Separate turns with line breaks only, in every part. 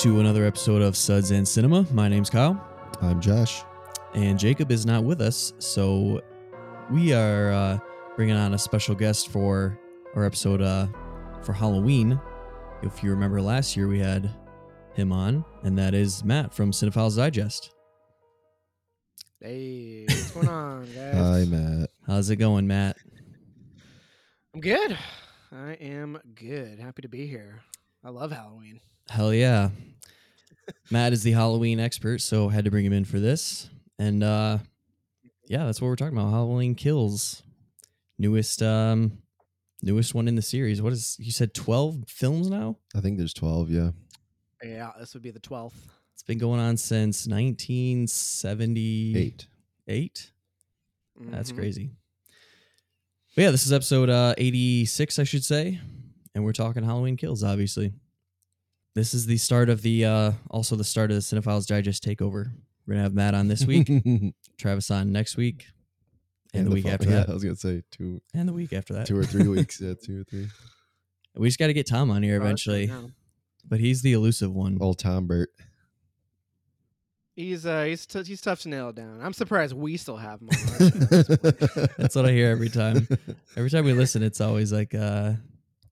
Welcome back to another episode of Suds and Cinema. My name's Kyle,
I'm Josh.
and Jacob is not with us, so we are uh, bringing on a special guest for our episode uh, for Halloween. If you remember last year, we had him on, and that is Matt from Cinephiles Digest.
Hey, what's going on, guys?
Hi, Matt.
How's it going, Matt?
I'm good. I am good. Happy to be here. I love Halloween.
Hell yeah. Matt is the Halloween expert, so had to bring him in for this. And uh yeah, that's what we're talking about. Halloween Kills. Newest um newest one in the series. What is you said 12 films now?
I think there's 12, yeah.
Yeah, this would be the 12th.
It's been going on since 1978.
Eight.
That's
Mhm.
crazy. But yeah, this is episode uh 86, I should say. And we're talking Halloween Kills, obviously. This is the start of the uh also the start of the Cinephiles Digest takeover. We're gonna have Matt on this week, Travis on next week, and, the, week
fo-
after
yeah,
that,
I was gonna say two,
and the week after that.
two or three weeks. Yeah, two or three.
We just got to get Tom on here
Oh, that's right
eventually, but he's the elusive one.
Old Tom Burt.
He's uh he's t- he's tough to nail down. I'm surprised we still have him on. our.
That's what I hear every time. Every time we listen, it's always like, uh,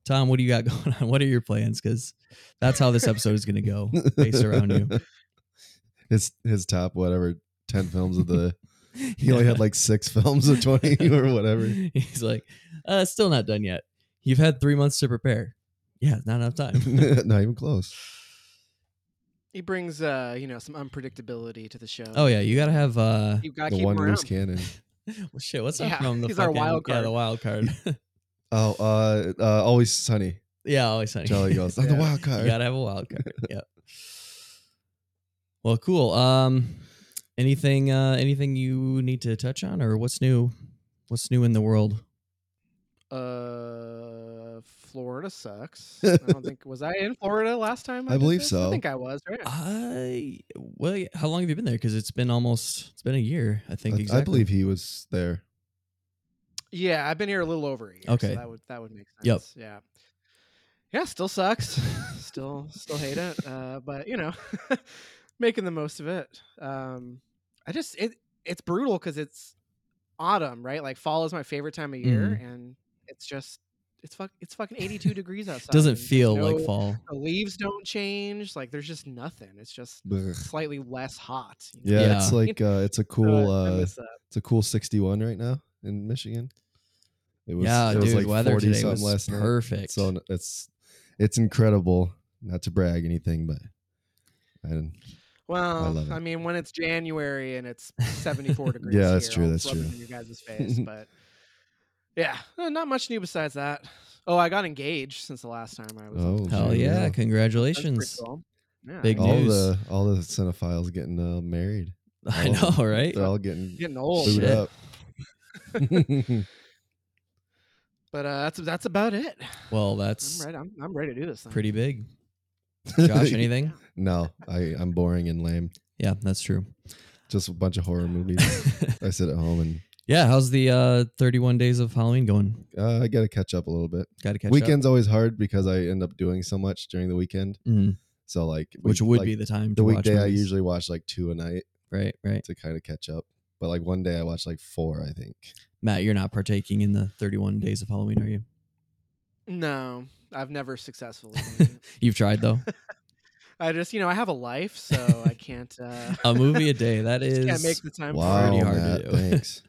"Tom, what do you got going on? What are your plans?" Because that's how this episode is gonna go, based around you.
his his top whatever ten films of the. He only had like six films of twenty or whatever.
He's like, uh, still not done yet. You've had three months to prepare. Yeah, not enough time.
Not even close.
he brings uh you know some unpredictability to the show.
oh yeah, you gotta have uh
you gotta
The
keep
one loose cannon.
well, shit, what's that
Yeah,
from the
he's our
fucking
wild
yeah,
card.
the wild card.
Oh, uh, uh, always sunny.
yeah, always sunny.
Jolly goes. I'm the
Yeah.
wild
You gotta have a wild card. yeah. Well, cool. Um anything uh anything you need to touch on or what's new? What's new in the world?
Uh, Florida sucks. I don't think was I in Florida last time.
I
did
believe
this?
so.
I think I was. Right.
I well, how long have you been there? Because it's been almost it's been a year, I think
I,
exactly.
I believe he was there.
Yeah, I've been here a little over a year.
Okay.
so that would that would make sense.
Yep.
Yeah. Yeah, still sucks. still still hate it. Uh, but you know, making the most of it. Um, I just it it's brutal because it's autumn, right? Like fall is my favorite time of year,
Mhm.
and it's just it's fuck it's fucking eighty two degrees outside.
Doesn't feel
no-
like fall.
The leaves don't change. Like there's just nothing. It's just
Ugh.
slightly less hot. you know?
Yeah,
Yeah.
it's like uh, it's a cool
I
uh, it's a cool 61 right now in Michigan. It was,
yeah,
it was
dude,
like
weather
40
today
something
was
last night.
perfect.
So it's it's incredible. Not to brag anything, but I didn't.
Well,
love
I, mean, when it's January and it's 74 degrees.
Yeah, that's
here,
true,
I'll
that's true.
In your guys' face, but yeah, not much new besides that. Oh, I got engaged since the last time I was. on
Oh,
the
Hell
show.
There you
yeah,
go.
That's pretty
congratulations.
cool. Yeah,
Big
yeah.
all
news.
the all the cinephiles getting uh, married.
I
all of
know, right?
They're all getting
getting old,
shit.
up.
but uh, that's that's about it.
Well,
I'm
that's
ready. I'm, I'm ready to do this. Thing.
pretty big. Josh, anything?
no, I I'm boring and lame.
Yeah, that's true.
Just a bunch of horror movies. I sit at home and
yeah, how's the uh 31 days of Halloween going?
uh, I got to catch up a little bit.
Got to catch up.
Weekend's always hard because I end up doing so much during the weekend.
up. Mhm.
So like,
Which
week-
would
like,
be the time
the
to watch
weekday. I
movies.
usually watch like two a night
Right, right.
to kind of catch up. But like one day I watched like four. I think.
Matt, you're not partaking in the 31 days of Halloween, are you?
No, I've never successfully.
You've tried though.
I just, you know, I have a life, so I can't. Uh,
a movie a day. That is.
just can't make the time.
Wow,
pretty hard to do.
thanks.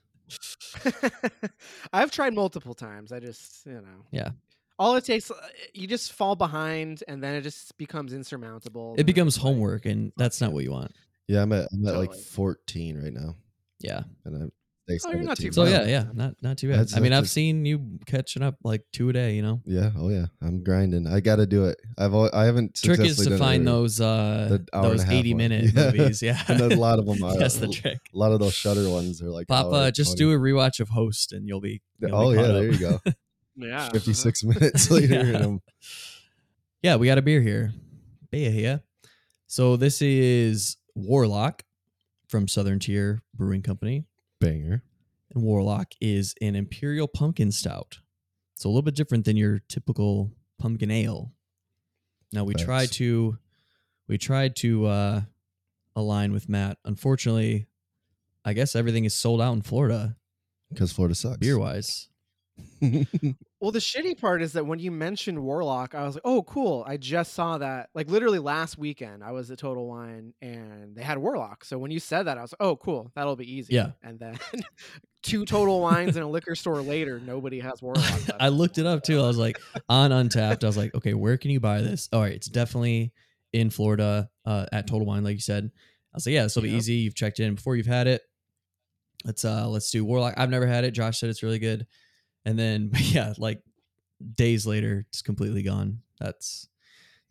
I've tried multiple times. I just, you know.
Yeah.
All it takes, uh, you just fall behind, and then it just becomes insurmountable.
it becomes
it's like-
homework and that's not what you want.
Yeah, I'm at I'm at like 14 right now,
Yeah.
and I stay
Oh, you're not too
17.
So yeah, yeah, not not too bad.
That's-
I mean, I've
just-
seen you catching up like two a day, you know.
Yeah. Oh yeah. I'm grinding. I got to do it. I've al- I haven't.
Trick is to find those uh
The hour and
those 80 minute
Yeah.
movies. Yeah.
And then a lot of them are.
That's the trick.
a lot of those Shutter ones are like.
Papa,
hour
just
20.
do a rewatch of Host and you'll be you'll
Oh
be
yeah,
caught
there you go.
Yeah. uh-huh.
56 minutes later,
Yeah.
and I'm
Yeah, we got a beer here. Beer here. So this is Warlock from Southern Tier Brewing Company.
banger.
And Warlock is an imperial pumpkin stout. So a little bit different than your typical pumpkin ale. Now we try to we tried to uh, align with Matt. Unfortunately, I guess everything is sold out in Florida,
Because Florida sucks.
beer wise.
Well, the shitty part is that when you mentioned Warlock, I was like, "Oh, cool! I just saw that." Like literally last weekend, I was at Total Wine and they had Warlock. So when you said that, I was like, "Oh, cool! That'll be easy."
Yeah.
And then two Total Wines in a liquor store later, nobody has Warlock.
I looked it up too. I was like on Untappd. I was like, okay, where can you buy this? All right, it's definitely in Florida uh, at Total Wine, like you said. I was like, yeah, this will be easy. You've checked in before. You've had it. Let's uh let's do Warlock. I've never had it. Josh said it's really good. And then but yeah, like days later, it's completely gone. That's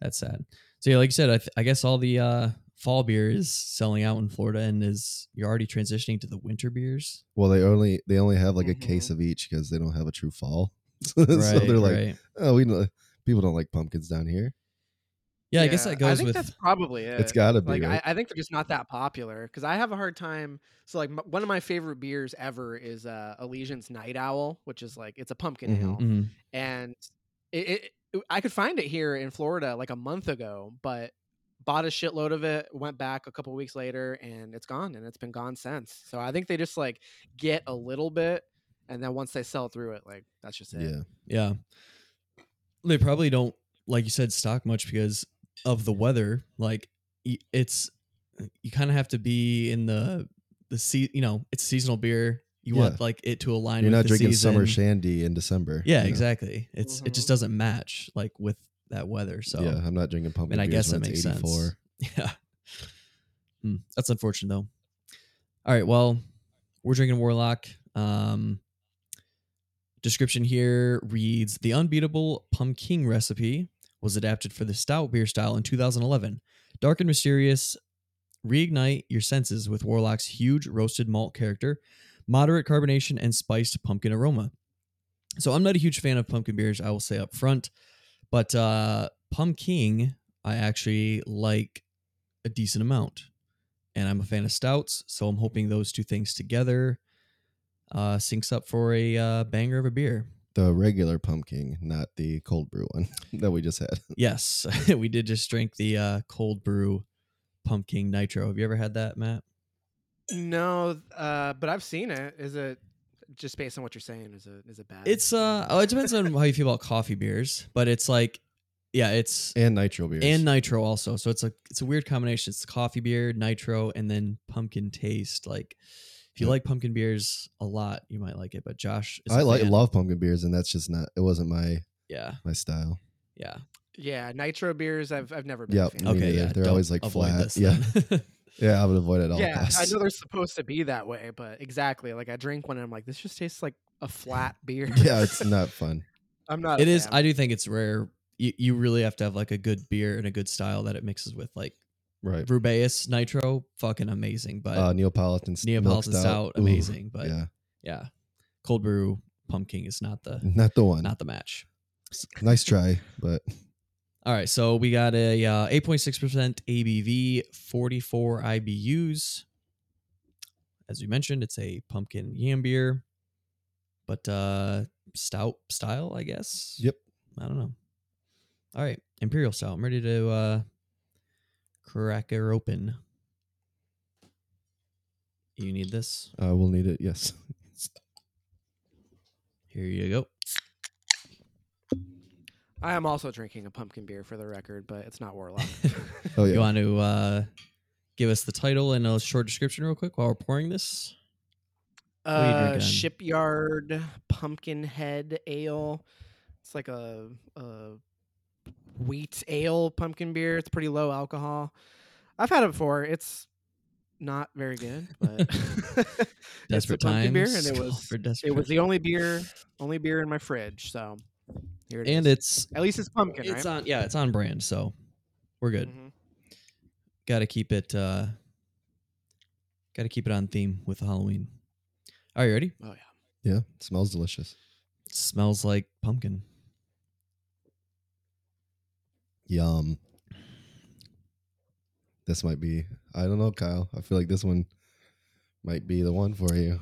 that's sad. So yeah, like you said, I, th- I guess all the uh fall beer is selling out in Florida, and is you're already transitioning to the winter beers.
well, they only they only have like a case
Mhm.
of each because they don't have a true fall. so
Right,
they're like,
right.
oh, we know, people don't like pumpkins down here.
Yeah, I guess that goes I
think
with
that's probably it.
It's got to be.
like
right?
I, I think they're just not that popular because I have a hard time. So like m- one of my favorite beers ever is uh, Elysian Night Owl, which is like it's a pumpkin
Mhm.
ale,
Mhm.
and it, it- I could find it here in Florida like a month ago, but bought a shitload of it, went back a couple weeks later, and it's gone, and it's been gone since. So I think they just like get a little bit, and then once they sell through it, like that's just it.
yeah.
Yeah. They probably don't, like you said, stock much because of the weather. Like it's, you kind of have to be in the the sea. You know, it's seasonal beer. You want like it to align.
You're
with
not
the
drinking summer shandy in December.
Yeah,
you know?
exactly. It's it just
Mhm.
doesn't match like with that weather. So
Yeah, I'm not drinking pumpkin.
and I guess that makes
84.
sense. Yeah. Hmm, that's unfortunate though. All right, well, we're drinking Warlock. Um description here reads the unbeatable pumpkin recipe was adapted for the stout beer style in 2011. Dark and mysterious, reignite your senses with Warlock's huge roasted malt character, moderate carbonation, and spiced pumpkin aroma. So I'm not a huge fan of pumpkin beers, I will say up front, but uh pumpkin I actually like a decent amount. And I'm a fan of stouts, so I'm hoping those two things together uh syncs up for a uh, banger of a beer.
The regular pumpkin, not the cold brew one that we just had.
Yes, we did just drink the uh, cold brew pumpkin nitro. Have you ever had that, Matt?
No, uh, but I've seen it. Is it just based on what you're saying? Is it is it bad?
It's uh oh, it depends on how you feel about coffee beers, but it's like yeah, it's
And nitro beers.
and nitro also. So it's a it's a weird combination. It's coffee beer, nitro, and then pumpkin taste. Like if you
Yeah.
like pumpkin beers a lot, you might like it. But Josh, is
I
a
like
fan.
love pumpkin beers, and that's just not. It wasn't my
Yeah,
my style.
yeah.
yeah, nitro beers. I've I've never been.
Yeah,
a fan.
Okay, yeah.
They're
don't
always, like, flat.
this
Yeah. Yeah, I would avoid it all
Yeah, I know they're supposed to be that way, but exactly. Like I drink one and I'm like, this just tastes like a flat beer.
yeah, it's not fun.
I'm not.
it
a
is.
fan.
I do think it's rare. You, you really have to have like a good beer and a good style that it mixes with. Like
Right.
Rubaeus Nitro, fucking amazing. But
Uh, Neapolitan
Neapolitan stout,
Ooh,
amazing. But yeah.
yeah,
cold brew pumpkin is not the
not the one.
not the match.
nice try, but
All right, so we got a uh, 8.6% ABV, 44 IBUs. As we mentioned, it's a pumpkin yam beer, but uh, stout style, I guess.
yep.
I don't know. All right, imperial style. I'm ready to uh, crack her open. You need this.
Uh, we'll need it. Yes.
Here you go.
I am also drinking a pumpkin beer for the record, but it's not Warlock.
Oh yeah.
You want to uh, give us the title and a short description, real quick, while we're pouring this? are you
uh,
drinking?
Shipyard Pumpkinhead Ale. It's like a, a wheat ale pumpkin beer. It's pretty low alcohol. I've had it before. It's not very good, but it's a
Desperate
pumpkin
times.
beer, and it was
for desperate
it was the only beer only beer in my fridge. So here it is.
and it's
at least it's pumpkin,
it's
right?
on yeah it's on brand so we're good
Mhm.
got to keep it uh got to keep it on theme with halloween are you ready
Oh yeah.
Yeah. Smells delicious.
smells like pumpkin
Yum. This might be. I don't know, Kyle. I feel like this one might be the one for you.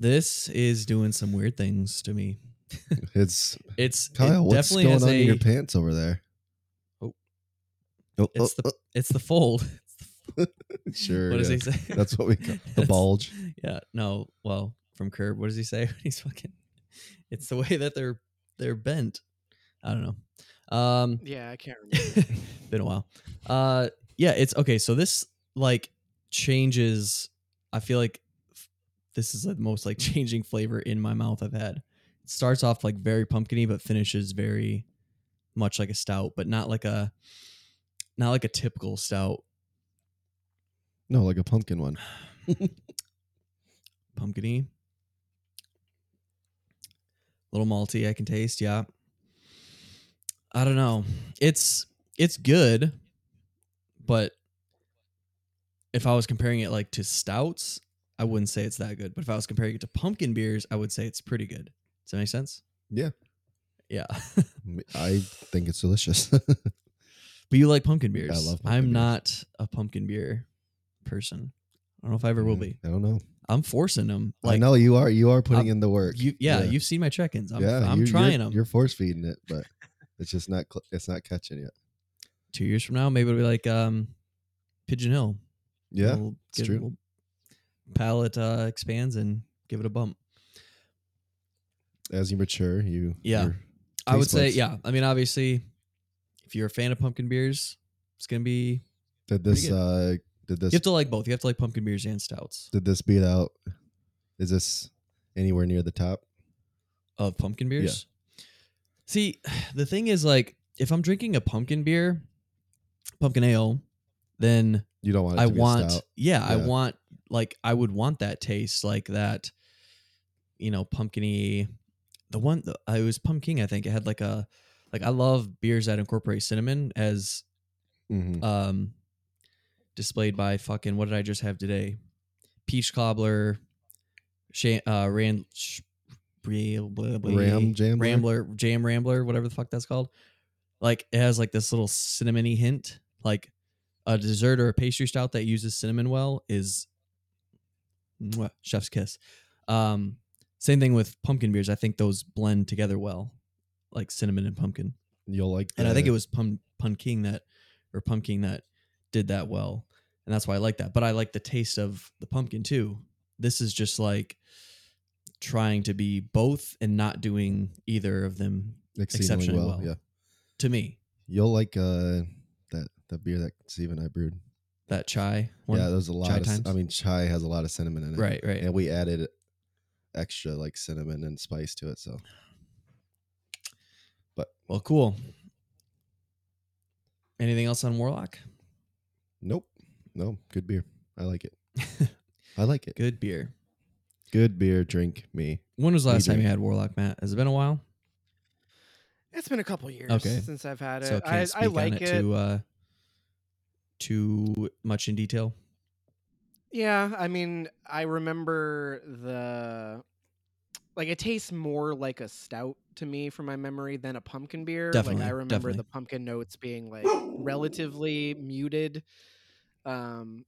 this is doing some weird things to me
It's
it's
Kyle.
it
what's going on
a
in your pants over there?
Oh.
Oh,
It's
oh,
the oh. it's the fold.
oh, sure.
what does
yeah.
he say?
That's what we call the bulge.
Yeah, no. Well, from Curb, what does he say? He's fucking. It's the way that they're they're bent. I don't know. Um,
Yeah, I can't remember.
been a while. Uh, yeah, it's okay. So this like changes. I feel like f- this is the most like changing flavor in my mouth I've had. It starts off like very pumpkiny, but finishes very much like a stout, but not like a not like a typical stout.
No, like a pumpkin one.
Pumpkiny, little malty. I can taste. Yeah. I don't know. It's it's good, but if I was comparing it like to stouts, I wouldn't say it's that good. But if I was comparing it to pumpkin beers, I would say it's pretty good. Does that make sense?
Yeah.
Yeah.
I think it's delicious.
but you like pumpkin beers.
I love pumpkin
I'm
beers.
not a pumpkin beer person. I don't know if I ever will
Mm,
be.
I don't know.
I'm forcing them.
I know you are. You are putting
I'm-
in the work.
You, yeah,
Yeah.
you've seen my check-ins. I'm,
yeah,
I'm
you-
trying
you're,
them.
You're force feeding it, but it's just not. Cl- it's not catching yet.
Two years from now, maybe it'll be like um, Pigeon Hill.
Yeah,
We'll
it's
get-
true.
we'll- palate uh, expands and give it a bump.
As you mature, you
Yeah. I would say, yeah. I mean, obviously, if you're a fan of pumpkin beers, it's gonna be.
Did this? uh Did this?
You have to like both. You have to like pumpkin beers and stouts
did this beat out? Is this anywhere near the top?
of pumpkin beers. See, the thing is, like, if I'm drinking a pumpkin beer, pumpkin ale, then
You don't want.
I want,
stout.
yeah, I want, like, I would want that taste, like that, you know, pumpkiny. The one, the, I was pumpkin. I think it had like a, like I love beers that incorporate cinnamon as
Mhm.
um displayed by fucking what did I just have today? Peach cobbler, uh, ran, sh- blah, blah, blah,
Ram Jambler?
rambler, jam rambler, whatever the fuck that's called. Like it has like this little cinnamony hint. Like a dessert or a pastry stout that uses cinnamon well is mwah, chef's kiss. Um, same thing with pumpkin beers. I think those blend together well, like cinnamon and pumpkin
You'll like.
and I think it was Pum Pumpkin that or Pumpkin that did that well, and that's why I like that. But I like the taste of the pumpkin too. This is just like trying to be both and not doing either of them exceptionally
well.
well.
Yeah,
to me.
you'll like uh that that beer that Steve and I brewed.
That chai one,
yeah, there's a lot
Chai
of.
Times?
I mean, chai has a lot of cinnamon in it.
right, right.
and we added extra like cinnamon and spice to it. So but
Well, cool. Anything else on Warlock?
nope, no, good beer. I like it. I like it.
Good beer.
Good beer. Drink me.
When was the
Me
last time you
drink.
had Warlock, Matt? Has it been a while?
It's been a couple years
Okay.
since I've had it.
So can't
I,
speak
I
on
like
it,
it.
too uh, too much in detail.
Yeah, I mean, I remember the like it tastes more like a stout to me from my memory than a pumpkin beer.
Definitely,
like I remember
definitely.
the pumpkin notes being like relatively muted. Um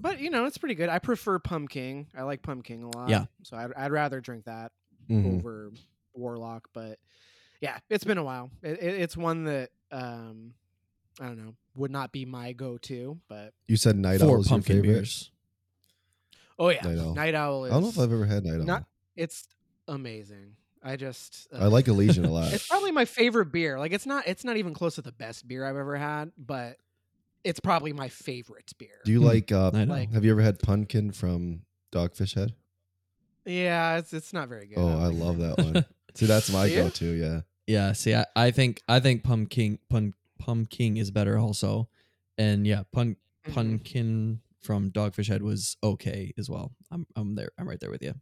but you know, it's pretty good. I prefer pumpkin. I like pumpkin a lot.
Yeah.
So I'd, I'd rather drink that
Mhm.
over Warlock, but yeah, it's been a while. It, it, it's one that um I don't know, would not be my go-to, but
You said Night Owl is your
pumpkin
favorite.
beers.
oh yeah,
Night Owl.
Night Owl is
I don't know if I've ever had Night Owl.
not it's amazing. I just
I like Elysian a lot.
It's probably my favorite beer. Like it's not it's not even close to the best beer I've ever had, but it's probably my favorite beer.
Do you
Hmm.
like? uh
I know.
Like-
Have you ever had Pumpkin from Dogfish Head?
yeah, it's it's not very good.
Oh, I love that one. See, that's my
Yeah?
go-to. Yeah.
Yeah, see, I, I think I think pumpkin pun pumpkin is better also, and yeah, pun
Mhm.
pumpkin from Dogfish Head was okay as well. I'm I'm there. I'm right there with you.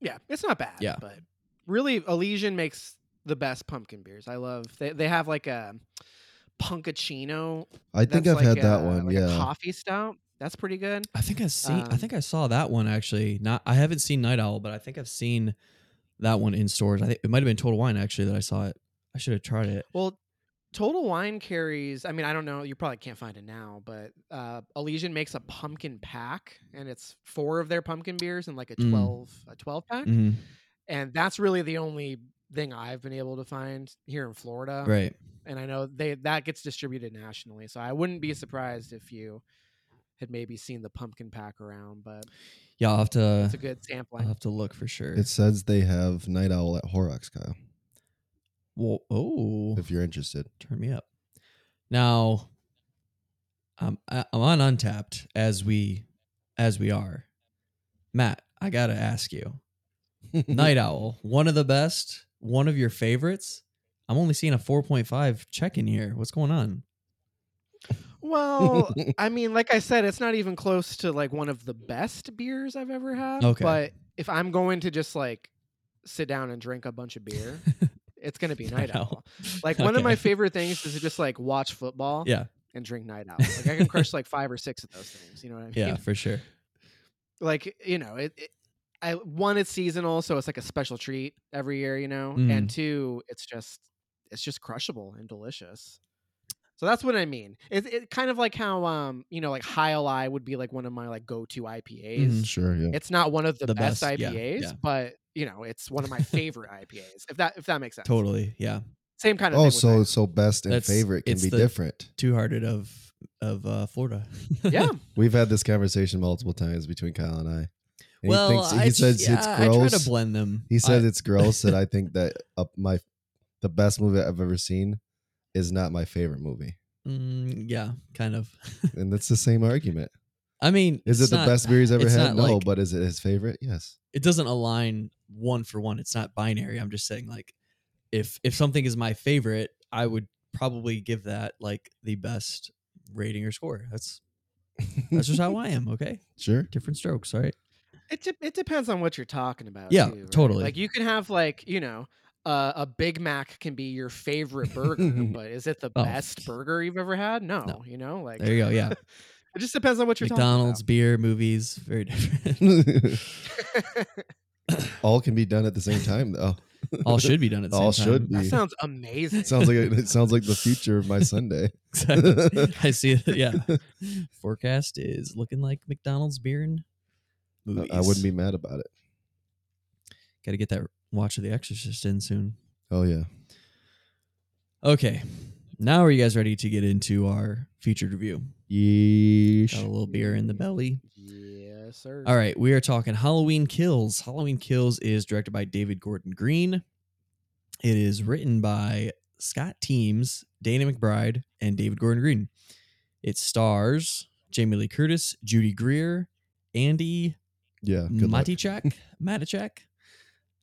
Yeah, it's not bad.
Yeah.
but really, Elysian makes the best pumpkin beers. I love. They they have like a Punkuccino.
I think I've had
like
that one.
like a
yeah.
coffee stout. That's pretty good.
I think I've seen. I
Um,
think I saw that one actually. Not. I haven't seen Night Owl, but I think I've seen that one in stores. I think it might have been Total Wine actually that I saw it. I should have tried it.
Well, Total Wine carries. I mean, I don't know. You probably can't find it now, but uh, Elysian makes a pumpkin pack, and it's four of their pumpkin beers in like a
Mm.
twelve a twelve pack.
Mhm.
and that's really the only thing I've been able to find here in Florida.
Right.
And I know they that gets distributed nationally. So I wouldn't be surprised if you had maybe seen the pumpkin pack around, but
Yeah, I'll have to.
it's a good
I'll
sampling.
have to look for sure.
It says they have Night Owl at Horrocks, Kyle.
Well, oh,
If you're interested.
turn me up. Now, I'm I'm on Untappd as we as we are. Matt, I gotta ask you, Night Owl, one of the best, one of your favorites. I'm only seeing a 4.5 check in here. What's going on?
Well, I mean, like I said, it's not even close to like one of the best beers I've ever had.
Okay.
But if I'm going to just like sit down and drink a bunch of beer, it's gonna be Night Owl. Like one of my favorite things is to just like watch football
Yeah,
and drink Night Owl. Like I can crush like five or six of those things. You know what I mean?
yeah, for sure.
Like you know, it, it I one it's seasonal, so it's like a special treat every year. You know,
Mm.
and two, it's just it's just crushable and delicious. So that's what I mean. It's it kind of like how um you know like High Lie would be like one of my like go to IPAs.
Mhm.
sure, yeah.
It's not one of the,
The
best,
best,
IPAs,
yeah.
but you know it's one of my favorite IPAs. If that if that makes sense.
Totally. Yeah.
Same kind of.
Oh,
thing
so
Night
so best and
That's-
favorite can
it's
be
the-
different.
Two hearted of of uh, Florida.
Yeah.
We've had this conversation multiple times between Kyle and I. And
well,
he, thinks, he
I,
says
yeah,
it's
I try to blend them.
He says
I-
it's gross that I think that up my the best movie I've ever seen is not my favorite movie,
Mm, yeah, kind of.
and that's the same argument.
I mean,
Is it the
not-
best beer he's ever had? No,
like-
but is it his favorite? Yes.
It doesn't align one for one. It's not binary. I'm just saying, like, if if something is my favorite, I would probably give that like the best rating or score. That's that's just how I am. Okay,
sure.
different strokes. All right.
It de- it depends on what you're talking about.
Yeah,
too, right?
totally.
Like you can have like you know. Uh, a Big Mac can be your favorite burger, but is it the
Oh.
best burger you've ever had? No,
No.
you know, like
There you go. Yeah,
it just depends on what you're talking.
McDonald's, beer, movies, very different.
All can be done at the same time, though.
All should be done at the
All
same
should
time.
that
be.
sounds amazing.
It sounds like it sounds like the future of my Sunday.
Exactly. I see it. Yeah. Forecast is looking like McDonald's beer and movies.
I wouldn't be mad about it.
Got to get that watch of The Exorcist in soon.
Oh yeah.
Okay. Now are you guys ready to get into our featured review?
Yeesh.
Got a little beer in the belly.
yes, sir.
All right, we are talking Halloween Kills. Halloween Kills is directed by David Gordon Green. It is written by Scott Teems, Danny McBride, and David Gordon Green. It stars Jamie Lee Curtis, Judy Greer, Andi
Yeah. Good luck.
Matichak, Matichak,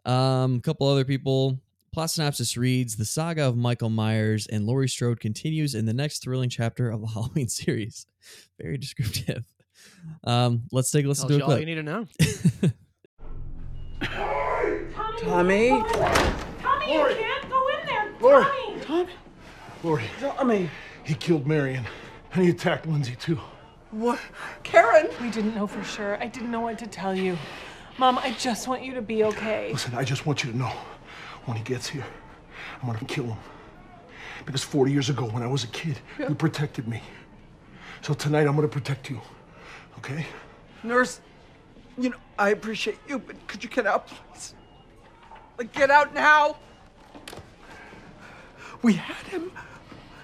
um, a couple other people. Plot synopsis reads: The saga of Michael Myers and Laurie Strode continues in the next thrilling chapter of the Halloween series. Very descriptive. Um, let's take a listen
Tells
to
you
a
all you
clip.
need to know.
Tommy?
Tommy, you can't go in there.
Laurie.
Tommy.
Tommy?
Laurie,
Tommy?
he killed Marion. And he attacked Lindsay, too.
What? Karen?
We didn't know for sure. I didn't know what to tell you. Mom, I just want you to be okay.
Listen, I just want you to know when he gets here, I'm gonna kill him. Because 40 years ago, when I was a kid, you protected me. So tonight, I'm gonna protect you. Okay?
Nurse, you know, I appreciate you, but could you get out, please? Like, get out now! We had him.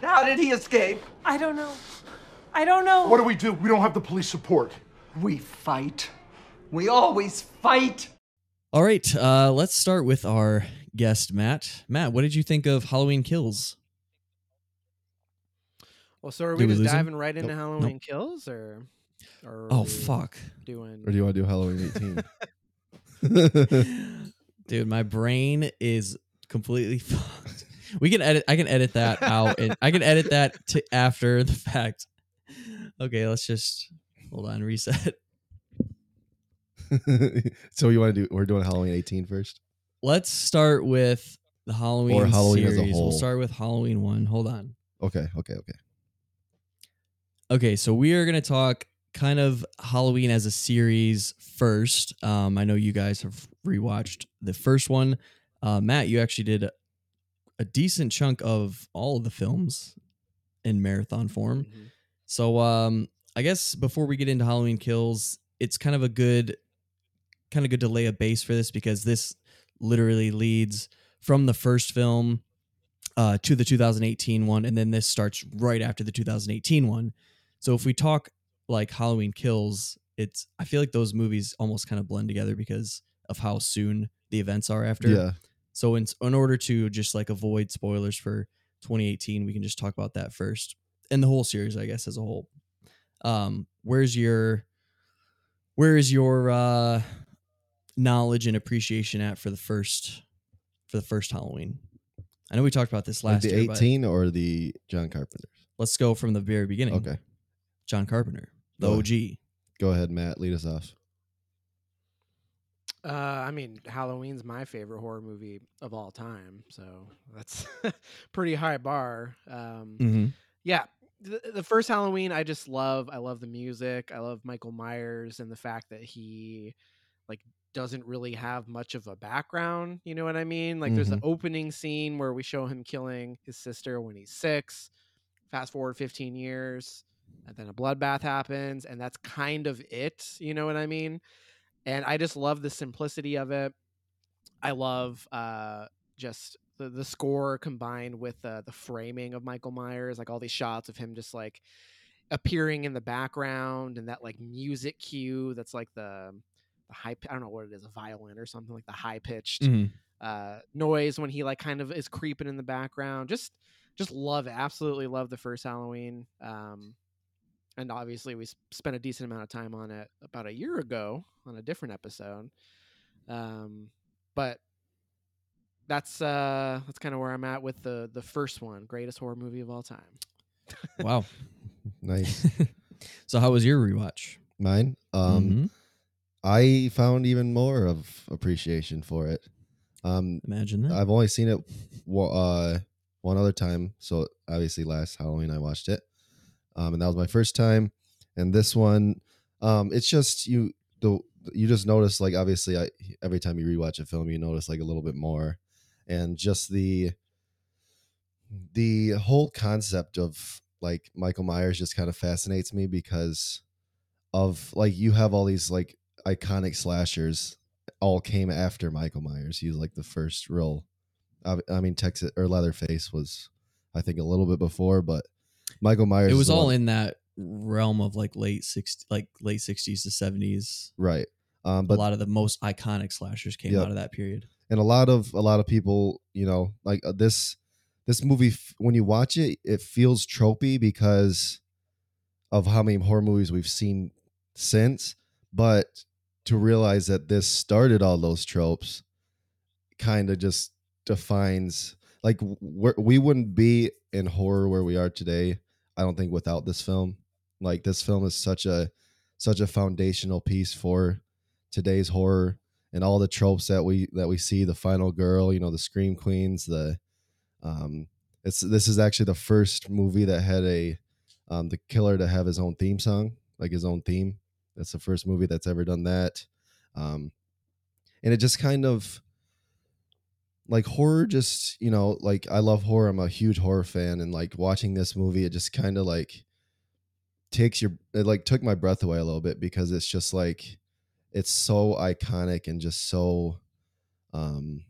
How did he escape?
I don't know. I don't know.
What do we do? We don't have the police support.
We fight. We always fight.
All right, uh, let's start with our guest, Matt. Matt, what did you think of Halloween Kills?
Well, so are we
we
just
lose him?
diving right into
Nope.
Halloween kills, or? or
Oh fuck,
Doing.
Or do you want to do Halloween 18?
dude, my brain is completely fucked. We can edit. I can edit that out, and I can edit that to after the fact. Okay, let's just hold on. Reset.
so you want to do? We're doing Halloween 18 first.
Let's start with the Halloween or
Halloween as a
series. We'll start with Halloween one. Hold on.
Okay. Okay. Okay.
Okay, so we are going to talk kind of Halloween as a series first. Um, I know you guys have rewatched the first one. Uh, Matt, you actually did a, a decent chunk of all of the films in marathon form.
Mhm.
So um, I guess before we get into Halloween Kills, it's kind of a good, kind of good to lay a base for this because this literally leads from the first film uh, to the 2018 one, and then this starts right after the 2018 one. So if we talk like Halloween Kills, it's I feel like those movies almost kind of blend together because of how soon the events are after.
Yeah.
So in in order to just like avoid spoilers for 2018, we can just talk about that first and the whole series, I guess, as a whole. Um, where's your where is your uh knowledge and appreciation at for the first for the first Halloween? I know we talked about this
Like
last
the
year, but
18 or the John Carpenter?
let's go from the very beginning.
Okay.
John Carpenter, the
Go
OG.
Go ahead, Matt. Lead us off.
Uh, I mean, Halloween's my favorite horror movie of all time, so that's pretty high bar. Um,
Mm-hmm.
yeah, the, the first Halloween, I just love. I love the music. I love Michael Myers and the fact that he like doesn't really have much of a background. You know what I mean? Like, there's an opening scene where we show him killing his sister when he's six. Fast forward 15 years, and then a bloodbath happens, and that's kind of it. You know what I mean? and I just love the simplicity of it. I love uh, just the the score combined with uh, the framing of Michael Myers, like all these shots of him just like appearing in the background and that like music cue that's like the the high I don't know what it is a violin or something like the high pitched
Mm-hmm.
uh, noise when he like kind of is creeping in the background. Just just love it. Absolutely love the first Halloween. Um, and obviously we spent a decent amount of time on it about a year ago on a different episode. Um, but that's uh that's kind of where I'm at with the the first one, greatest horror movie of all time.
Wow.
Nice.
so how was your rewatch?
Mine. Um,
Mhm.
I found even more of appreciation for it. Um,
Imagine that.
I've only seen it uh, one other time. So obviously last Halloween I watched it. Um, and that was my first time. And this one, um, it's just you the you just notice like obviously I every time you rewatch a film you notice like a little bit more. And just the the whole concept of like Michael Myers just kind of fascinates me because of like you have all these like iconic slashers all came after Michael Myers. He was like the first real. I I mean, Texas or Leatherface was, I think, a little bit before, but Michael Myers.
It was all
one-
in that realm of like late 60s like late 60s to 70s
right. Um,
a lot of the most iconic slashers came
Yep.
out of that period
and a lot of a lot of people, you know, like uh, this this movie when you watch it, it feels tropey because of how many horror movies we've seen since. But to realize that this started all those tropes, kind of just defines like we wouldn't be in horror where we are today. I don't think without this film. Like this film is such a such a foundational piece for today's horror and all the tropes that we that we see the final girl you know the scream queens the um it's this is actually the first movie that had a um the killer to have his own theme song like his own theme. That's the first movie that's ever done that. Um and it just kind of like horror just you know like i love horror. I'm a huge horror fan and like watching this movie it just kind of like takes your it like took my breath away a little bit because it's just like it's so iconic and just so um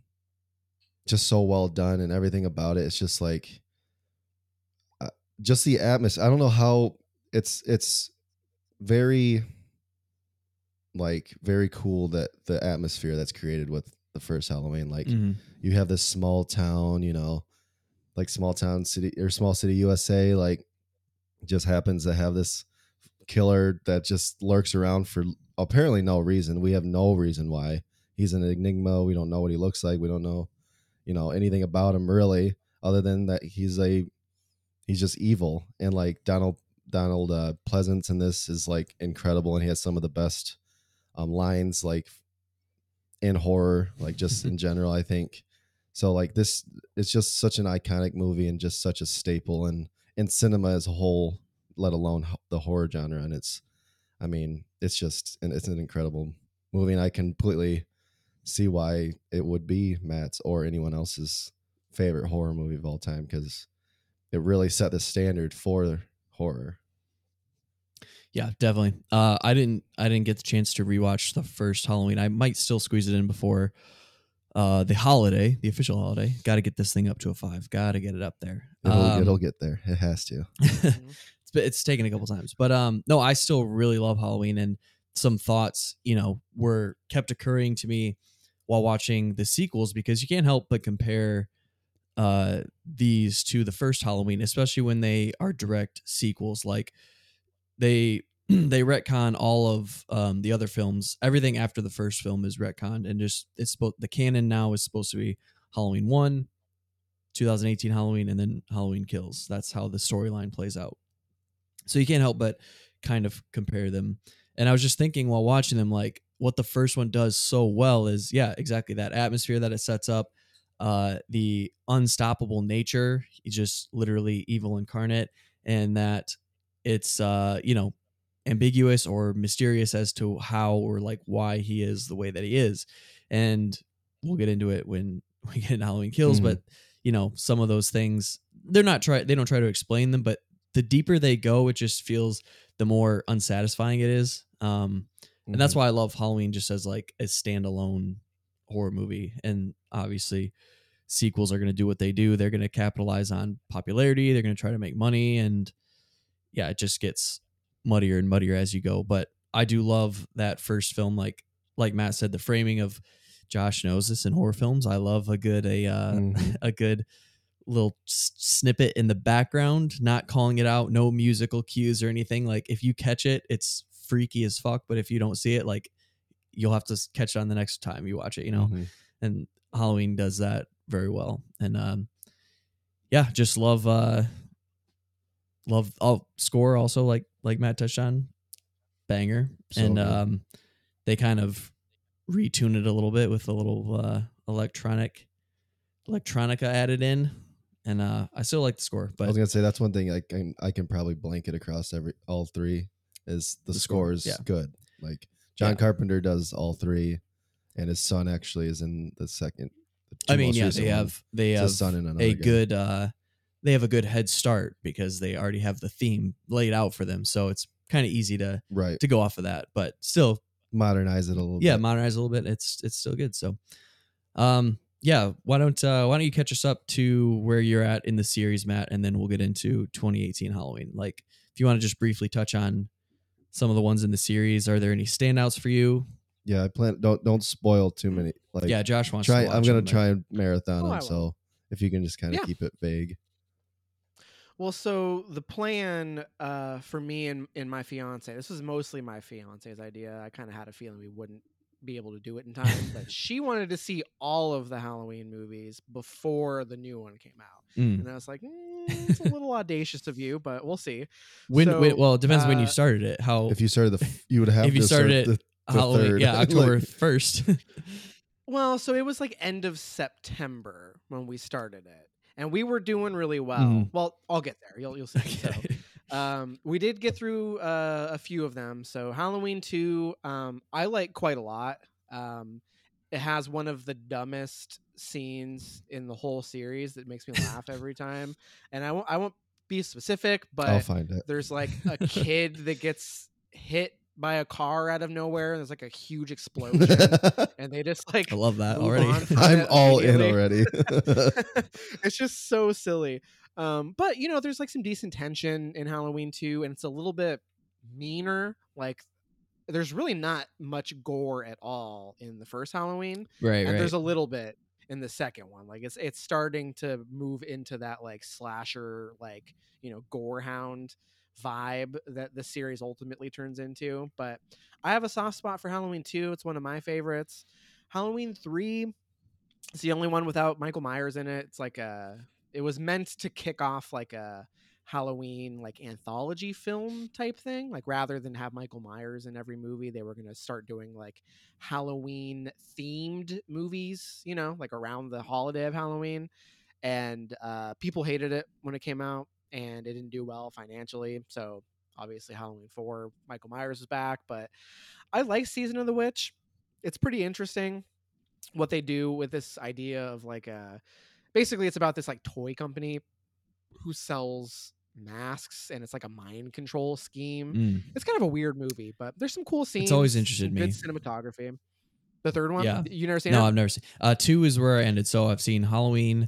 just so well done and everything about it it's just like uh, just the atmosphere i don't know how it's it's very like very cool that the atmosphere that's created with the first halloween like
Mhm.
you have this small town, you know, like small town city or small city USA, like just happens to have this killer that just lurks around for apparently no reason. We have no reason why. He's an enigma. We don't know what he looks like. We don't know, you know, anything about him really, other than that he's a he's just evil. And like Donald Donald uh, Pleasence in this is like incredible, and he has some of the best um, lines like in horror, like just in general. I think so. Like this, it's just such an iconic movie and just such a staple and in cinema as a whole, let alone the horror genre. And it's, I mean, it's just and it's an incredible movie, and I completely see why it would be Matt's or anyone else's favorite horror movie of all time because it really set the standard for horror.
Yeah, definitely. Uh, I didn't. I didn't get the chance to rewatch the first Halloween. I might still squeeze it in before uh, the holiday, the official holiday. Got to get this thing up to a five. Got to get it up there.
It'll,
Um,
it'll get there. It has to.
it's been- it's taken a couple times, but um, no, I still really love Halloween, and some thoughts, you know, were kept occurring to me while watching the sequels because you can't help but compare uh these to the first Halloween, especially when they are direct sequels. Like they they retcon all of um the other films. Everything after the first film is retconned, and just it's supposed the canon now is supposed to be Halloween one, 2018 Halloween, and then Halloween Kills. That's how the storyline plays out. So you can't help but kind of compare them. And I was just thinking while watching them, like what the first one does so well is, yeah, exactly that atmosphere that it sets up, uh, the unstoppable nature, he's just literally evil incarnate, and that it's, uh, you know, ambiguous or mysterious as to how or like why he is the way that he is. And we'll get into it when we get into Halloween Kills,
Mhm.
but you know, some of those things they're not try they don't try to explain them, but the deeper they go, it just feels the more unsatisfying it is. Um, and that's
Mhm.
why I love Halloween just as like a standalone horror movie. And obviously, sequels are going to do what they do. They're going to capitalize on popularity. They're going to try to make money, and yeah, it just gets muddier and muddier as you go. But I do love that first film. Like like Matt said, the framing of Josh knows this in horror films. I love a good a uh,
Mhm.
a good little snippet in the background, not calling it out, no musical cues or anything. Like if you catch it, it's freaky as fuck. But if you don't see it, like you'll have to catch it on the next time you watch it. You know,
Mhm.
and Halloween does that very well. And um, yeah, just love uh, love. I'll score also like like Matt touched on, banger,
So
and
good.
um, they kind of retune it a little bit with a little uh, electronic electronica added in, and uh, I still like the score, But I
was gonna say that's one thing I can I can probably blanket across every all three is the,
The score,
is
yeah.
good. Like John
Yeah.
Carpenter does all three, and his son actually is in the second. the
I mean, yeah, they have they have
son and another
a
guy.
good uh, they have a good head start because they already have the theme laid out for them, so it's kind of easy to
right
to go off of that. But still,
modernize it a little.
yeah,
bit.
modernize a little bit. It's it's still good. So, um, yeah. Why don't uh, why don't you catch us up to where you're at in the series, Matt, and then we'll get into 2018 Halloween. Like, if you want to just briefly touch on some of the ones in the series, are there any standouts for you?
yeah. I plan don't don't spoil too many. Like
yeah, Josh wants.
try.
To watch
I'm gonna
them,
try and marathon
Oh, I
them. So if you can just kind of
Yeah.
keep it vague.
Well, so the plan uh, for me and, and my fiance, this was mostly my fiance's idea. I kind of had a feeling we wouldn't be able to do it in time, but she wanted to see all of the Halloween movies before the new one came out.
Mm.
And I was like, mm, it's a little audacious of you, but we'll see.
When,
So,
when well, it depends when you
uh,
started it. How
If you started the, you would have
if you
to
started
start
it
the, the
Halloween,
third.
yeah, October
Like,
first.
Well, so it was like end of September when we started it. And we were doing really well.
Mhm.
Well, I'll get there. You'll you'll see. So, um, we did get through uh, a few of them. So Halloween two, um, I like quite a lot. Um, it has one of the dumbest scenes in the whole series that makes me laugh every time. And I won't I won't be specific, but
I'll find it.
there's like a kid that gets hit by a car out of nowhere. And there's like a huge explosion, and they just like
I love that already.
I'm all in already.
it's just so silly. Um, but you know, there's like some decent tension in Halloween 2, and it's a little bit meaner. Like there's really not much gore at all in the first Halloween.
right,
And
right.
there's a little bit in the second one. Like it's it's starting to move into that like slasher, like, you know, gore hound vibe that the series ultimately turns into. But I have a soft spot for Halloween 2. It's one of my favorites. Halloween 3 it's the only one without Michael Myers in it. It's like a it was meant to kick off like a Halloween like anthology film type thing. Like rather than have Michael Myers in every movie, they were going to start doing like Halloween themed movies, you know, like around the holiday of Halloween. And uh people hated it when it came out and it didn't do well financially. So obviously Halloween 4, Michael Myers is back, but I like Season of the Witch. It's pretty interesting what they do with this idea of like a basically it's about this like toy company who sells masks and it's like a mind control scheme.
Mm.
It's kind of a weird movie, but there's some cool scenes.
It's always
some
interested
good
me.
cinematography. The third one.
Yeah.
You never seen
No,
it?
I've never seen. Uh, two is where I ended. So I've seen Halloween,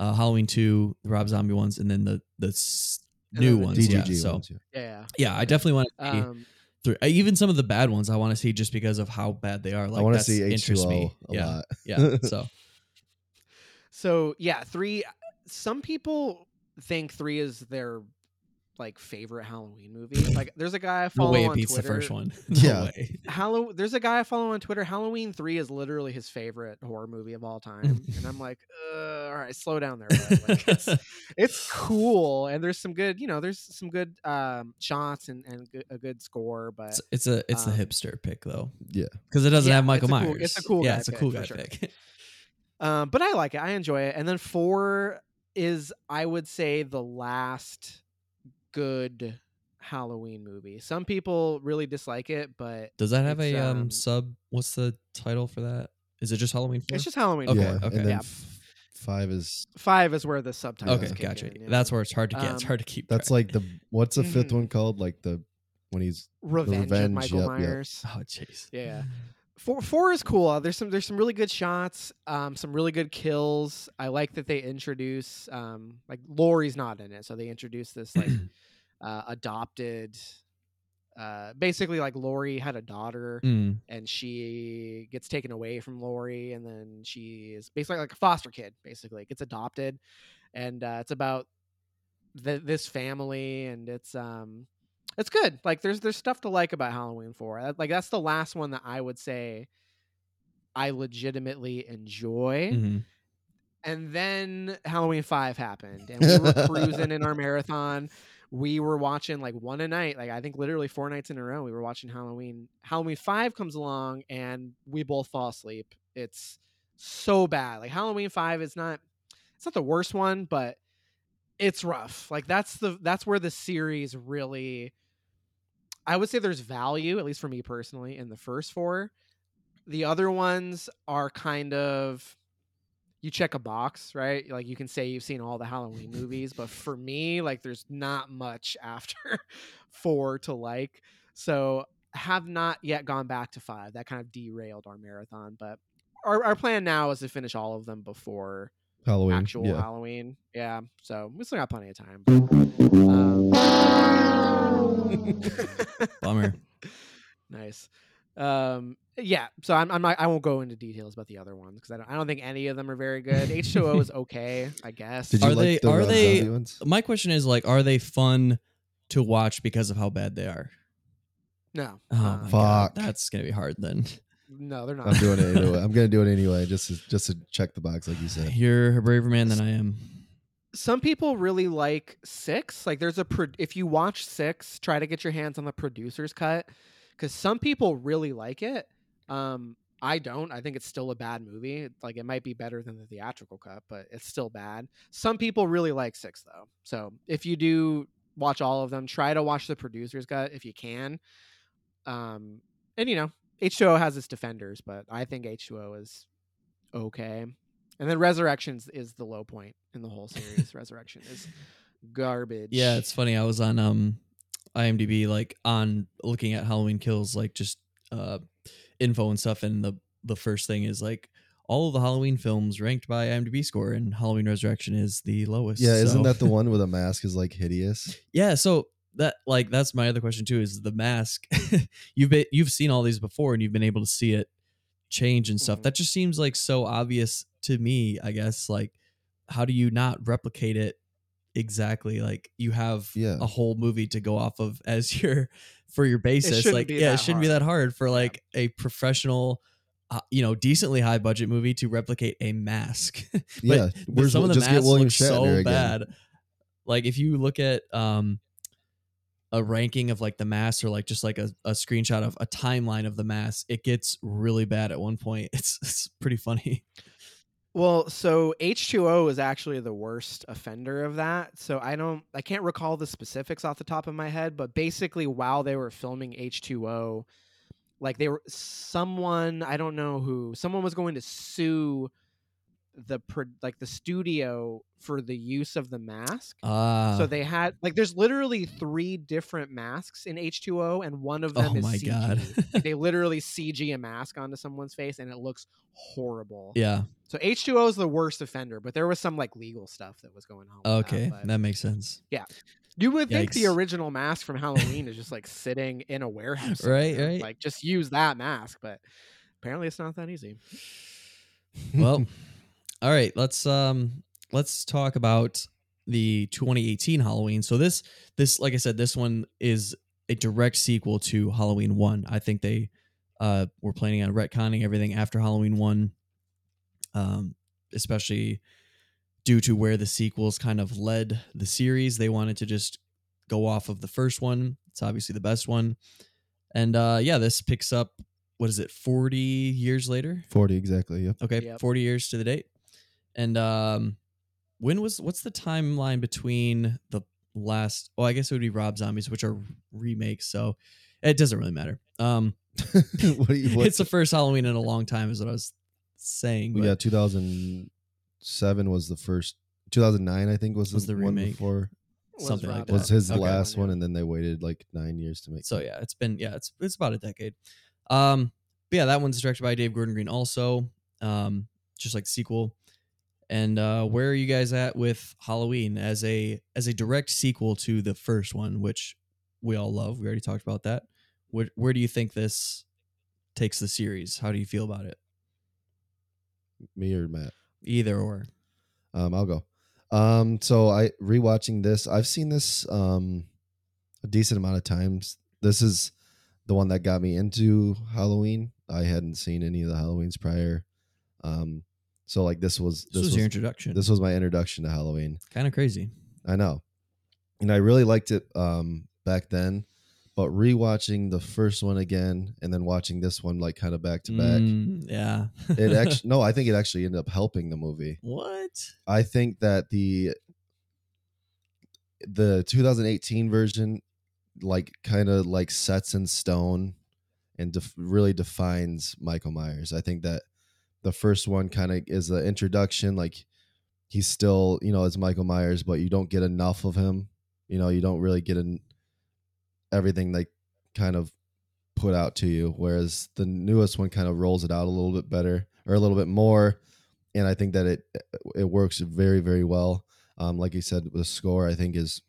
uh, Halloween two, the Rob Zombie ones, and then the the s-
And
new
the
ones.
DGG
yeah. So
ones. Yeah.
Yeah.
yeah, I definitely want to see
Um,
through. uh, Even some of the bad ones, I want to see just because of how bad they are. Like
I want to
that's
see
interests
H2O
me.
a
yeah,
lot.
yeah. So
So yeah, three. Some people think three is their like favorite Halloween movie. Like, there's a guy I follow
no
follow
way it
on
beats
Twitter.
the first one. No
Yeah.
way.
Hallow- there's a guy I follow on Twitter. Halloween three is literally his favorite horror movie of all time, and I'm like, uh, all right, slow down there. Like, it's, it's cool, and there's some good, you know, there's some good um, shots and and good, a good score, but
It's, it's a it's a
Um,
hipster pick though,
Yeah.
because it doesn't
Yeah,
have Michael
it's a cool-
Myers.
it's a cool
Yeah,
guy
it's a cool
for
guy
sure.
pick.
Um, but I like it. I enjoy it. And then four is, I would say, the last good Halloween movie. Some people really dislike it, but
Does that have a um,
um,
sub? What's the title for that? Is it just Halloween? 4?
it's just Halloween.
Okay,
yeah.
okay.
And then
Yeah.
f- five is
Five is where the subtitle.
okay, gotcha.
in, yeah.
That's where it's hard to get. it's
Um,
hard to keep.
that's
track.
like the what's the fifth
Mhm.
one called? Like the when he's
Revenge, of
Revenge,
Michael
yep, yep.
Myers.
oh jeez.
Yeah. Four four is cool. Uh, There's some there's some really good shots, um, some really good kills. I like that they introduce um like Laurie's not in it, so they introduce this like uh, adopted uh basically like Laurie had a daughter
Mm.
and she gets taken away from Laurie, and then she is basically like a foster kid. Basically, gets adopted, and uh, it's about th- this family, and it's um, it's good. Like there's there's stuff to like about Halloween Four. Like that's the last one that I would say I legitimately enjoy.
Mhm.
And then Halloween Five happened, and we were cruising in our marathon. We were watching like one a night, like I think literally four nights in a row. We were watching Halloween. Halloween Five comes along, and we both fall asleep. It's so bad. Like Halloween Five is not, it's not the worst one, but it's rough. Like that's the that's where the series really. I would say there's value, at least for me personally, in the first four. The other ones are kind of you check a box, right? Like you can say you've seen all the Halloween movies, but for me, like there's not much after four to like. So have not yet gone back to five. That kind of derailed our marathon, but our, our plan now is to finish all of them before
Halloween.
actual
yeah.
Halloween. Yeah. So we still got plenty of time. Um,
Bummer.
nice. Um, yeah. So I'm, I'm not, I won't go into details about the other ones because I don't, I don't think any of them are very good. H2O is okay, I guess.
Did you
Are
like
they-
the
are they-
ones?
My question is like, are they fun to watch because of how bad they are?
no.
Oh
uh,
my god,
Fuck.
that's gonna be hard then.
no, they're not.
I'm doing it anyway. I'm gonna do it anyway, just to, just to check the box, like you said.
You're a braver man than I am.
Some people really like six like there's a pro- if you watch six try to get your hands on the producer's cut because some people really like it um i don't i think it's still a bad movie like it might be better than the theatrical cut but it's still bad. Some people really like six though so if you do watch all of them try to watch the producer's cut if you can um and you know h2o has its defenders but i think h2o is okay and then Resurrections is the low point in the whole series. Resurrection is garbage.
Yeah, it's funny. I was on um IMDb like on looking at Halloween Kills like just uh info and stuff and the the first thing is like all of the Halloween films ranked by IMDb score and Halloween Resurrection is the lowest.
Yeah, isn't
so-
that the one where the mask is like hideous?
Yeah, so that like that's my other question too is the mask. you've been you've seen all these before and you've been able to see it change and stuff.
Mhm.
That just seems like so obvious to me, I guess. Like how do you not replicate it exactly? Like you have
Yeah.
a whole movie to go off of as your for your basis. Like yeah, it shouldn't be that hard for
Yeah.
like a professional uh, you know, decently high budget movie to replicate a mask. But-
yeah, where's
some of the
just get
masks look
Shatner
so
again.
bad. Like if you look at um a ranking of like the masks or like just like a, a screenshot of a timeline of the masks, it gets really bad at one point. It's it's pretty funny.
Well, so H2O is actually the worst offender of that. So I don't I can't recall the specifics off the top of my head, but basically while they were filming H2O, like they were someone, I don't know who, someone was going to sue the pro- like the studio for the use of the mask.
Ah,
so they had like there's literally three different masks in H2O and one of them
Oh
is
my
CG.
God.
They literally CG a mask onto someone's face and it looks horrible.
yeah.
So H2O is the worst offender, but there was some like legal stuff that was going on. with that,
Okay, that makes sense. Yeah.
You would think the original mask from Halloween is just like sitting in a warehouse.
Right,
somewhere.
right.
Like just use that mask, but apparently it's not that easy.
Well, all right. Let's um let's talk about the 2018 Halloween. So this this like I said, this one is a direct sequel to Halloween one. I think they uh were planning on retconning everything after Halloween one, um, especially due to where the sequels kind of led the series. They wanted to just go off of the first one. It's obviously the best one, and uh yeah, this picks up. What is it? 40 years later.
40 exactly. Yep.
Okay,
Yep.
40 years to the date. And um when was what's the timeline between the last oh I guess it would be Rob Zombies, which are remakes, so it doesn't really matter. Um
what you, what,
it's the first Halloween in a long time is what I was saying.
yeah,
but
2007 was the first. 2009, I think, was,
Was
the,
the
one
remake.
before.
Was
Something like that.
Was his
Okay.
last one,
yeah.
and then they waited like nine years to make.
So yeah, it's been yeah, it's it's about a decade. Um but yeah, that one's directed by Dave Gordon Green also. Um just like the sequel. And uh where are you guys at with Halloween as a as a direct sequel to the first one, which we all love. We already talked about that. Where where do you think this takes the series? How do you feel about it?
me or Matt.
Either or.
Um, I'll go. Um, so I rewatching this. I've seen this um a decent amount of times. This is the one that got me into Halloween. I hadn't seen any of the Halloweens prior. Um, so like this was
This, was, your introduction.
this was my introduction to Halloween.
kind of crazy.
I know. And I really liked it um back then, but rewatching the first one again and then watching this one like kind of back to back,
Mm, yeah.
it actually no, I think it actually ended up helping the movie.
what?
I think that the the 2018 version like kind of like sets in stone and def- really defines Michael Myers. I think that the first one kind of is the introduction like he's still, you know, as Michael Myers, but you don't get enough of him. You know, you don't really get in everything like kind of put out to you whereas the newest one kind of rolls it out a little bit better or a little bit more and I think that it it works very very well. Um, like you said, the score I think is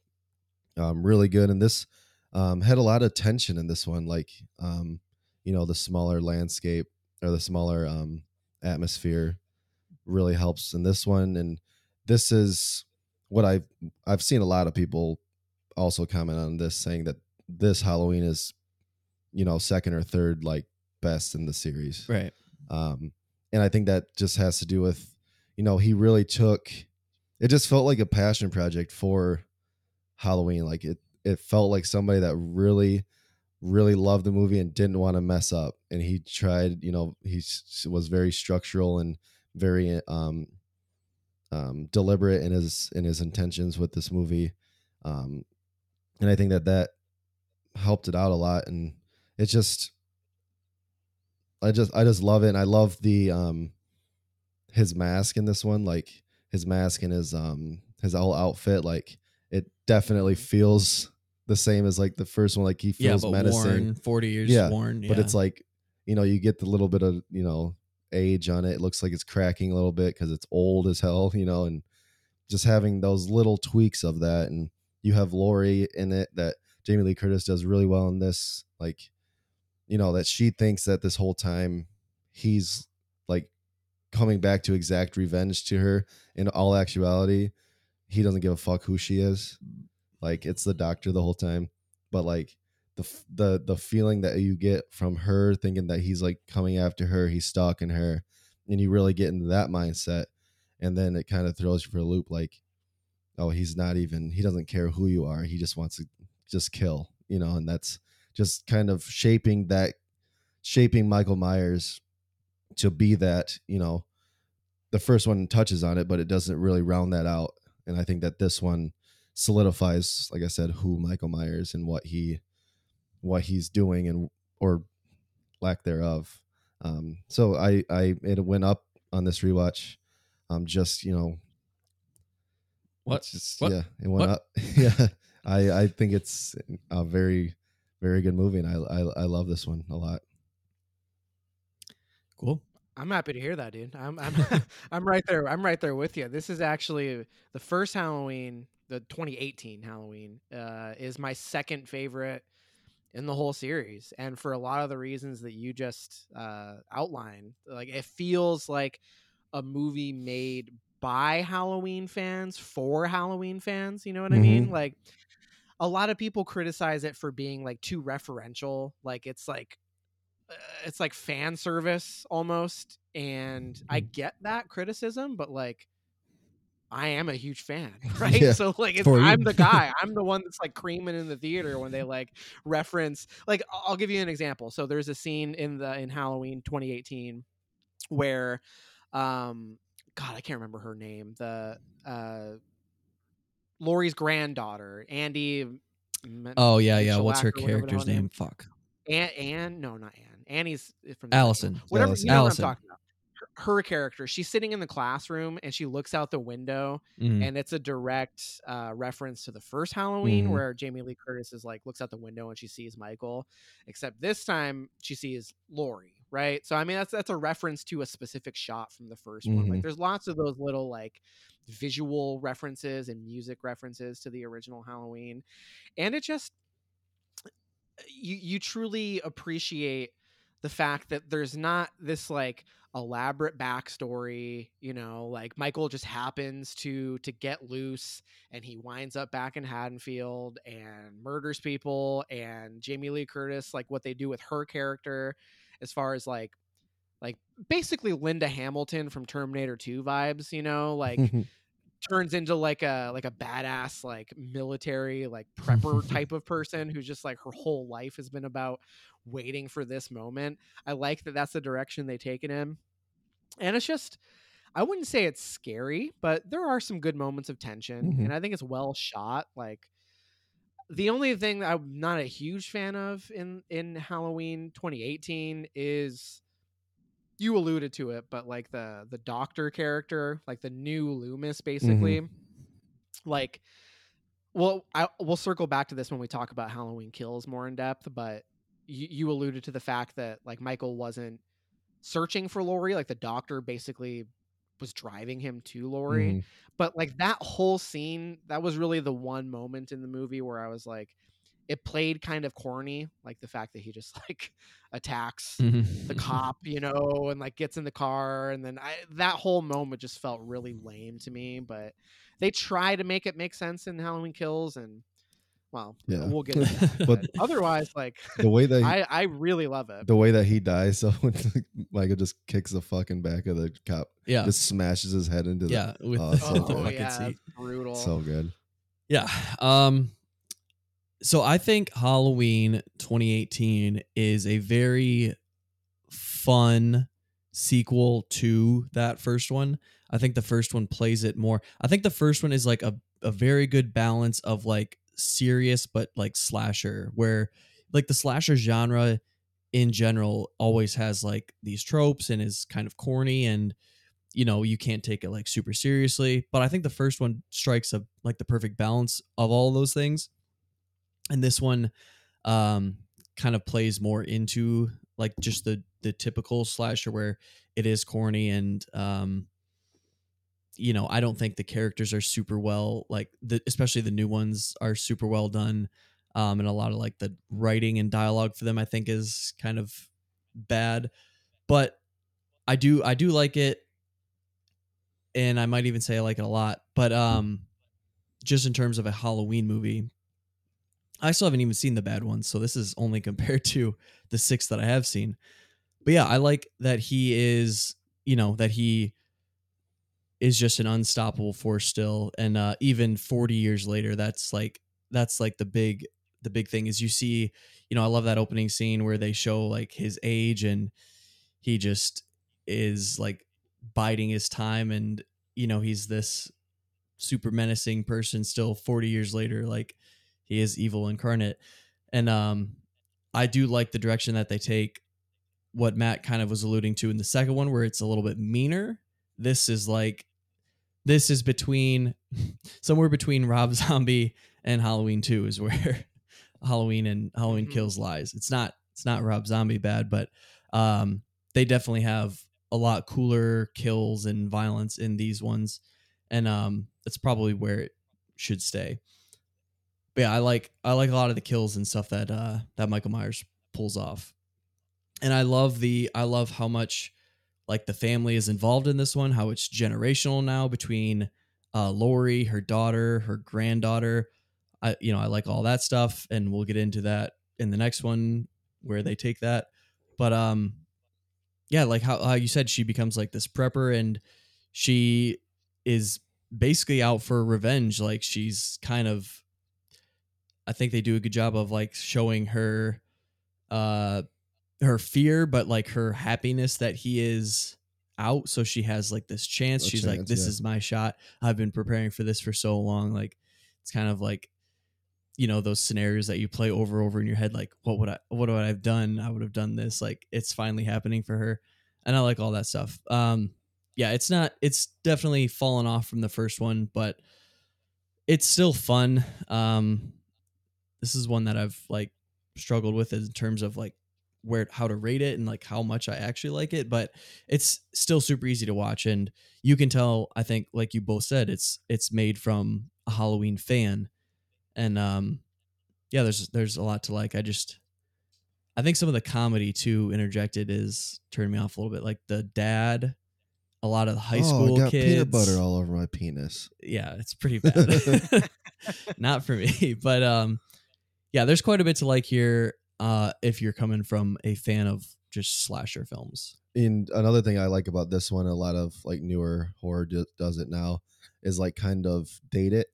um, really good, and this um, had a lot of tension in this one. Like um, you know, the smaller landscape or the smaller um, atmosphere really helps in this one, and this is what I've I've seen a lot of people also comment on this, saying that this Halloween is you know second or third like best in the series
Right.
um, and I think that just has to do with, you know, he really took. It just felt like a passion project for Halloween. Like it, it felt like somebody that really, really loved the movie and didn't want to mess up. And he tried. You know, he was very structural and very um, um, deliberate in his in his intentions with this movie. Um, and I think that that helped it out a lot. And it just I just I just love it and I love the um his mask in this one like his mask and his um his whole outfit like it definitely feels the same as like the first one like he
Yeah,
feels
but
menacing
worn, 40 years
Yeah,
worn.
but it's like you know you get the little bit of you know age on it. It looks like it's cracking a little bit because it's old as hell you know and just having those little tweaks of that and you have Laurie in it that Jamie Lee Curtis does really well in this like you know that she thinks that this whole time he's like coming back to exact revenge to her. In all actuality he doesn't give a fuck who she is. Like it's the doctor the whole time. But like the the the feeling that you get from her thinking that he's like coming after her he's stalking her and you really get into that mindset and then it kind of throws you for a loop like oh he's not even he doesn't care who you are he just wants to just kill you know and that's just kind of shaping that shaping michael myers to be that you know. The first one touches on it but it doesn't really round that out and i think that this one solidifies like i said who michael myers and what he what he's doing and or lack thereof um so i i it went up on this rewatch um, just you know,
What?
Just,
What?
Yeah, it went
What?
up. yeah, I I think it's a very very good movie, and I I, I love this one a lot.
Cool.
I'm happy to hear that, dude. I'm I'm I'm right there. I'm right there with you. This is actually the first Halloween, the 2018 Halloween, uh, is my second favorite in the whole series, and for a lot of the reasons that you just uh, outlined. Like it feels like a movie made by Halloween fans for Halloween fans. You know what I mean? Like a lot of people criticize it for being like too referential. Like it's like uh, it's like fan service almost and i get that criticism but like i am a huge fan right
Yeah,
so like it's, i'm the guy i'm the one that's like creaming in the theater when they like reference like i'll give you an example so there's a scene in the in halloween 2018 where um god i can't remember her name the uh Laurie's granddaughter, Andi.
Oh yeah, yeah. What's her
or whatever the hell
character's
name-
name? Fuck.
Anne, Anne, no, not Anne. Annie's from the
Allison.
Whatever,
Allison.
you know
Allison.
what I'm talking about. Her, character, she's sitting in the classroom and she looks out the window,
Mhm.
and it's a direct uh, reference to the first Halloween
Mhm.
where Jamie Lee Curtis is like looks out the window and she sees Michael, except this time she sees Laurie, right? So I mean that's that's a reference to a specific shot from the 1st one. Like
Mhm.
there's lots of those little like visual references and music references to the original Halloween, and it just you you truly appreciate the fact that there's not this like elaborate backstory you know like michael just happens to to get loose and he winds up back in haddonfield and murders people and jamie lee curtis like what they do with her character as far as like like basically linda hamilton from terminator 2 vibes you know like turns into like a like a badass like military like prepper type of person who's just like her whole life has been about waiting for this moment. I like that that's the direction they take it in. And it's just I wouldn't say it's scary, but there are some good moments of tension
Mhm.
and I think it's well shot like the only thing that I'm not a huge fan of in in Halloween 2018 is you alluded to it, but like the the doctor character, like the new Loomis, basically, like, well, I we'll circle back to this when we talk about Halloween Kills more in depth, but you, you alluded to the fact that like Michael wasn't searching for Laurie, like the doctor basically was driving him to Laurie,
Mhm.
but like that whole scene, that was really the one moment in the movie where I was like, it played kind of corny, like the fact that he just like attacks
Mhm.
the cop, you know, and like gets in the car, and then I that whole moment just felt really lame to me. But they try to make it make sense in Halloween Kills, and well,
Yeah.
we'll get into that.
But-
but otherwise, like
The way that he,
I I really love it.
the way that he dies, so when Michael just kicks the fucking back of the cop,
Yeah.
just smashes his head into the.
Yeah. With
Oh,
the,
so
the
good.
oh
fucking
yeah,
seat.
that's brutal.
So good.
Yeah. Um so I think Halloween 2018 is a very fun sequel to that first one. I think the first one plays it more. I think the first one is like a, a very good balance of like serious but like slasher where like the slasher genre in general always has like these tropes and is kind of corny and you know you can't take it like super seriously but i think the first one strikes a like the perfect balance of all those things and this one um kind of plays more into like just the the typical slasher where it is corny and um you know i don't think the characters are super well like the especially the new ones are super well done um and a lot of like the writing and dialogue for them i think is kind of bad. But i do i do like it and i might even say i like it a lot but um just in terms of a halloween movie i still haven't even seen the bad ones so this is only compared to the six that i have seen. But yeah i like that he is you know that he is just an unstoppable force still and uh even 40 years later that's like that's like the big the big thing is you see you know i love that opening scene where they show like his age and he just is like biding his time and you know he's this super menacing person still 40 years later like he is evil incarnate. And um i do like the direction that they take what matt kind of was alluding to in the second one where it's a little bit meaner. This is like this is between somewhere between Rob Zombie and Halloween 2 is where Halloween and Halloween
Mhm.
Kills lies. It's not it's not Rob Zombie bad, but um they definitely have a lot cooler kills and violence in these ones. And um that's probably where it should stay. But yeah, I like I like a lot of the kills and stuff that uh that Michael Myers pulls off. And I love the I love how much like the family is involved in this one, how it's generational now between uh Laurie, her daughter, her granddaughter. I you know, I like all that stuff and we'll get into that in the next one where they take that. But um yeah, like how, how you said she becomes like this prepper and she is basically out for revenge. Like she's kind of I think they do a good job of like showing her uh her fear but like her happiness that he is out so she has like this chance.
A
she's like this
yeah.
is my shot. I've been preparing for this for so long. Like it's kind of like you know those scenarios that you play over and over in your head like what would i what would i have done? I would have done this. Like it's finally happening for her and i like all that stuff. Um yeah it's not it's definitely fallen off from the first one but it's still fun. Um this is one that i've like struggled with in terms of like where how to rate it and like how much i actually like it but it's still super easy to watch and you can tell i think like you both said it's it's made from a halloween fan and um yeah there's there's a lot to like. I just i think some of the comedy too interjected is turning me off a little bit like the dad a lot of the high
oh,
school
I got
kids.
peanut butter all over my penis.
yeah it's pretty bad. Not for me but um yeah there's quite a bit to like here uh if you're coming from a fan of just slasher films
And another thing I like about this one, a lot of like newer horror do, does it now, is like kind of date it.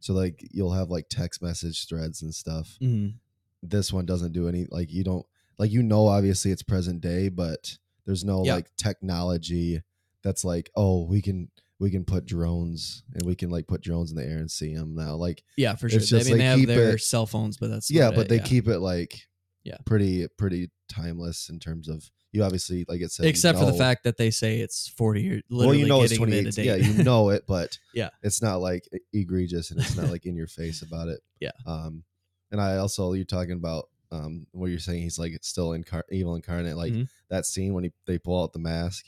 So like you'll have like text message threads and stuff.
Mhm.
This one doesn't do any like you don't like you know obviously it's present day, but there's no
Yeah.
like technology that's like oh we can we can put drones and we can like put drones in the air and see them now like
yeah for sure i mean
like,
they have their
it-
cell phones but that's
yeah but
it,
they
yeah.
keep it like
Yeah.
pretty pretty timeless in terms of you obviously like it said you
except for the fact that they say it's 40 years
well you know it's
it
28 yeah you know it but
Yeah.
it's not like egregious and it's not like in your face about it
Yeah.
um and i also you're talking about um what you're saying he's like it's still incar- evil incarnate like
Mhm.
that scene when he they pull out the mask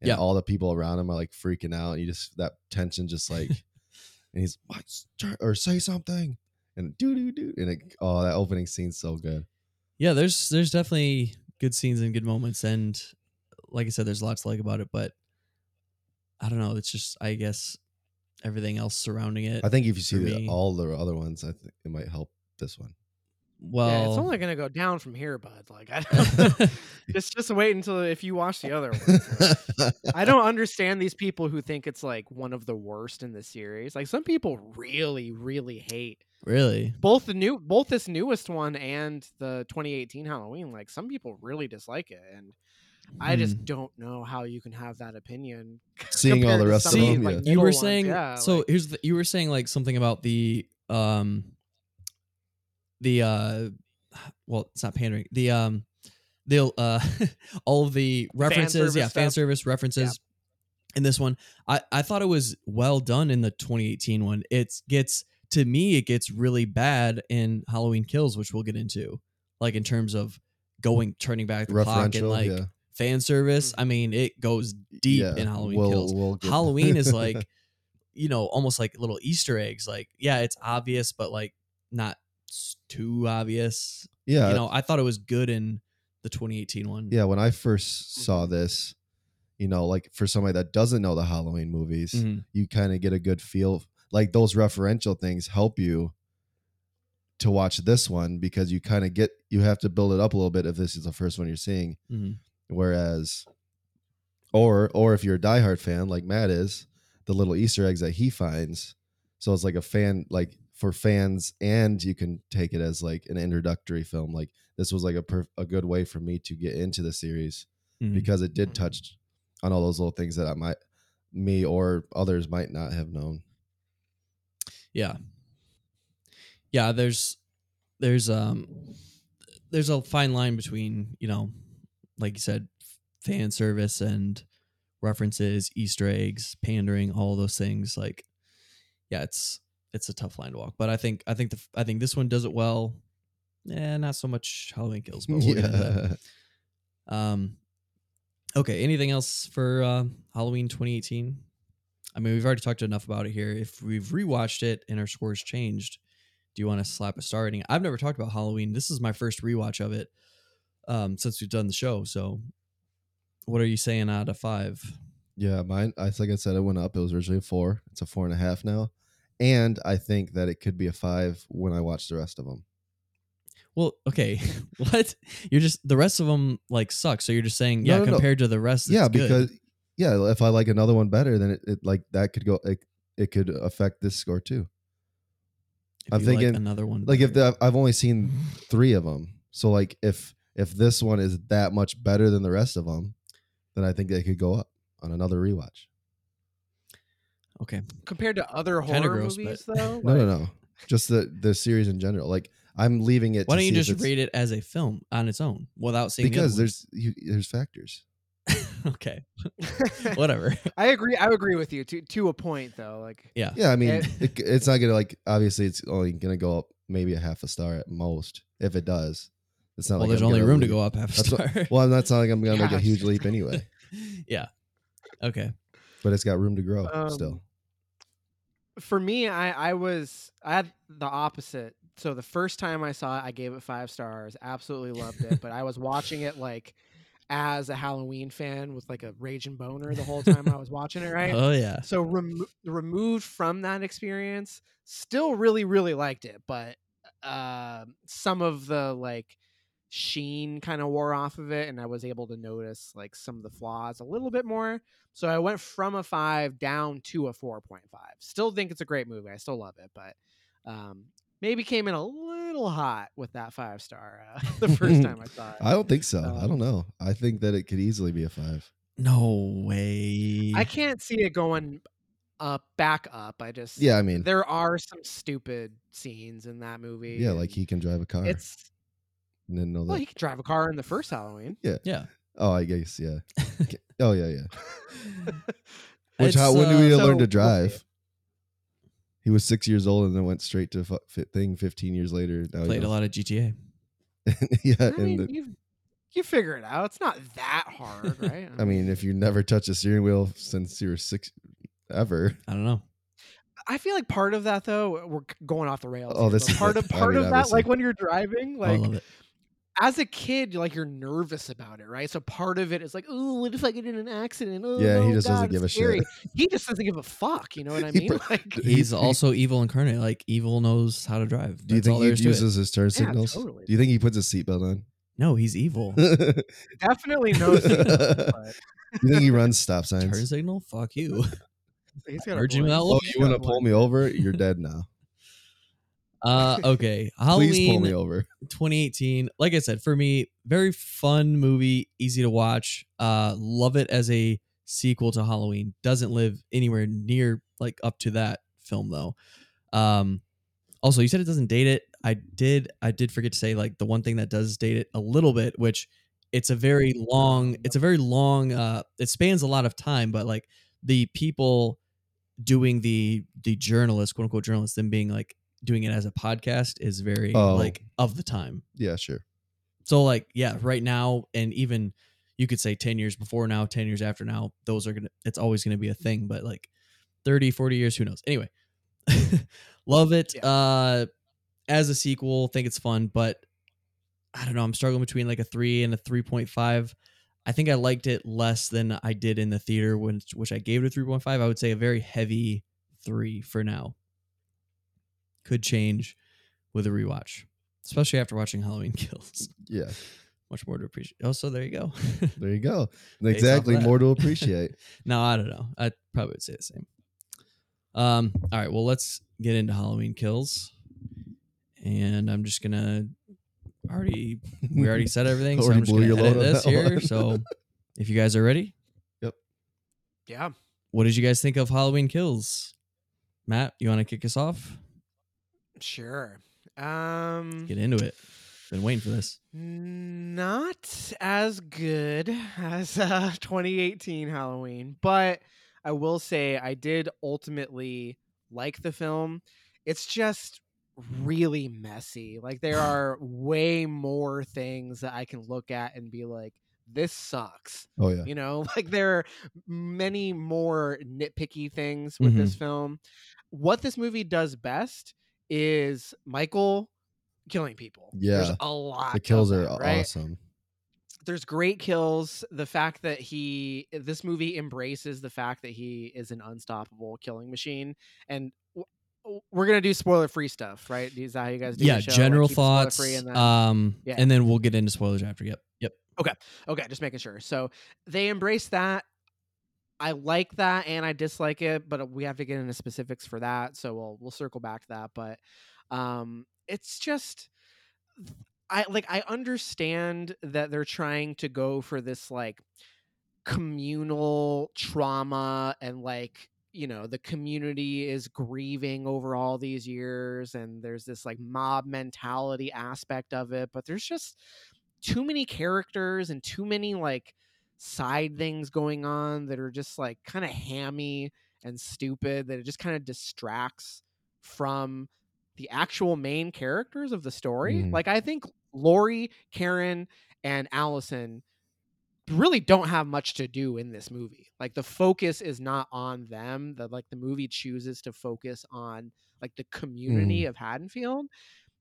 and
Yeah.
all the people around him are like freaking out and you just that tension just like and he's "What? Turn- or say something and do do do and it, oh that opening scene's so good
yeah there's there's definitely good scenes and good moments and like i said there's lots to like about it but i don't know it's just i guess everything else surrounding it
i think if you see the, all the other ones i think it might help this one
well
yeah, it's only gonna go down from here, bud. Like I don't know. just just wait until if you watch the other ones. I don't understand these people who think it's like one of the worst in the series. Like some people really, really hate
really
both the new, both this newest one and the 2018 Halloween. Like some people really dislike it, and I just don't know how you can have that opinion.
Seeing all the rest of
See,
them
like,
yeah.
you were
ones.
saying
Yeah,
so
like-
here's the, you were saying like something about the um the uh well it's not pandering the um they'll uh all of the references
service
yeah fan
stuff.
service references in this one i i thought it was well done in the 2018 one it gets to me it gets really bad in halloween kills which we'll get into like in terms of going turning back the clock and like
yeah
fan service i mean it goes deep
Yeah,
in halloween
we'll-
kills
we'll get-
Halloween is like, you know, almost like little Easter eggs. Like, yeah, it's obvious, but like not too obvious.
yeah
You know, I thought it was good in the 2018 one.
yeah when i first saw
Mhm.
this you know like for somebody that doesn't know the halloween movies
Mhm.
you kind of get a good feel like those referential things help you to watch this one because you kind of get you have to build it up a little bit if this is the first one you're seeing
Mhm.
whereas or or if you're a diehard fan like matt is the little easter eggs that he finds so it's like a fan like for fans and you can take it as like an introductory film like this was like a perf- a good way for me to get into the series
Mhm.
because it did touch on all those little things that I might me or others might not have known.
Yeah. Yeah, there's there's um there's a fine line between, you know, like you said, fan service and references, Easter eggs, pandering, all those things. Like, yeah, it's it's a tough line to walk. But I think I think the I think this one does it well. Eh, not so much Halloween Kills, but we'll get
yeah.
Um, okay. Anything else for uh, Halloween 2018? I mean, we've already talked enough about it here. If we've rewatched it and our scores changed, do you want to slap a star rating? I've never talked about Halloween. This is my first rewatch of it um, since we've done the show. So, what are you saying out of five?
Yeah, mine. I like I said, it went up. It was originally a four. It's a four and a half now, and I think that it could be a five when I watch the rest of them.
Well, okay, what? You're just the rest of them like suck. So you're just saying,
No,
yeah,
no, no.
compared to the rest,
yeah,
it's good.
Because yeah, if I like another one better, then it, it like that could go. It, it could affect this score too.
If
I'm
you like
thinking,
another one.
Like if the, I've only seen three of them, so like if if this one is that much better than the rest of them, then I think they could go up on another rewatch.
okay,
Compared to other
Kinda
horror
gross,
movies,
but-
though.
No, no, no, just the the series in general. Like I'm leaving it.
why
to
don't you
see if
just rate it as a film on its own without seeing? the other
because
ones?
there's you, there's factors.
okay, whatever.
I agree. I agree with you to to a point, though. Like,
Yeah.
Yeah, I mean,
It-
it, it's not gonna like obviously it's only gonna go up maybe a half a star at most if it does. It's not
Well,
like
there's
I'm
only
gonna
room to go up half a
That's
star.
what- Well, that's not like I'm gonna make a huge leap anyway,
yeah. Okay.
but it's got room to grow
Um,
still.
for me, I I was I had the opposite. So the first time I saw it, I gave it five stars. Absolutely loved it. but I was watching it like as a Halloween fan with like a raging boner the whole time I was watching it. Right.
Oh yeah.
So remo- removed from that experience, still really really liked it, but uh, some of the like sheen kind of wore off of it, and I was able to notice like some of the flaws a little bit more. So I went from a five down to a four point five. Still think it's a great movie. I still love it, but um, maybe came in a little hot with that five star uh, the first time I saw it.
I don't think so. I
um,
don't know. I think that it could easily be a five.
No way.
I can't see it going up back up. I just
Yeah, I mean,
there are some stupid scenes in that movie.
yeah, like he can drive a car.
It's
Didn't know that.
well, he could drive a car in the first Halloween.
Yeah. Yeah.
Oh, I guess yeah. Oh yeah, yeah. Which
It's,
how when did
uh,
we
so-
learn to drive? He was six years old and then went straight to fu- fit thing. Fifteen years later, now he
played a
knows-
lot of GTA.
yeah,
I
and
mean,
the-
you you figure it out. It's not that hard, right?
I mean, if you never touched a steering wheel since you were six, ever.
I don't know.
I feel like part of that though, we're going off the rails.
Oh,
here,
this is
part
it.
of
I
part
mean,
of that,
obviously.
like when you're driving,
I
like
love it.
As a kid, like you're nervous about it, right? So part of it is like, oh, what if I get in an accident? Oh,
Yeah, he
no,
just doesn't give
it's
a shit.
He just doesn't give a fuck. You know what I mean? like,
He's also evil incarnate. Like evil knows how to drive.
Do you
That's all
think he
is to it.
uses his turn signals?
Yeah, totally.
Do you think he puts his seatbelt on?
No, he's evil.
Definitely knows. but
you think he runs stop signs?
Turn signal? Fuck you.
he's got a
Virgin
voice.
Oh, without
Oh, you want to pull me over? You're dead now.
Uh, okay.
Please pull
Halloween
me over.
2018. Like I said, for me, very fun movie, easy to watch. Uh, love it as a sequel to Halloween. Doesn't live anywhere near like up to that film though. Um, also, you said it doesn't date it. I did. I did forget to say like the one thing that does date it a little bit, which it's a very long. It's a very long. Uh, it spans a lot of time, but like the people doing the the journalist, quote unquote journalist, them being like doing it as a podcast is very
Oh.
like of the time.
Yeah, sure.
So like yeah, right now and even you could say 10 years before now, 10 years after now, those are going to it's always going to be a thing, but like 30, 40 years, who knows. Anyway. Love it.
Yeah.
Uh as a sequel, think it's fun, but I don't know, I'm struggling between like a 3 and a 3.5. I think I liked it less than I did in the theater which which I gave it a 3.5. I would say a very heavy 3 for now. Could change with a rewatch, especially after watching Halloween Kills
Yeah,
much more to appreciate. Oh, so there you go.
there you go. Exactly, more to appreciate.
no, I don't know. I probably would say the same. Um. All right. Well, let's get into Halloween Kills, and I'm just gonna already we already said everything, so
Already
I'm just
blew
gonna
your
edit
load on
this
that
here. So, if you guys are ready, Yep.
Yeah.
what did you guys think of Halloween Kills? Matt, you want to kick us off?
Sure. Um
Get into it. Been waiting for this.
Not as good as uh, 2018 Halloween, but I will say I did ultimately like the film. It's just really messy. Like there are way more things that I can look at and be like, this sucks.
Oh yeah.
You know, like there are many more nitpicky things with this film. What this movie does best is Michael killing people.
Yeah.
There's a lot.
The kills
of
are
right?
awesome.
There's great kills. The fact that he, this movie embraces the fact that he is an unstoppable killing machine, and we're gonna do spoiler free stuff, right? Is that how you guys do?
yeah,
the show?
General
keep it spoiler
thoughts.
and then-
um,
Yeah.
and then we'll get into spoilers after. Yep. Yep.
Okay, okay, just making sure. So they embrace that. I like that and I dislike it, but we have to get into specifics for that. So we'll we'll circle back to that. But um it's just I like I understand that they're trying to go for this like communal trauma and like you know the community is grieving over all these years and there's this like mob mentality aspect of it but there's just too many characters and too many like side things going on that are just like kind of hammy and stupid that it just kind of distracts from the actual main characters of the story.
Mhm.
Like I think Laurie, Karen, and Allison really don't have much to do in this movie. Like the focus is not on them. That like the movie chooses to focus on like the community of Haddonfield.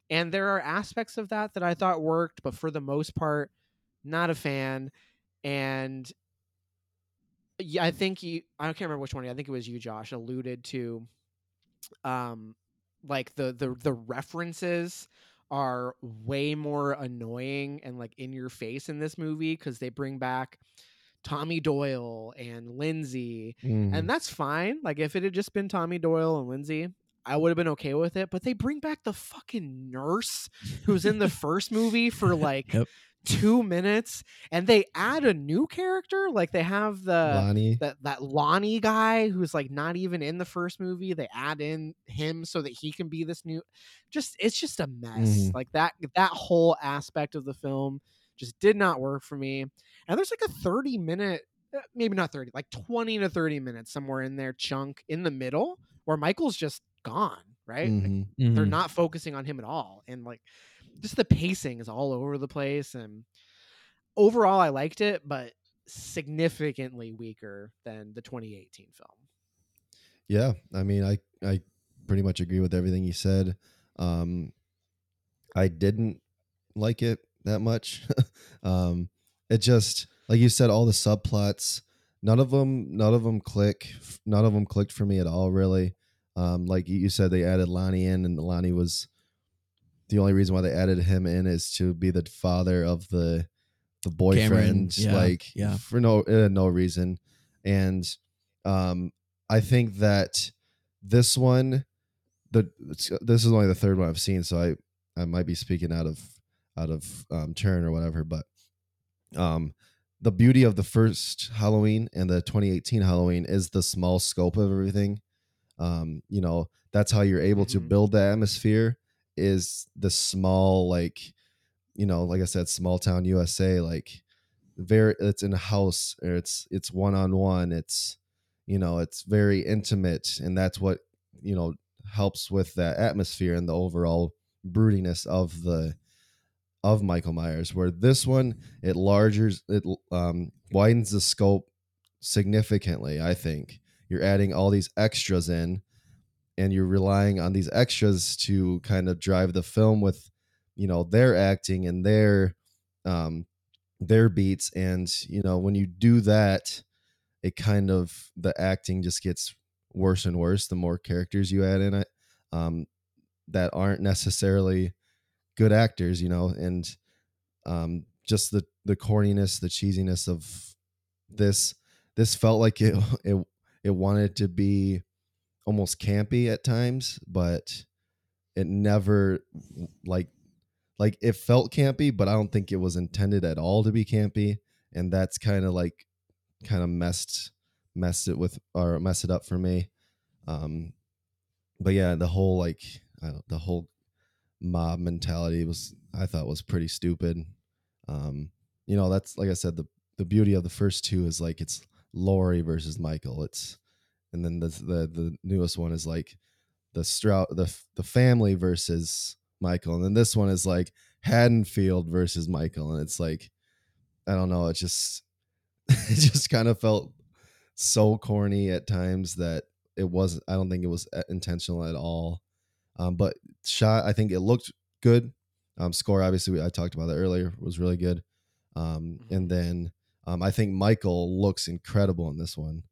And there are aspects of that that I thought worked, but for the most part, not a fan. And yeah, I think you I can't remember which one. I think it was you, Josh, alluded to um like the the the references are way more annoying and like in your face in this movie because they bring back Tommy Doyle and Lindsay
Mhm.
and that's fine. Like if it had just been Tommy Doyle and Lindsay, I would have been okay with it. But they bring back the fucking nurse who's in the first movie for like
Yep.
Two minutes, and they add a new character. Like they have the
Lonnie.
that that Lonnie guy who's like not even in the first movie. They add in him so that he can be this new. Just it's just a mess.
Mhm.
Like that that whole aspect of the film just did not work for me. And there's like a 30 minute, uh, maybe not 30, like 20 to 30 minutes somewhere in there chunk in the middle where Michael's just gone. Right? Like,
Mhm.
they're
Mhm.
not focusing on him at all and like just the pacing is all over the place and overall i liked it but significantly weaker than the 2018 film
Yeah, I mean, I I pretty much agree with everything you said. Um, I didn't like it that much. um, it just like you said, all the subplots, none of them, none of them click. None of them clicked for me at all, really. Um, like you said, they added Lonnie in, and Lonnie was the only reason why they added him in is to be the father of the the boyfriend,
yeah,
like
yeah.
for no uh, no reason. And um, I think that this one, the this is only the third one I've seen, so I I might be speaking out of out of um, turn or whatever, but um, the beauty of the first Halloween and the 2018 Halloween is the small scope of everything. Um, you know, that's how you're able to
Mhm.
build the atmosphere is the small like you know, like I said, small town USA, like very it's in a house or it's it's one on one. It's you know, it's very intimate and that's what, you know, helps with that atmosphere and the overall broodiness of the of Michael Myers. Where this one it largers it um widens the scope significantly, I think. You're adding all these extras in and you're relying on these extras to kind of drive the film with you know their acting and their um their beats. And you know when you do that it kind of the acting just gets worse and worse the more characters you add in it. Um that aren't necessarily good actors you know and um just the the corniness the cheesiness of this this felt like it it it wanted to be almost campy at times but it never like like it felt campy but i don't think it was intended at all to be campy and that's kind of like kind of messed messed it with or messed it up for me um but yeah the whole like the whole mob mentality was I thought was pretty stupid. Um, you know, that's like I said, the the beauty of the first two is like it's Laurie versus Michael. It's and then the the the newest one is like the Strode the the family versus Michael, and then this one is like Haddonfield versus Michael, and it's like I don't know, it just it just kind of felt so corny at times that it wasn't. I don't think it was uh, intentional at all. Um, but shot, I think it looked good. Um, score, obviously, I talked about that earlier, was really good. Um, and then um, I think Michael looks incredible in this one.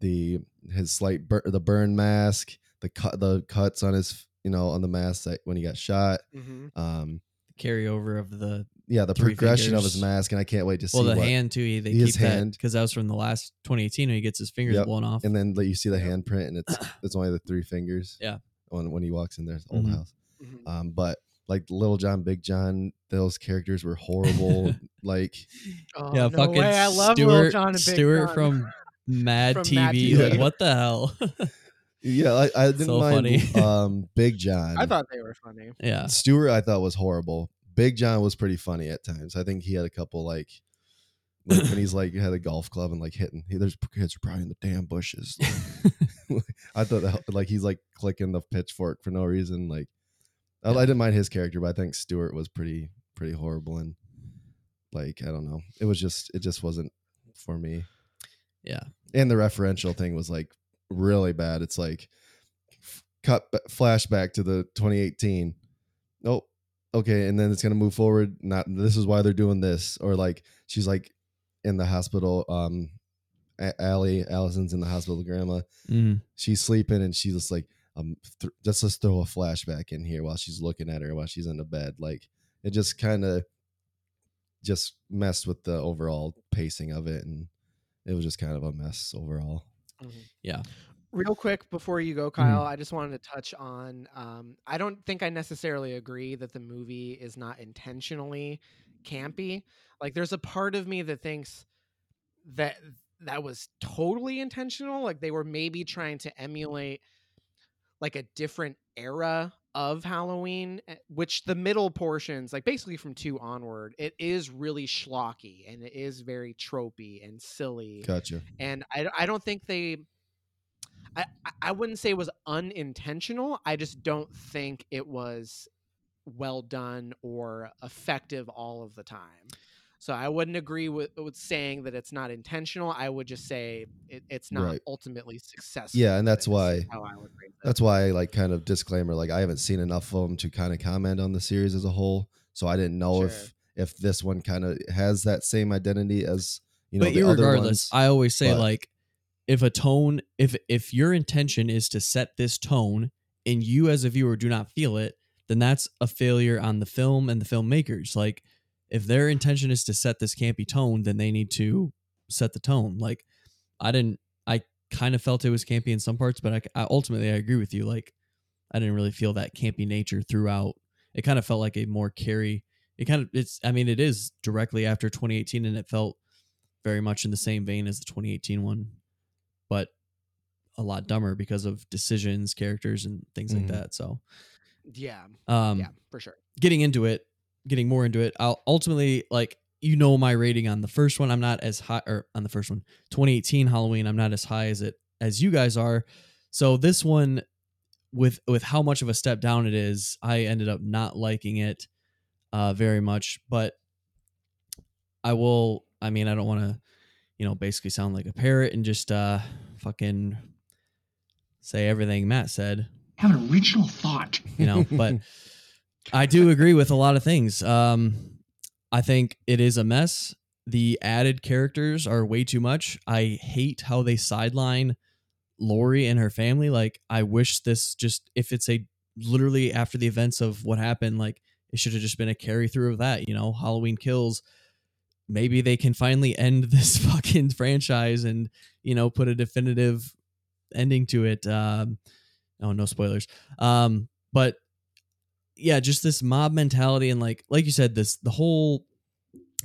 The his slight bur- the burn mask, the cut, the cuts on his, you know, on the mask that when he got shot.
hmm
Um,
Carryover of the
yeah, the
Three
progression of his mask, and I can't wait to see
well, the
what.
hand too. he- They
his
keep that
hand.
because that was from the last 2018 when he gets his fingers
Yep.
blown off.
and then you see the handprint, and it's it's only the three fingers.
Yeah.
when when he walks in their old
Mhm.
house.
hmm
Um, but like Little John, Big John, those characters were horrible. like,
Oh,
yeah,
no
fucking
way. I love
Stuart,
Little John and Big
Stuart
John.
from Mad
From
TV.
Mad
Like, what the hell?
yeah, I, I didn't
So
mind
funny.
um Big John.
I thought they were funny.
yeah,
Stewart, I thought was horrible. Big John was pretty funny at times. I think he had a couple like. Like when he's like had a golf club and like hitting, he, there's kids are probably in the damn bushes. I thought that, like he's like clicking the pitchfork for no reason. Like I, I didn't mind his character, but I think Stewart was pretty pretty horrible and like I don't know. It was just it just wasn't for me.
Yeah.
And the referential thing was like really bad. It's like f- cut b- flashback to the 2018. Nope. Okay, and then it's gonna move forward. Not this is why they're doing this, or like she's like in the hospital. Um, Allie Allison's in the hospital. with Grandma
Mm.
she's sleeping and she's just like um th- just let's throw a flashback in here while she's looking at her while she's in the bed like it just kind of just messed with the overall pacing of it and it was just kind of a mess overall Yeah.
Real quick before you
Mm-hmm.
go, Kyle, I just wanted to touch on. Um, I don't think I necessarily agree that the movie is not intentionally campy. Like, there's a part of me that thinks that that was totally intentional. Like, they were maybe trying to emulate like a different era of Halloween, eh, which the middle portions, like basically from two onward, it is really schlocky and it is very tropey and silly.
Gotcha.
And I, I don't think they I, I- I wouldn't say it was unintentional. I just don't think it was well done or effective all of the time so i wouldn't agree with, uh, with saying that it's not intentional i would just say it, it's not
Right.
ultimately successful
Yeah, and that's why-
how I would it.
that's why I like kind of disclaimer like I haven't seen enough of them to kind of comment on the series as a whole so I didn't know
Sure.
if if this one kind of has that same identity as you know
but regardless, I always say
but-
like, if a tone, if if your intention is to set this tone, and you as a viewer do not feel it, then that's a failure on the film and the filmmakers. Like, if their intention is to set this campy tone, then they need to set the tone. Like, I didn't. I kind of felt it was campy in some parts, but I, I ultimately I agree with you. Like, I didn't really feel that campy nature throughout. It kind of felt like a more carry. It kind of it's. I mean, it is directly after 2018, and it felt very much in the same vein as the 2018 one, but a lot dumber because of decisions, characters, and things
Mhm.
like that. So,
yeah
um,
yeah for sure
getting into it, getting more into it, I'll ultimately like you know my rating on the first one. I'm not as high or on the first one, 2018 Halloween. I'm not as high as it as you guys are. So this one, with with how much of a step down it is, I ended up not liking it uh, very much. But I will. I mean, I don't want to, you know, basically sound like a parrot and just uh, fucking say everything Matt said
Have an original thought.
you know but i do agree with a lot of things. Um i think it is a mess. The added characters are way too much. I hate how they sideline laurie and her family. Like i wish this just if it's a literally after the events of what happened like it should have just been a carry through of that you know halloween kills. Maybe they can finally end this fucking franchise and you know put a definitive ending to it. Um oh no spoilers. Um but yeah just this mob mentality and like like you said this the whole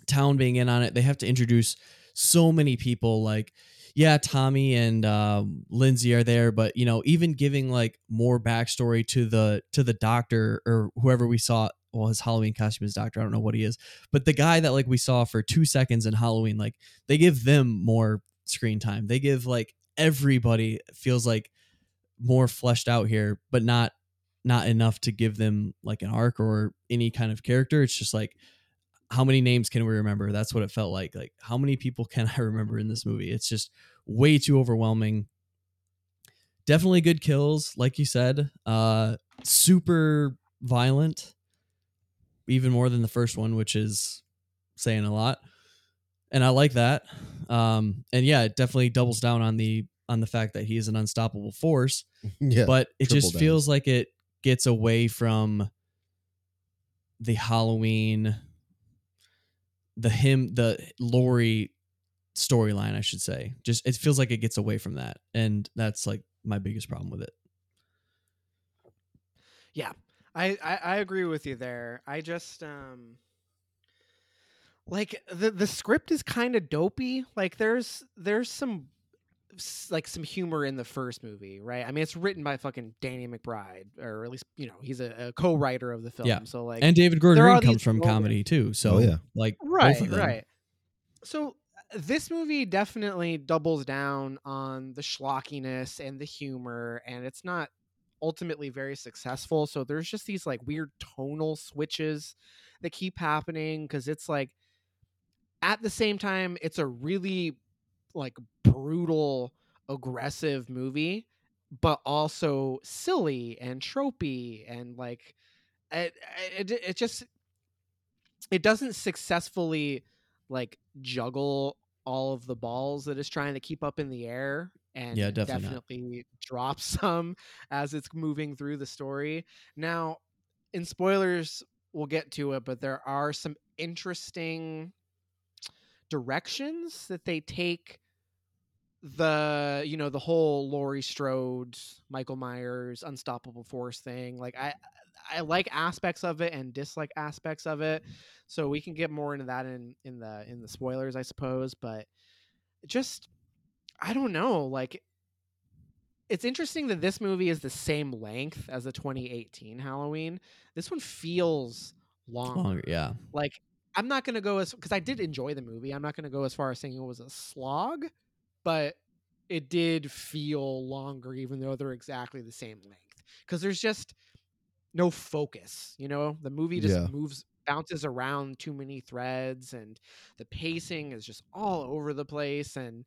town being in on it they have to introduce so many people like yeah, Tommy and um, Lindsey are there, but you know, even giving like more backstory to the to the doctor or whoever we saw. Well, his Halloween costume is doctor. I don't know what he is, but the guy that like we saw for two seconds in Halloween, like they give them more screen time. They give like everybody feels like more fleshed out here, but not not enough to give them like an arc or any kind of character. It's just like how many names can we remember? That's what it felt like. Like how many people can I remember in this movie? It's just way too overwhelming. Definitely good kills, like you said. Uh super violent. Even more than the first one, which is saying a lot. And I like that. Um and yeah, it definitely doubles down on the on the fact that he is an unstoppable force
yeah.
but it just
down.
feels like it gets away from the Halloween, the him, the Laurie storyline, I should say. Just it feels like it gets away from that, and that's like my biggest problem with it.
Yeah, I, I I agree with you there. I just um like the the script is kind of dopey. Like there's there's some like some humor in the first movie, right? I mean, it's written by fucking Danny McBride, or at least you know he's a, a co-writer of the film.
Yeah.
So like,
And David Gordon
there
Green comes
these
from
moments-
comedy too, so
Oh, yeah.
like
right,
both of them.
right. So uh, this movie definitely doubles down on the schlockiness and the humor, and it's not ultimately very successful. So there's just these like weird tonal switches that keep happening because it's like at the same time it's a really like brutal aggressive movie but also silly and tropey and like it, it, it just it doesn't successfully like juggle all of the balls that it's trying to keep up in the air and
Yeah, definitely
definitely drops some as it's moving through the story. Now in spoilers we'll get to it but there are some interesting directions that they take the you know the whole Laurie Strode, Michael Myers, Unstoppable Force thing. Like I I like aspects of it and dislike aspects of it. So we can get more into that in in the in the spoilers, I suppose. But just I don't know. Like it's interesting that this movie is the same length as the 2018 Halloween. This one feels longer.
Longer, yeah.
Like I'm not gonna go as because I did enjoy the movie. I'm not gonna go as far as saying it was a slog, but it did feel longer, even though they're exactly the same length. Because there's just no focus. You know, the movie just
Yeah.
moves, bounces around too many threads, and the pacing is just all over the place. And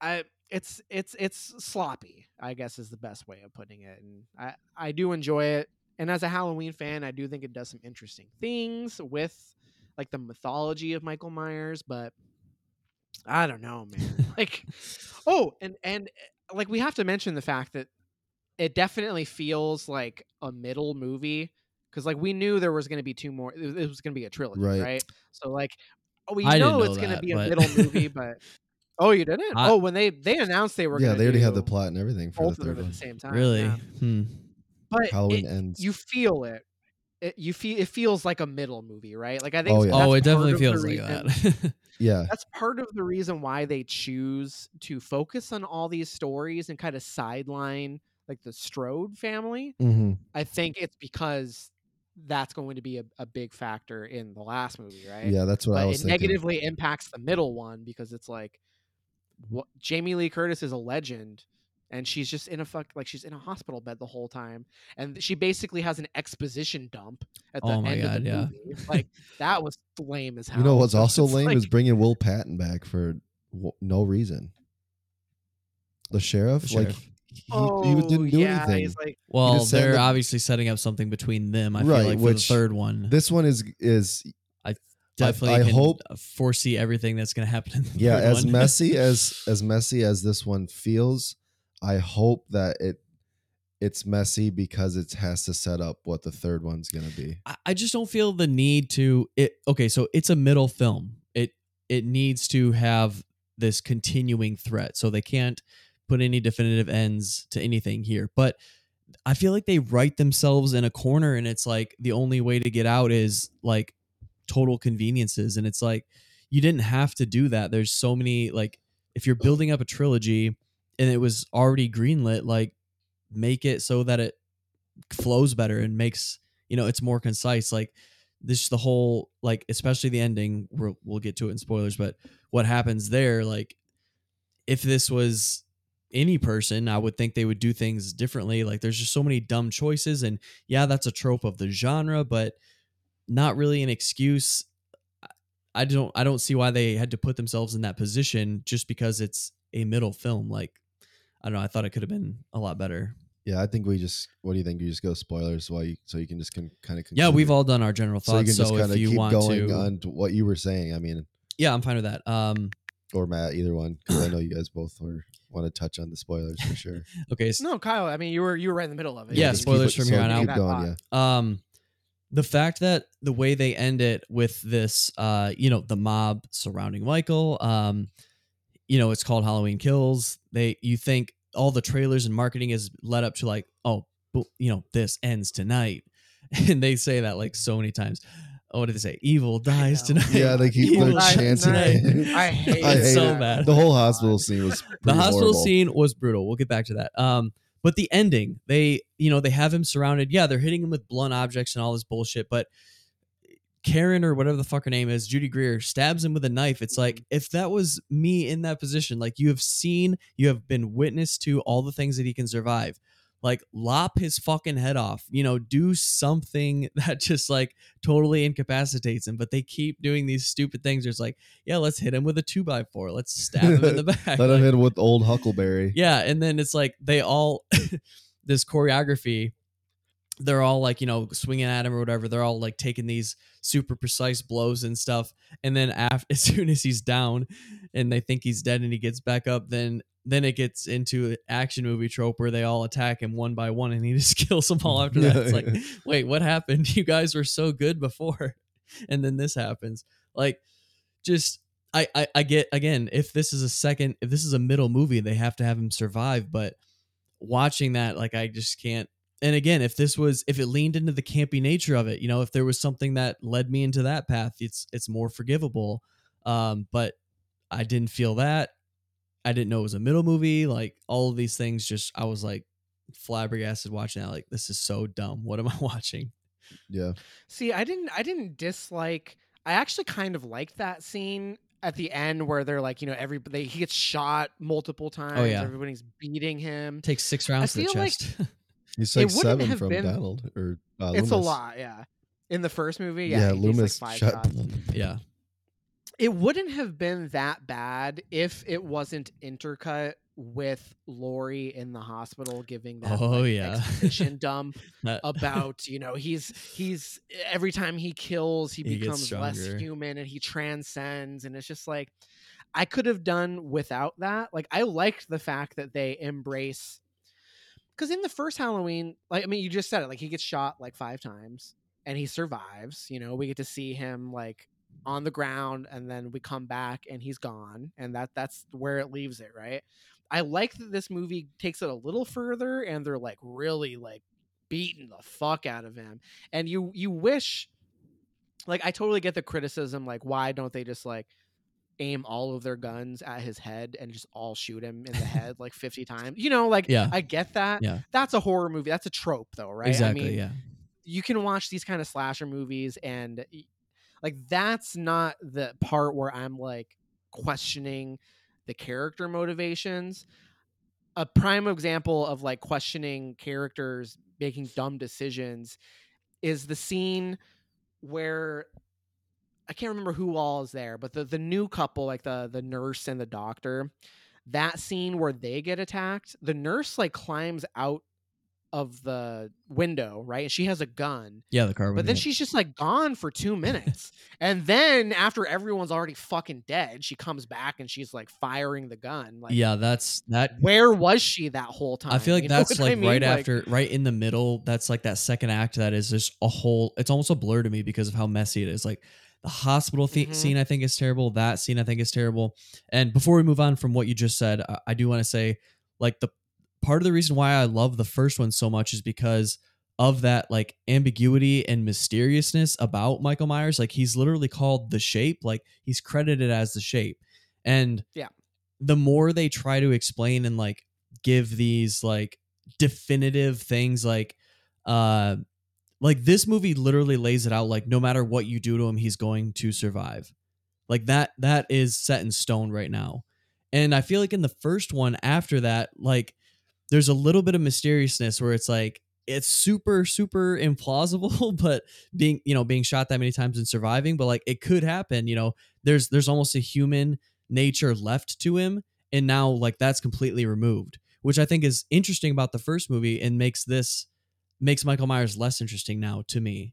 I, it's it's it's sloppy. I guess is the best way of putting it. And I I do enjoy it. And as a Halloween fan, I do think it does some interesting things with like the mythology of Michael Myers, but I don't know, man. like, oh, and and uh, like we have to mention the fact that it definitely feels like a middle movie because like we knew there was going to be two more. It was- going to be a trilogy,
Right.
right? So like
oh, we
know
know
it's going to be a
but-
middle movie, but oh, you didn't?
I-
oh, when they they announced they were
yeah, they already had the plot and everything for
both
the
of them
third
at the same time.
Really?
yeah.
Hmm.
But
Halloween
it-
ends.
you feel it. It, you feel it feels like a middle movie, right? Like I think
Oh,
s-
yeah.
Oh, it definitely
part of
feels like
reason-
that.
yeah,
that's part of the reason why they choose to focus on all these stories and kind of sideline like the Strode family.
hmm
I think it's because that's going to be a, a big factor in the last movie, right?
yeah, that's what I
but
was
it
thinking.
negatively impacts the middle one because it's like what Jamie Lee Curtis is a legend and she's just in a fuck like she's in a hospital bed the whole time and she basically has an exposition dump at the
Oh my
end of the
yeah.
movie. Like that was lame as hell.
You know what's also
it's
lame
like-
is bringing Will Patton back for w- no reason. The sheriff,
The
like he,
oh,
he didn't do
yeah,
anything.
He's like
well,
just
they're
that-
obviously setting up something between them. I
Right,
feel like for
which
the third one,
This one is is I
definitely
I
can
hope-
foresee everything that's going to happen. In the
yeah
third
as
one.
messy as as messy as this one feels. I hope that it it's messy because it has to set up what the third one's gonna be.
I- I just don't feel the need to it okay, so it's a middle film. It it needs to have this continuing threat. So they can't put any definitive ends to anything here. But I feel like they write themselves in a corner and it's like the only way to get out is like total conveniences and it's like you didn't have to do that. There's so many like if you're building up a trilogy and it was already greenlit, like make it so that it flows better and makes you know it's more concise. Like this, the whole like especially the ending. We'll, we'll get to it in spoilers, but what happens there, like if this was any person, I would think they would do things differently. Like there's just so many dumb choices, and yeah, that's a trope of the genre, but not really an excuse. I- don't I don't see why they had to put themselves in that position just because it's a middle film. Like I don't know, I thought it could have been a lot better.
Yeah, I think we just. What do you think? You just go spoilers, while you so you can just kind of.
Yeah, we've all done our general
So you
thoughts.
can
So,
just kind
if
of
you
keep
want
going
to,
on to what you were saying. I mean,
yeah, I'm fine with that. Um,
or Matt, either one, because I know you guys both were want to touch on the spoilers for sure.
okay, s-
No, Kyle. I mean, you were you were right in the middle of it.
Yeah,
just
spoilers
keep it-
from here on out.
Going, yeah.
um the fact that the way they end it with this uh you know the mob surrounding michael um you know it's called halloween kills they you think all the trailers and marketing is led up to like oh you know this ends tonight and they say that like so many times oh what did they say evil dies tonight
Yeah, they keep
Evil
their
dies
chancing.
tonight.
it.
I hate
I
it
hate
so
it.
bad.
The whole hospital scene was
the hospital
horrible.
scene was brutal we'll get back to that um but the ending they you know they have him surrounded yeah they're hitting him with blunt objects and all this bullshit but karen or whatever the fuck her name is judy greer stabs him with a knife. It's like mm-hmm. if that was me in that position like you have seen you have been witness to all the things that he can survive. Like lop his fucking head off you know do something that just like totally incapacitates him but they keep doing these stupid things. It's like yeah let's hit him with a two by four. Let's stab him in the back.
Let him hit him with old Huckleberry.
yeah, and then it's like they all this choreography. They're all like you know swinging at him or whatever. They're all like taking these super precise blows and stuff. And then after, as soon as he's down, and they think he's dead, and he gets back up, then then it gets into action movie trope where they all attack him one by one, and he just kills them all after that. It's like, wait, what happened? You guys were so good before, and then this happens. Like, just I, I I get again if this is a second if this is a middle movie they have to have him survive but watching that like I just can't and again if this was if it leaned into the campy nature of it you know if there was something that led me into that path it's it's more forgivable um but I didn't feel that I didn't know it was a middle movie like all of these things just I was like flabbergasted watching that like this is so dumb what am I watching
Yeah.
See, I didn't I didn't dislike I actually kind of liked that scene at the end where they're like, you know, everybody he gets shot multiple times.
Oh, yeah.
Everybody's beating him.
takes six rounds to the
feel like
chest
He's
It
like
wouldn't
seven
have
from
been-
Donald or uh,
It's a lot, yeah. In the first movie,
Yeah,
yeah,
Loomis
like five
shot.
yeah
It wouldn't have been that bad if it wasn't intercut with Laurie in the hospital giving that
Oh,
like,
yeah.
exposition dump about you know he's he's every time he kills he,
He
becomes less human and he transcends and it's just like I could have done without that. Like I liked the fact that they embrace because in the first Halloween, like I mean, you just said it, like he gets shot like five times and he survives. You know, we get to see him like on the ground and then we come back and he's gone and that that's where it leaves it, right? I like that this movie takes it a little further and they're like really like beating the fuck out of him. And you you wish like I totally get the criticism like why don't they just like aim all of their guns at his head and just all shoot him in the head like 50 times. You know, like
Yeah.
I get that.
Yeah.
That's a horror movie. That's a trope though, right?
exactly
I mean,
yeah
you can watch these kind of slasher movies and like that's not the part where I'm like questioning the character motivations. A prime example of like questioning characters making dumb decisions is the scene where I can't remember who all is there, but the the new couple, like the the nurse and the doctor, that scene where they get attacked, the nurse like climbs out of the window, right? And she has a gun.
yeah the car
But then she's just like gone for two minutes. and then after everyone's already fucking dead, she comes back and she's like firing the gun. Like,
yeah that's that
where was she that whole time?
I feel like
You
that's
what I
like
mean?
right
Like,
after, right in the middle. That's like that second act that is just a whole. It's almost a blur to me because of how messy it is. Like the hospital th-
Mhm.
scene, I think is terrible. That scene, I think is terrible. And before we move on from what you just said, I, I do want to say, like the part of the reason why I love the first one so much is because of that like ambiguity and mysteriousness about Michael Myers. Like he's literally called the Shape. Like he's credited as the Shape, and
Yeah.
the more they try to explain and like give these like definitive things like uh like this movie literally lays it out like no matter what you do to him he's going to survive. Like that that is set in stone right now. And i feel like in the first one after that like there's a little bit of mysteriousness where it's like it's super super implausible but being you know being shot that many times and surviving but like it could happen you know? There's there's almost a human nature left to him and now like that's completely removed which i think is interesting about the first movie and makes this makes michael myers less interesting now to me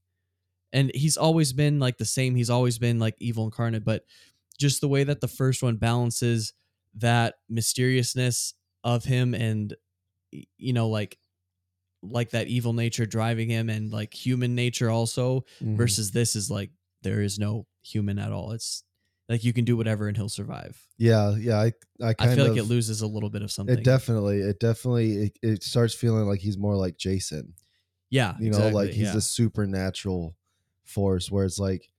and he's always been like the same he's always been like evil incarnate but just the way that the first one balances that mysteriousness of him and you know like like that evil nature driving him and like human nature also
Mhm.
versus this is like there is no human at all it's like you can do whatever and he'll survive
yeah, yeah. I I kind
i feel
of
like it loses a little bit of something
It definitely, it definitely, it, it starts feeling like he's more like Jason.
Yeah
You know,
exactly,
like he's
yeah.
a supernatural force. Where it's like,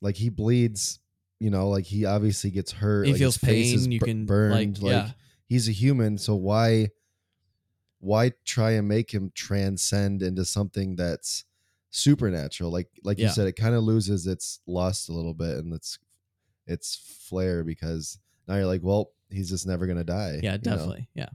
like he bleeds. You know, like he obviously gets hurt.
he
like
feels
his face is
pain you can
burned.
like, yeah
he's a human, so why, why try and make him transcend into something that's supernatural? Like, like you said, it kind of loses its lust a little bit and its its flair because now you're like, well, he's just never gonna die.
Yeah,
you know?
definitely. Yeah.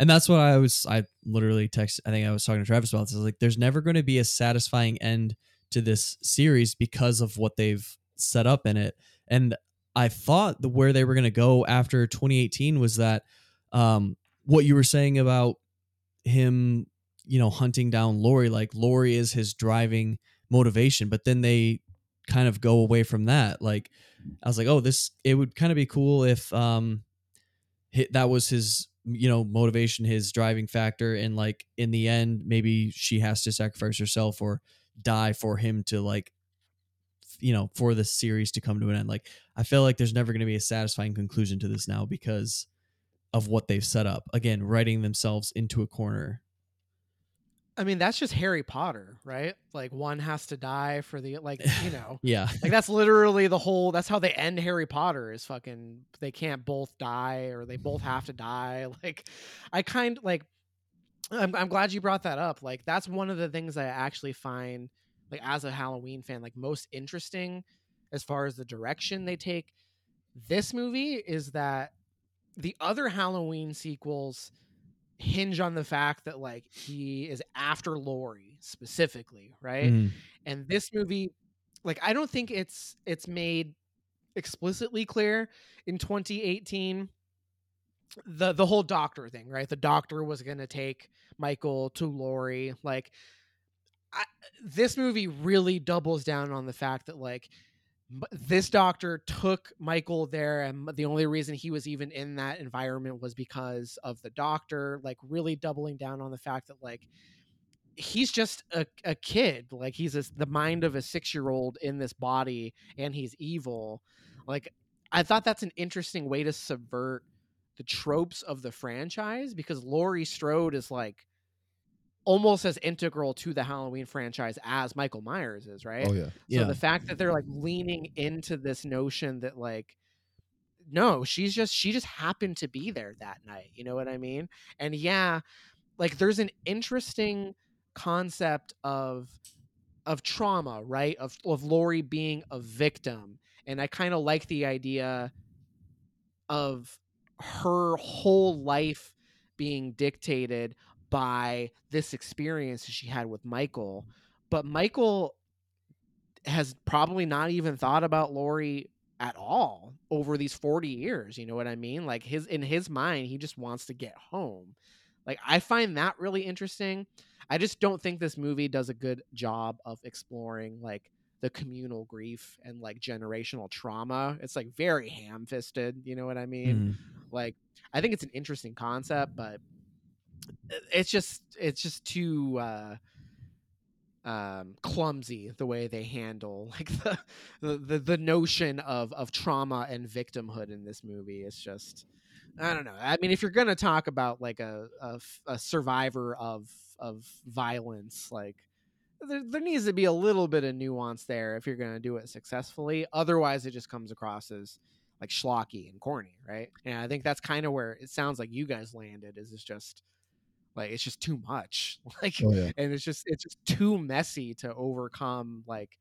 And that's what I was I literally text I think I was talking to Travis about this. Like, there's never going to be a satisfying end to this series because of what they've set up in it. And I thought the where they were going to go after 2018 was that um what you were saying about him, you know, hunting down Laurie, like Laurie is his driving motivation, but then they kind of go away from that. Like I was like, oh, this it would kind of be cool if um hi- that was his you know motivation his driving factor and like in the end maybe she has to sacrifice herself or die for him to like you know for the series to come to an end. Like i feel like there's never going to be a satisfying conclusion to this now because of what they've set up. Again writing themselves into a corner
I mean, that's just Harry Potter, right? Like one has to die for the like, you know.
yeah
like that's literally the whole that's how they end Harry Potter is fucking they can't both die or they both have to die. Like I kind like I'm I'm glad you brought that up. Like that's one of the things I actually find like as a Halloween fan like most interesting as far as the direction they take this movie is that the other Halloween sequels hinge on the fact that like he is after Laurie specifically, right?
Mhm.
and this movie like i don't think it's it's made explicitly clear in 2018 the the whole doctor thing right the doctor was going to take michael to laurie like I, this movie really doubles down on the fact that like this doctor took michael there and the only reason he was even in that environment was because of the doctor like really doubling down on the fact that like he's just a, a kid like he's a, the mind of a six year old in this body and he's evil. Like i thought that's an interesting way to subvert the tropes of the franchise because laurie strode is like almost as integral to the halloween franchise as michael myers is right
Oh yeah.
so
yeah
the fact that they're like leaning into this notion that like no, she's just she just happened to be there that night, you know what I mean? And yeah, like there's an interesting concept of of trauma, right? Of of Laurie being a victim. And I kind of like the idea of her whole life being dictated by this experience she had with Michael. But Michael has probably not even thought about Laurie at all over these 40 years, you know what I mean? Like his in his mind, he just wants to get home. Like I find that really interesting. I just don't think this movie does a good job of exploring like the communal grief and like generational trauma. It's like very ham-fisted, you know what I mean?
Mhm.
like i think it's an interesting concept but it's just it's just too uh um clumsy the way they handle like the the the, notion of of trauma and victimhood in this movie is just i don't know i mean if you're gonna talk about like a a, a survivor of of violence like there, there needs to be a little bit of nuance there if you're gonna do it successfully otherwise it just comes across as like schlocky and corny, right? And I think that's kind of where it sounds like you guys landed. Is it's just like it's just too much, like,
Oh yeah.
and it's just it's just too messy to overcome like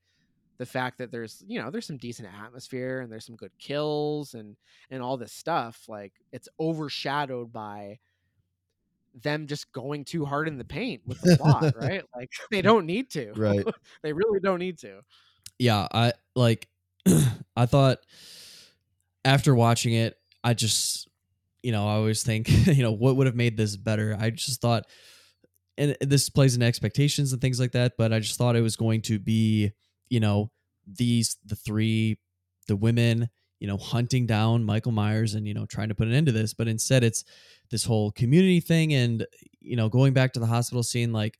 the fact that there's you know there's some decent atmosphere and there's some good kills and and all this stuff like it's overshadowed by them just going too hard in the paint with the plot right like they don't need to
Right.
they really don't need to
yeah, I like I thought after watching it, I just you know, I always think, you know, what would have made this better? I just thought and this plays into expectations and things like that, but I just thought it was going to be, you know, these the three the women, you know, hunting down Michael Myers and, you know, trying to put an end to this, but instead it's this whole community thing and you know, going back to the hospital scene like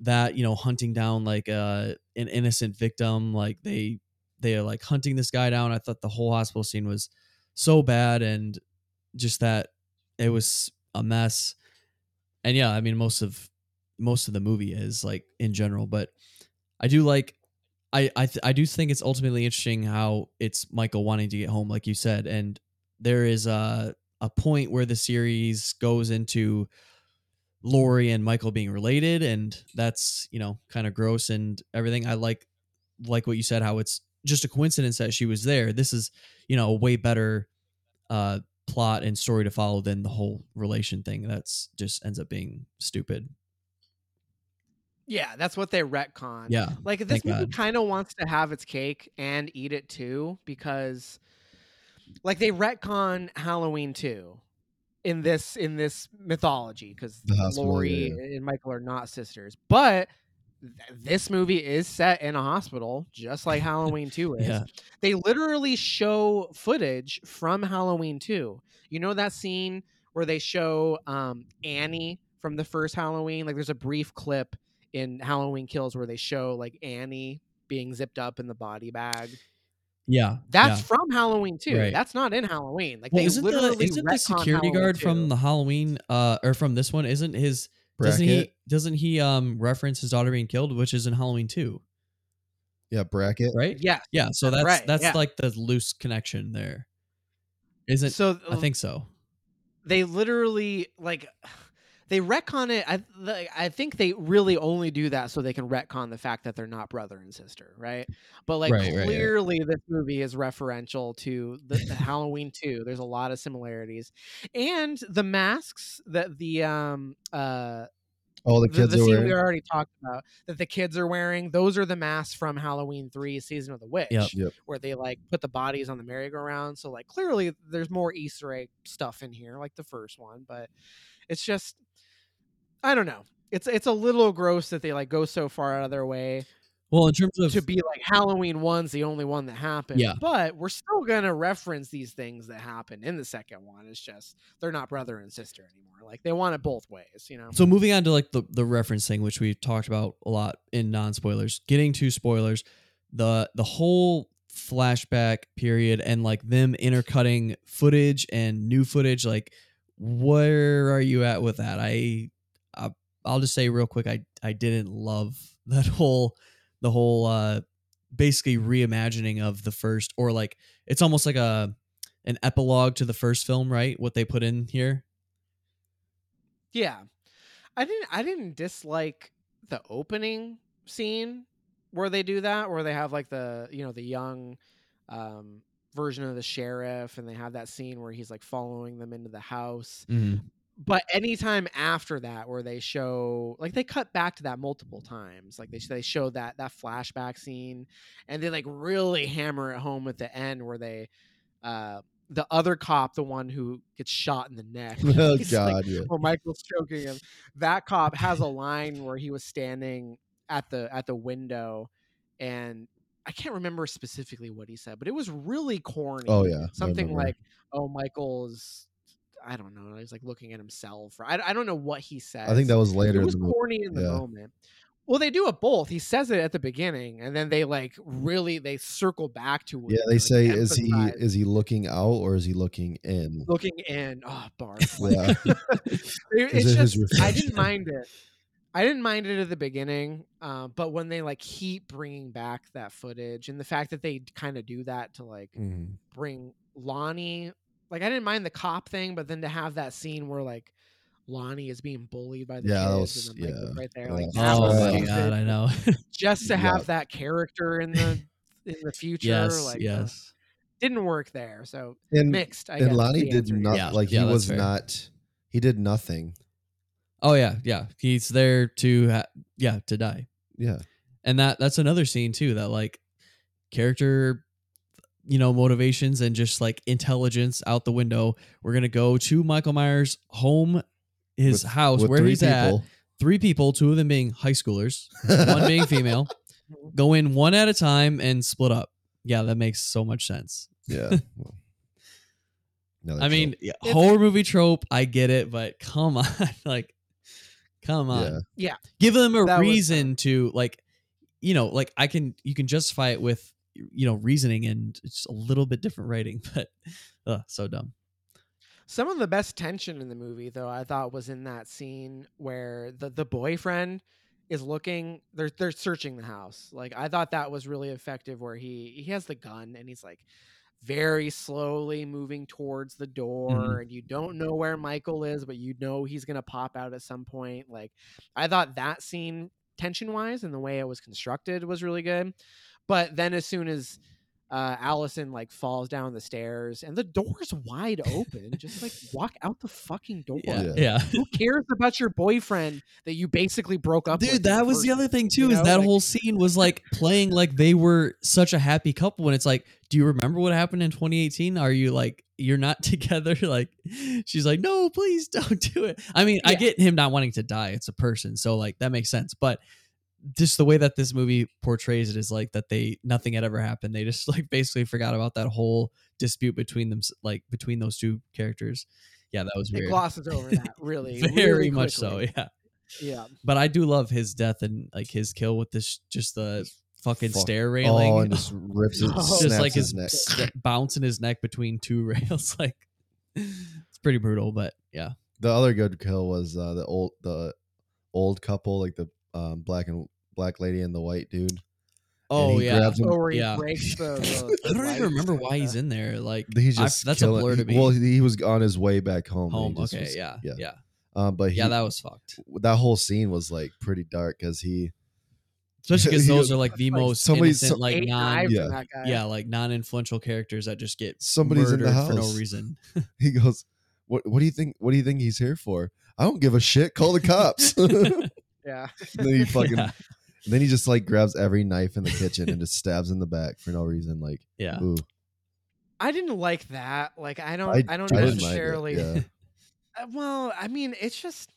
that you know hunting down like uh an innocent victim like they they are like hunting this guy down i thought the whole hospital scene was so bad and just that it was a mess and yeah i mean most of most of the movie is like in general but i do like i i, th- I do think it's ultimately interesting how it's michael wanting to get home like you said and there is a a point where the series goes into Laurie and Michael being related, and that's you know kind of gross and everything. I like like what you said, how it's just a coincidence that she was there. This is you know a way better uh plot and story to follow than the whole relation thing. That's just ends up being stupid.
yeah that's what they retcon
Yeah,
like this movie kind of wants to have its cake and eat it too because like they retcon halloween too in this in this mythology because laurie
yeah,
and michael are not sisters but this movie is set in a hospital just like halloween 2 is
Yeah.
they literally show footage from halloween 2 you know that scene where they show um, annie from the first halloween like there's a brief clip in halloween kills where they show like annie being zipped up in the body bag
Yeah,
that's
yeah.
from halloween 2
Right.
that's not in halloween like
Well,
they
isn't the isn't the security
Halloween
guard
2.
from the Halloween uh or from this one? Isn't his doesn't he doesn't he um reference his daughter being killed, which is in Halloween too,
Yeah, bracket.
right?
yes
Yeah, so
That's
that's
right,
that's
yeah.
like the loose connection there. Isn't
so
I think so.
they literally like they retcon it. I I think they really only do that so they can retcon the fact that they're not brother and sister, right? But like
Right, right, right.
clearly, this movie is referential to the, the Halloween two. There's a lot of similarities, and the masks that the um uh
All the
the,
kids
the
are
scene
wearing.
we already talked about that the kids are wearing. Those are the masks from Halloween three, season of the witch
Yep.
Yep.
where they like put the bodies on the merry-go-round. So like clearly there's more Easter egg stuff in here, like the first one, but it's just I don't know. It's it's a little gross that they like go so far out of their way
Well, in terms of
to be like Halloween one's the only one that happened.
Yeah.
But we're still gonna reference these things that happened in the second one. It's just they're not brother and sister anymore. Like they want it both ways, you know.
So moving on to like the the reference thing, which we talked about a lot in non spoilers. Getting to spoilers, the the whole flashback period and like them intercutting footage and new footage. Like, where are you at with that? I I'll just say real quick, I I didn't love that whole the whole uh basically reimagining of the first or like it's almost like a an epilogue to the first film, right? What they put in here.
Yeah. I didn't I didn't dislike the opening scene where they do that where they have like the you know the young um version of the sheriff and they have that scene where he's like following them into the house
Mm-hmm.
But anytime after that where they show like they cut back to that multiple times like they they show that that flashback scene and they like really hammer it home at the end where they uh the other cop the one who gets shot in the neck
oh
he's, like,
God, yeah.
where Michael's choking him. That cop has a line where he was standing at the at the window, and I can't remember specifically what he said, but it was really corny.
Oh yeah.
Something like, "Oh, Michael's." I don't know. He's like looking at himself. Or I, I don't know what he said.
I think that was later
it
in
was corny in the
Yeah.
moment. Well, they do it both. He says it at the beginning, and then they like really they circle back to it.
Yeah, they
like,
say, is he is he looking out or is he looking in?
looking in? Oh, Bart.
Yeah.
It's
it
just I didn't mind it. I didn't mind it at the beginning, um, but when they like keep bringing back that footage and the fact that they kind of do that to like
Mhm.
bring Lonnie, like I didn't mind the cop thing, but then to have that scene where like Lonnie is being bullied by the
Yeah,
kids
was-
and then Michael's
yeah.
right there,
Yeah.
like
Oh
that was
my god, I know.
just to
Yeah.
have that character in the in the future,
yes,
like uh,
yes.
didn't work there. So
And
mixed. I
and
guess,
Lonnie did not
Yeah,
like
yeah,
he was
fair.
not. He did nothing.
Oh yeah, yeah. He's there to ha- yeah to die,
Yeah.
and that that's another scene too. That like character, you know, motivations and just like intelligence out the window. We're gonna go to Michael Myers' home, his
With-
house
with
where
three
he's at. Three people, two of them being high schoolers, one being female. Go in one at a time and split up. Yeah, that makes so much sense.
Yeah. Well, another
I mean, yeah, horror movie trope, I get it, but come on, like, come on,
Yeah.
Yeah.
give them a
That was,
reason to like, you know, like I can, you can justify it with, you know, reasoning and it's a little bit different writing, but uh, so dumb.
Some of the best tension in the movie, though, I thought was in that scene where the the boyfriend is looking. They're they're searching the house. Like I thought that was really effective, where he he has the gun and he's like very slowly moving towards the door, and you don't know where Michael is, but you know he's gonna pop out at some point. Like I thought that scene, tension wise, and the way it was constructed was really good. But then as soon as uh, Allison like falls down the stairs and the door's wide open. Just like walk out the fucking door.
Yeah,
Yeah.
yeah.
Who cares about your boyfriend that you basically broke up with?
Dude,
the
that was the other thing too.
you
Is
know?
that
Like,
whole scene was like playing like they were such a happy couple, and it's like, do you remember what happened in 2018? Are you like you're not together? Like, she's like, no, please don't do it. I mean, I get him not wanting to die. It's a person, so like that makes sense. But just the way that this movie portrays it is like that they nothing had ever happened. They just like basically forgot about that whole dispute between them, like between those two characters. Yeah, that was
it glosses over that really,
Very
really
much so. Yeah
Yeah.
but I do love his death and like his kill with this just the fucking
Fuck.
stair railing.
Oh, and just rips it,
Oh.
just like
his,
his,
neck.
st- bouncing his neck between two rails. Like it's pretty brutal, but yeah.
The other good kill was uh, the old the old couple, like the um, black and black lady and the white dude.
Oh yeah.
grabs him-
Oh, he
Yeah.
breaks the. the
I don't even remember why he's in there. Like
He's
I-
just
that's a blur to me.
Well, he was on his way back home.
home. Okay,
was-
yeah, yeah,
yeah.
yeah,
Um, but he,
that was fucked.
that whole scene was like pretty dark because he
Especially because those are like the
Like,
most
somebody-
innocent,
some-
like non,
yeah.
from that guy.
yeah, like non-influential characters that just get
Somebody's in the
murdered for no reason.
he goes, "What? What do you think? What do you think he's here for? I don't give a shit. Call the cops." and
Yeah.
then he fucking,
Yeah.
then he just like grabs every knife in the kitchen and just stabs in the back for no reason. Like,
yeah.
ooh,
I didn't like that. Like I don't.
I-
I, don't
I didn't mind it,
necessarily.
yeah.
Uh, Well, I mean, it's just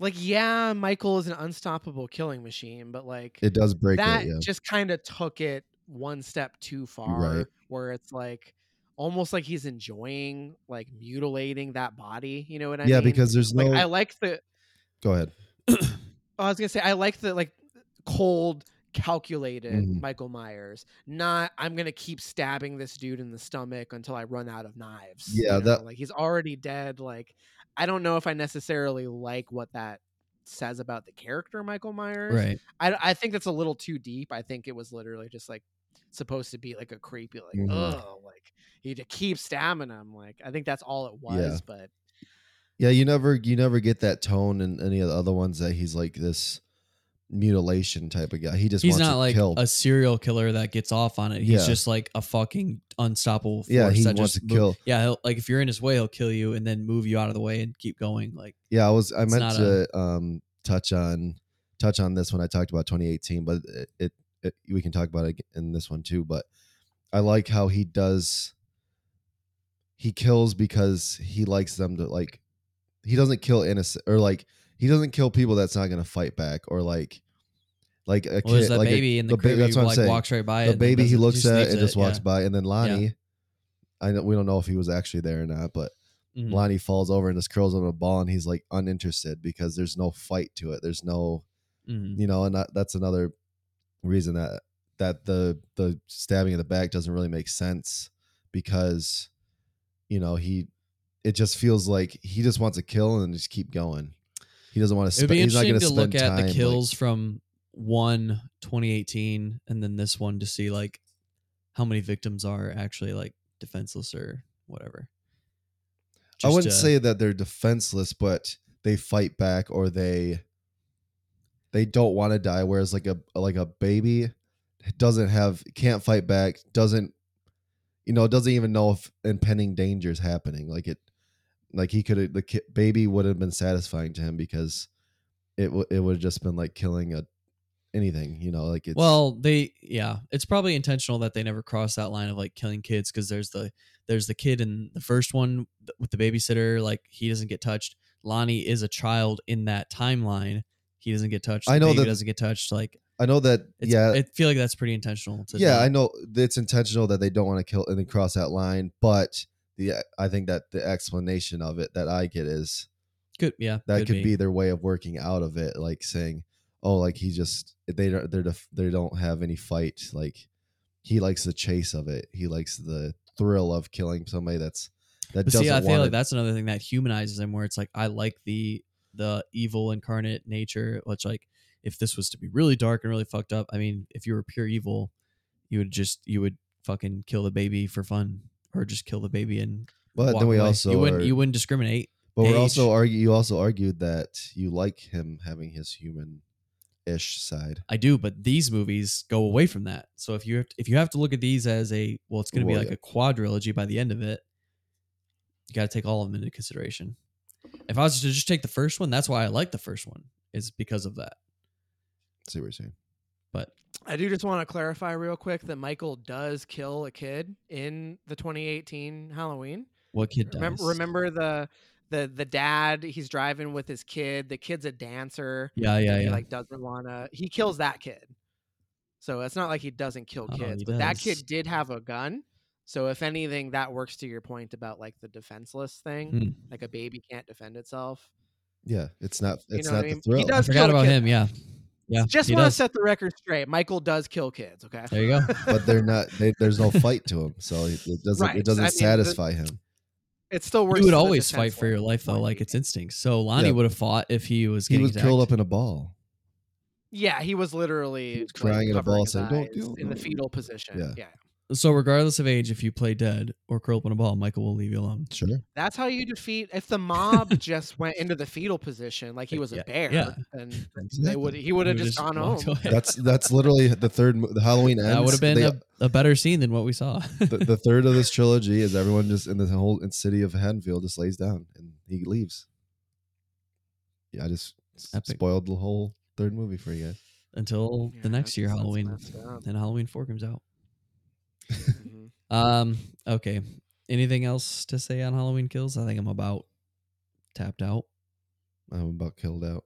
like yeah, Michael is an unstoppable killing machine, but like
it does break
that
it. Yeah,
just kind of took it one step too far
Right.
where it's like almost like he's enjoying like mutilating that body you know what i
yeah,
mean
because there's no.
like i like the
go ahead.
i was gonna say i like the like cold calculated
Mhm.
michael myers not i'm gonna keep stabbing this dude in the stomach until i run out of knives you
Yeah,
know?
that-
like he's already dead like i don't know if i necessarily like what that says about the character michael myers
Right.
I, I think that's a little too deep. I think it was literally just like supposed to be like a creepy, like,
Mhm.
oh, like he to keep stabbing him. Like I think that's all it was. But
Yeah, you never you never get that tone in any of the other ones that he's like this mutilation type of guy. He just
He's
wants
not like
killed.
a serial killer that gets off on it. He's
Yeah.
just like a fucking unstoppable force
yeah, he
that
wants to
mo-
kill.
Yeah, he'll, like if you're in his way, he'll kill you and then move you out of the way and keep going. Like
Yeah, I was I meant to um touch on touch on this when I talked about 2018, but it, it, it we can talk about it in this one too. But I like how he does. He kills because he likes them to like. He doesn't kill innocent or like he doesn't kill people that's not going to fight back or like. Like a
well,
kid, like a-
baby in the,
ba-
crib
that's what I'm
like
saying.
walks right by
the baby he looks at and just
it,
walks
yeah.
by, and then Lonnie. I know we don't know if he was actually there or not, but
Mhm.
Lonnie falls over and just curls on a ball, and he's like uninterested because there's no fight to it. There's no,
Mhm.
you know, and that, that's another reason that that the the stabbing in the back doesn't really make sense because, you know, he it just feels like he just wants to kill and just keep going. He doesn't want to.
It would be
he's not
interesting
going
to
spend
look at the
like-
kills from one 2018 and then this one to see like how many victims are actually like defenseless or whatever.
I wouldn't
uh,
say that they're defenseless, but they fight back or they they don't want to die. Whereas like a like a baby doesn't have can't fight back, doesn't you know doesn't even know if impending danger is happening. Like it, like he could have the ki- baby would have been satisfying to him because it w- it would have just been like killing a anything. You know, like it's
well, they yeah, it's probably intentional that they never cross that line of like killing kids because there's the there's the kid in the first one with the babysitter, like he doesn't get touched. Lonnie is a child in that timeline. He doesn't get touched.
I know that-
doesn't get touched. Like
I know that
it's,
yeah
I feel like that's pretty intentional. To
yeah i know it's intentional that they don't want to kill and then cross that line but the uh, i think that the explanation of it that i get is
Could yeah,
that could, be. their way of working out of it like saying oh like he just they don't they're def- they don't have any fight like he likes the chase of it he likes the thrill of killing somebody that's that
But
doesn't
see, I feel like
it.
that's another thing that humanizes him, where it's like I like the the evil incarnate nature, which like if this was to be really dark and really fucked up, I mean, if you were pure evil, you would just you would fucking kill the baby for fun, or just kill the baby and.
but then we
away.
also
you wouldn't
are-
you wouldn't discriminate.
but we're also argue you also argued that you like him having his human ish side
I do, but these movies go away from that. So if you have to, if you have to look at these as a well, it's going to be
Well,
like
yeah.
a quadrilogy by the end of it. You got to take all of them into consideration. If I was to just take the first one, that's why I like the first one is because of that.
see what you're saying
But
I do just want to clarify real quick that Michael does kill a kid in the 2018 Halloween.
what kid does?
Remember, remember the the the dad? He's driving with his kid. The kid's a dancer.
Yeah, yeah,
and he
yeah.
like doesn't wanna. He kills that kid. So it's not like he doesn't kill
Oh,
kids,
he
but that kid did have a gun. So if anything, that works to your point about like the defenseless thing.
Hmm.
Like a baby can't defend itself.
yeah it's not
You
it's
know
not
I
the
mean? He
thrill
I forgot about
kid,
him. Yeah, yeah.
Just want to set the record straight. Michael does kill kids. Okay.
There you go.
but they're not they, there's no fight to him so it it doesn't
Right,
it doesn't
I mean, the-
satisfy him
it still works.
You would always fight for your life though, like it's instincts. So Lonnie
Yeah.
would have fought if he was
he
getting
was curled up in a ball
Yeah, he was literally
was crying in a ball
his
saying, "Don't
eyes
do-
in the fetal position.
Yeah.
yeah.
So regardless of age, if you play dead or curl up in a ball, Michael will leave you alone.
sure
That's how you defeat. If the mob just went into the fetal position like he was a
Yeah,
bear,
yeah.
then they would he would have just, gone home.
away.
that's that's literally the third mo- the halloween ends
that would have been
they-
a, a better scene than what we saw.
the, the third of this trilogy is everyone just in the whole in city of Haddonfield just lays down and he leaves. Yeah, I just
Epic.
spoiled the whole third movie for you guys.
Until
Yeah,
the next year,
that's- that's
Halloween,
messed
and Halloween Four comes out.
Mhm.
Um. Okay. Anything else to say on Halloween Kills? I think I'm about tapped out.
I'm about killed out.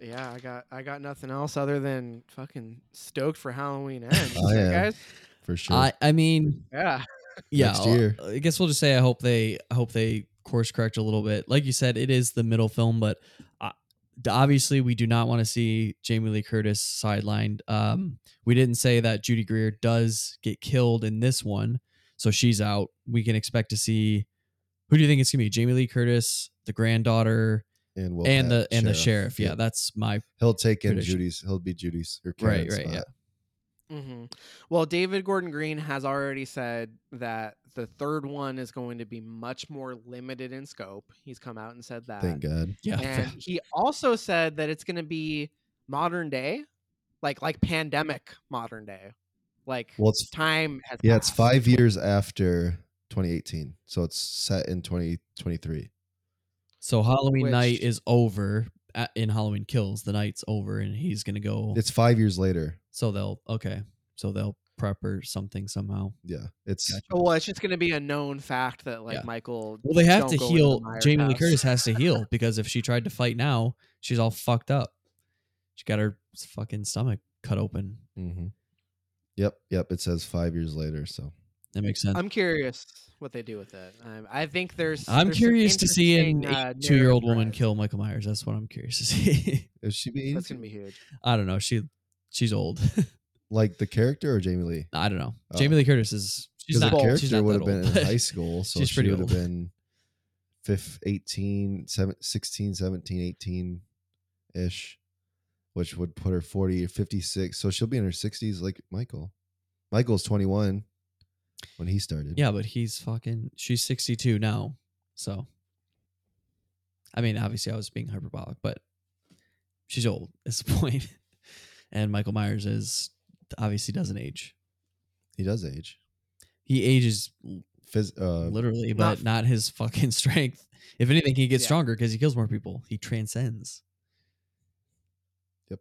Yeah, I got I got nothing else other than fucking stoked for Halloween ends.
I
right,
am.
guys.
For sure.
I. I mean,
Yeah.
yeah.
Next
I'll-
year.
I guess we'll just say I hope they. I hope they course correct a little bit. Like you said, it is the middle film, but d- obviously we do not want to see Jamie Lee Curtis sidelined. Um, we didn't say that Judy Greer does get killed in this one, so she's out. We can expect to see. Who do you think it's gonna be? Jamie Lee Curtis, the granddaughter,
and we'll
and the and the sheriff. Yeah,
Yeah.
that's my
He'll take in
prediction.
Judy's. He'll be Judy's or
Right,
Karen's
right, yeah.
spot.
Hmm Well, David Gordon Green has already said that the third one is going to be much more limited in scope. He's come out and said that.
Thank God.
yeah.
and he also said that it's going to be modern day, like like pandemic modern day, like
Well, it's
time has.
yeah, it's five years after 2018, so it's set in 2023.
So Halloween night is over at, in Halloween Kills. The night's over, and he's gonna go.
It's five years later.
so they'll okay. So they'll prep or something somehow.
Yeah, it's
Gotcha.
Well, it's just going to be a known fact that like
Yeah.
Michael.
Well, they have to
go into the
heal.
Myers
Jamie Lee. Curtis has to heal because if she tried to fight now, she's all fucked up. She got her fucking stomach cut open.
hmm Yep, yep. It says five years later. So
That makes sense.
I'm curious what they do with it. Um, I think there's.
I'm
there's
curious to see an
uh,
two-year-old woman kill Michael Myers. That's what I'm curious to see.
is she be
That's gonna be huge.
I don't know. She she's old.
like the character or Jamie Lee?
I don't know.
Oh.
Jamie Lee Curtis is she's
Because the
not,
character
she's
character
not
would have been in high school, so
she's
she
pretty
would have been fifth, 18, seven- 16, 17, 18 ish, which would put her 40 or 56. So she'll be in her 60s like Michael. Michael's 21. When he started.
Yeah, but he's fucking. She's 62 now, so. I mean, obviously, I was being hyperbolic, but she's old. at the point. and Michael Myers is obviously doesn't age.
he does age.
He ages
Phys- uh,
literally,
not
but
f-
not his fucking strength. If anything, he gets
Yeah.
stronger because he kills more people. He transcends.
Yep.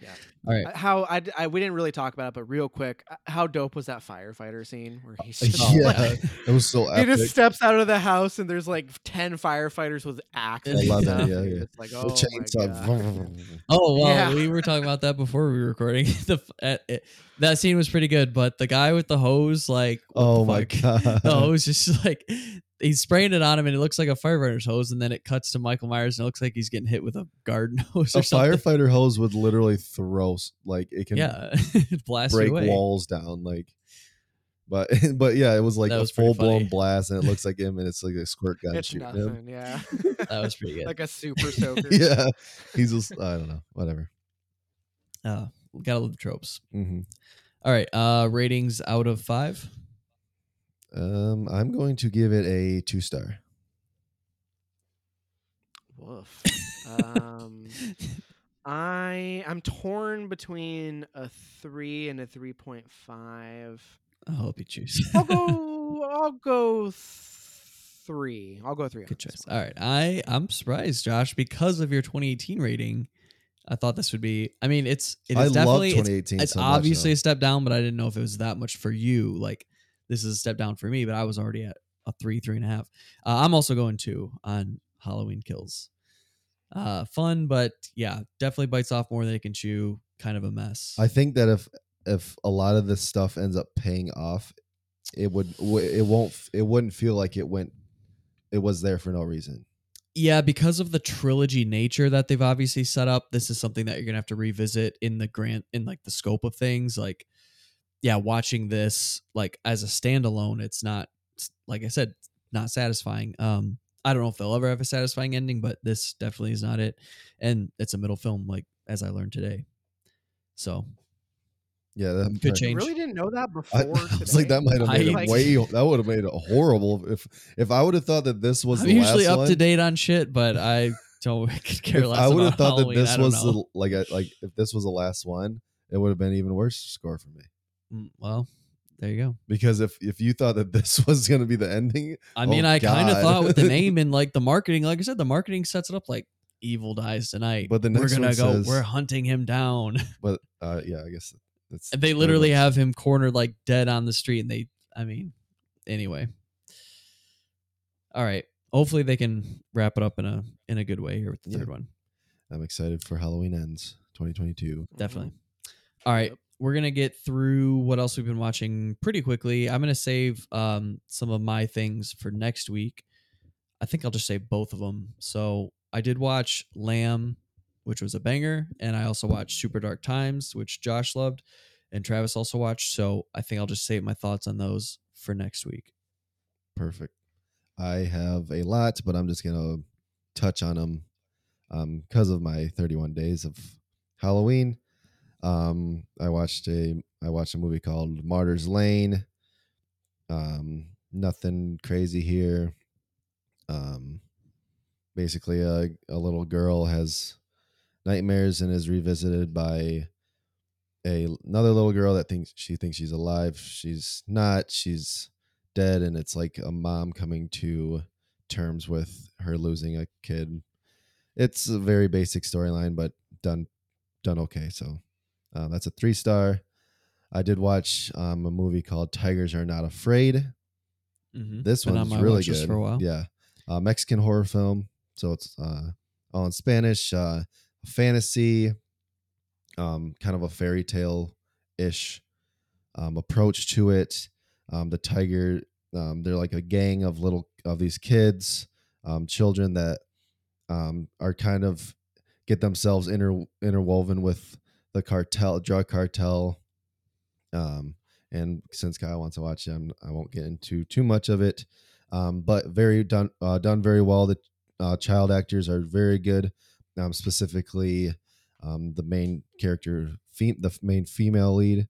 Yeah.
All right.
Uh, How I we didn't really talk about it, but real quick, uh, how dope was that firefighter scene where he's just
yeah,
like,
it was so
he just steps out of the house and there's like ten firefighters with axes.
I love that, yeah, yeah.
you're Like, oh my
chainsaw.
God.
Oh well,
Yeah.
we were talking about that before we were recording. the f- uh, it, that scene was pretty good, but the guy with the hose, like,
oh my
fuck?
god!
the hose just like he's spraying it on him, and it looks like a firefighter's hose, and then it cuts to Michael Myers, and it looks like he's getting hit with a garden hose
a
something.
firefighter hose would literally throw like it can
yeah, it blasts
break
away.
walls down like. But but yeah, it was like
That
a
was
full blown
funny.
blast, and it looks like him, and it's like a squirt gun
It's
shooting him.
nothing. Yeah.
That was pretty good.
like a super soaker.
yeah, he's just I don't know, whatever.
Uh, gotta love the tropes.
hmm
All right, uh, ratings out of five.
Um, I'm going to give it a two star.
Woof. Um, I I'm torn between a three and a three point five.
I hope you choose.
I'll go. I'll go th- three. I'll go three.
Good choice. All right, I I'm surprised, Josh, because of your 2018 rating. I thought this would be. I mean, it's it is
I
definitely it's
2018.
it's
so
obviously
though.
a step down, but I didn't know if it was that much for you. Like this is a step down for me, but I was already at a three, three and a half. Uh, I'm also going two on Halloween Kills. Uh, fun, but yeah, definitely bites off more than it can chew. Kind of a mess.
I think that if if a lot of this stuff ends up paying off, it would it won't it wouldn't feel like it went it was there for no reason.
yeah, because of the trilogy nature that they've obviously set up, this is something that you're gonna have to revisit in the grant in like the scope of things. Like, yeah, watching this like as a standalone, it's not like I said, not satisfying. Um, I don't know if they'll ever have a satisfying ending, but this definitely is not it. And it's a middle film, like as I learned today. So
Yeah, that
Could
might-
change.
You really didn't know that before.
I was
today?
like, that might have made
I-
it way. That would have made it horrible if if I would have thought that this was
I'm
the
usually
last
up
one.
to date on shit, but I don't could care less.
I would have
about
thought that this was the, like a, like if this was the last one, it would have been even worse score for me.
Mm, well, there you go.
Because if if you thought that this was going to be the ending,
I
Oh,
mean, I kind of thought with the name and like the marketing, like I said, the marketing sets it up like evil dies tonight.
But the
we're gonna go.
says-
we're hunting him down.
but uh, yeah, I guess that's
And they literally
much-
have him cornered like dead on the street. And they, I mean, anyway. All right. Hopefully they can wrap it up in a in a good way here with the
Yeah.
third one.
I'm excited for Halloween ends 2022.
Definitely. All right.
Yep.
We're gonna get through what else we've been watching pretty quickly. I'm gonna save um some of my things for next week. I think I'll just say both of them. So I did watch Lamb, which was a banger, and I also watched Super Dark Times, which Josh loved, and Travis also watched. So I think I'll just save my thoughts on those for next week.
Perfect. I have a lot, but I'm just gonna touch on them because of my 31 days of Halloween. Um, I watched a I watched a movie called Martyrs Lane. Um, nothing crazy here. Um, basically, a a little girl has nightmares and is revisited by a another little girl that thinks she thinks she's alive. She's not. She's dead, and it's like a mom coming to terms with her losing a kid. It's a very basic storyline, but done done okay. So uh, that's a three star. I did watch um, a movie called Tigers Are Not Afraid.
Mm-hmm.
This
Been on
one's really good.
for a while.
Yeah, uh, Mexican horror film. So it's uh, all in Spanish. Uh, fantasy, um, kind of a fairy tale ish um, approach to it. Um, the tiger, um, they're like a gang of little of these kids, um, children that um, are kind of get themselves inter interwoven with the cartel, drug cartel. Um, and since Kyle wants to watch them, I won't get into too much of it. Um, but very done, uh, done very well. The uh, child actors are very good. Um, specifically, um, the main character, fe- the main female lead,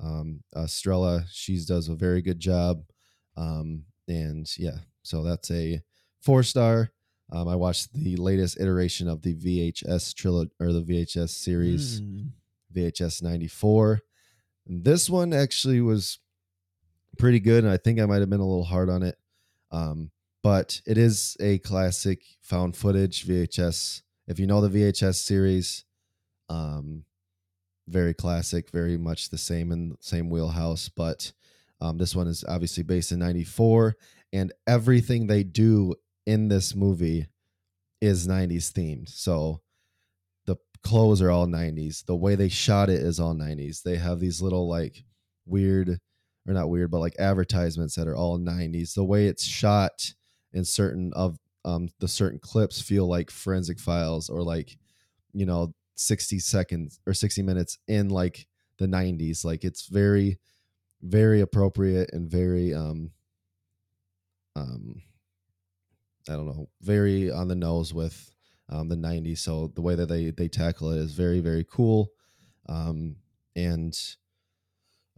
Um, Estrella, she does a very good job. Um, and yeah, so that's a four star. Um, I watched the latest iteration of the VHS trilogy or the VHS series,
Mm.
VHS 94. And this one actually was pretty good. And I think I might have been a little hard on it. Um, but it is a classic found footage VHS. If you know the VHS series, um, very classic, very much the same in same wheelhouse. But um, this one is obviously based in 94. And everything they do in this movie is 90s themed. So clothes are all 90s. The way they shot it is all 90s. They have these little like weird or not weird, but like advertisements that are all 90s. The way it's shot in certain of um the certain clips feel like forensic files or like you know 60 seconds or 60 minutes in like the 90s. Like it's very very appropriate and very um um I don't know, very on the nose with um, the 90s. So the way that they they tackle it is very very cool, um, and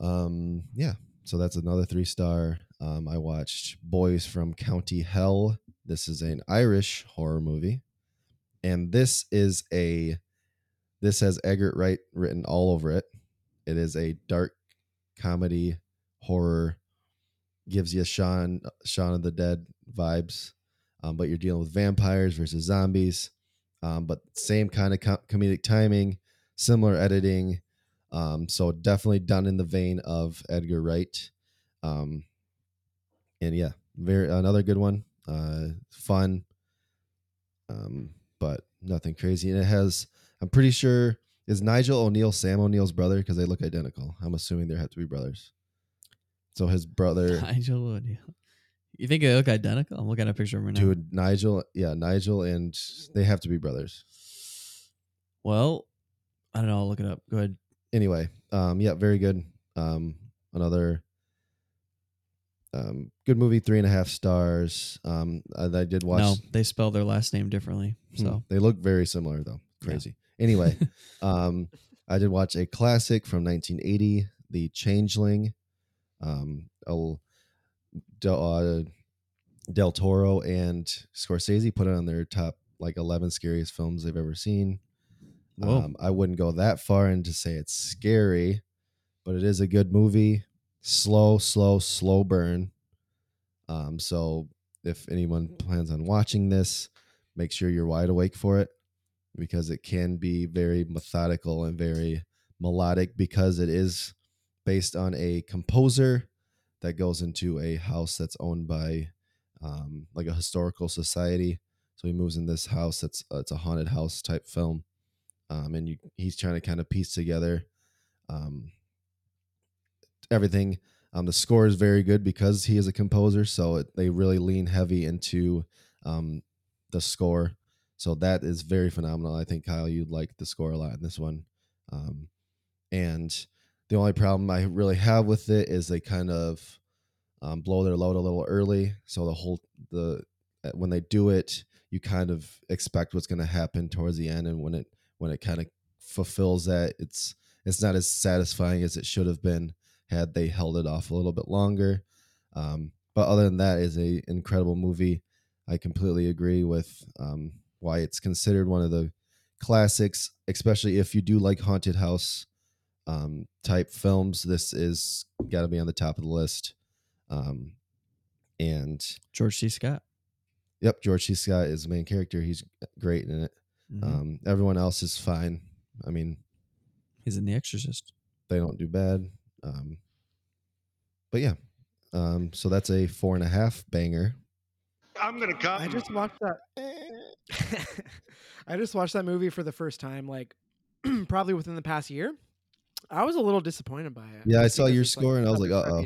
um, yeah. So that's another three star. Um, I watched Boys from County Hell. This is an Irish horror movie, and this is a this has Edgar Wright written all over it. It is a dark comedy horror, gives you Shaun Shaun of the Dead vibes um, but you're dealing with vampires versus zombies. Um, but same kind of co- comedic timing, similar editing. Um, so definitely done in the vein of Edgar Wright. Um, and yeah, very another good one. Uh, fun, um, but nothing crazy. And it has, I'm pretty sure, is Nigel O'Neill Sam O'Neill's brother because they look identical. I'm assuming they have to be brothers. So his brother.
Nigel O'Neill. You think they look identical? I'm looking at a picture of him right now.
Dude, Nigel, yeah, Nigel, and they have to be brothers.
Well, I don't know. I'll look it up. Go ahead.
Anyway, um, yeah, very good. Um, another um, good movie, three and a half stars. Um, I, I did watch.
No, they spell their last name differently.
Hmm,
So
they look very similar though.
Yeah.
Crazy. Anyway, um, I did watch a classic from 1980, The Changeling. Um, El, Del, uh, Del Toro and Scorsese put it on their top like 11 scariest films they've ever seen. Um, I wouldn't go that far in to say it's scary, but it is a good movie. Slow, slow, slow burn. Um, so if anyone plans on watching this, make sure you're wide awake for it because it can be very methodical and very melodic because it is based on a composer that goes into a house that's owned by um, like a historical society. So he moves in this house that's uh, it's a haunted house type film, um, and you, he's trying to kind of piece together um, everything. Um, the score is very good because he is a composer, so it, they really lean heavy into um, the score. So that is very phenomenal. I think Kyle, you'd like the score a lot in this one. Um, and the only problem I really have with it is they kind of um, blow their load a little early. So the whole the uh, when they do it, you kind of expect what's going to happen towards the end, and when it when it kind of fulfills that, it's it's not as satisfying as it should have been had they held it off a little bit longer. Um, but other than that, is a incredible movie. I completely agree with um, why it's considered one of the classics, especially if you do like haunted house um, type films. This is got to be on the top of the list. Um, and
George C. Scott.
yep, George C. Scott is the main character. He's great in it.
Mhm.
Um, everyone else is fine. I mean,
He's in The Exorcist.
they don't do bad. Um, but yeah, um, so that's a four and a half banger.
I'm gonna come.
I just watched that. I just watched that movie for the first time, like probably within the past year. I was a little disappointed by it.
Yeah, I saw your score and I was like, "Uh-oh."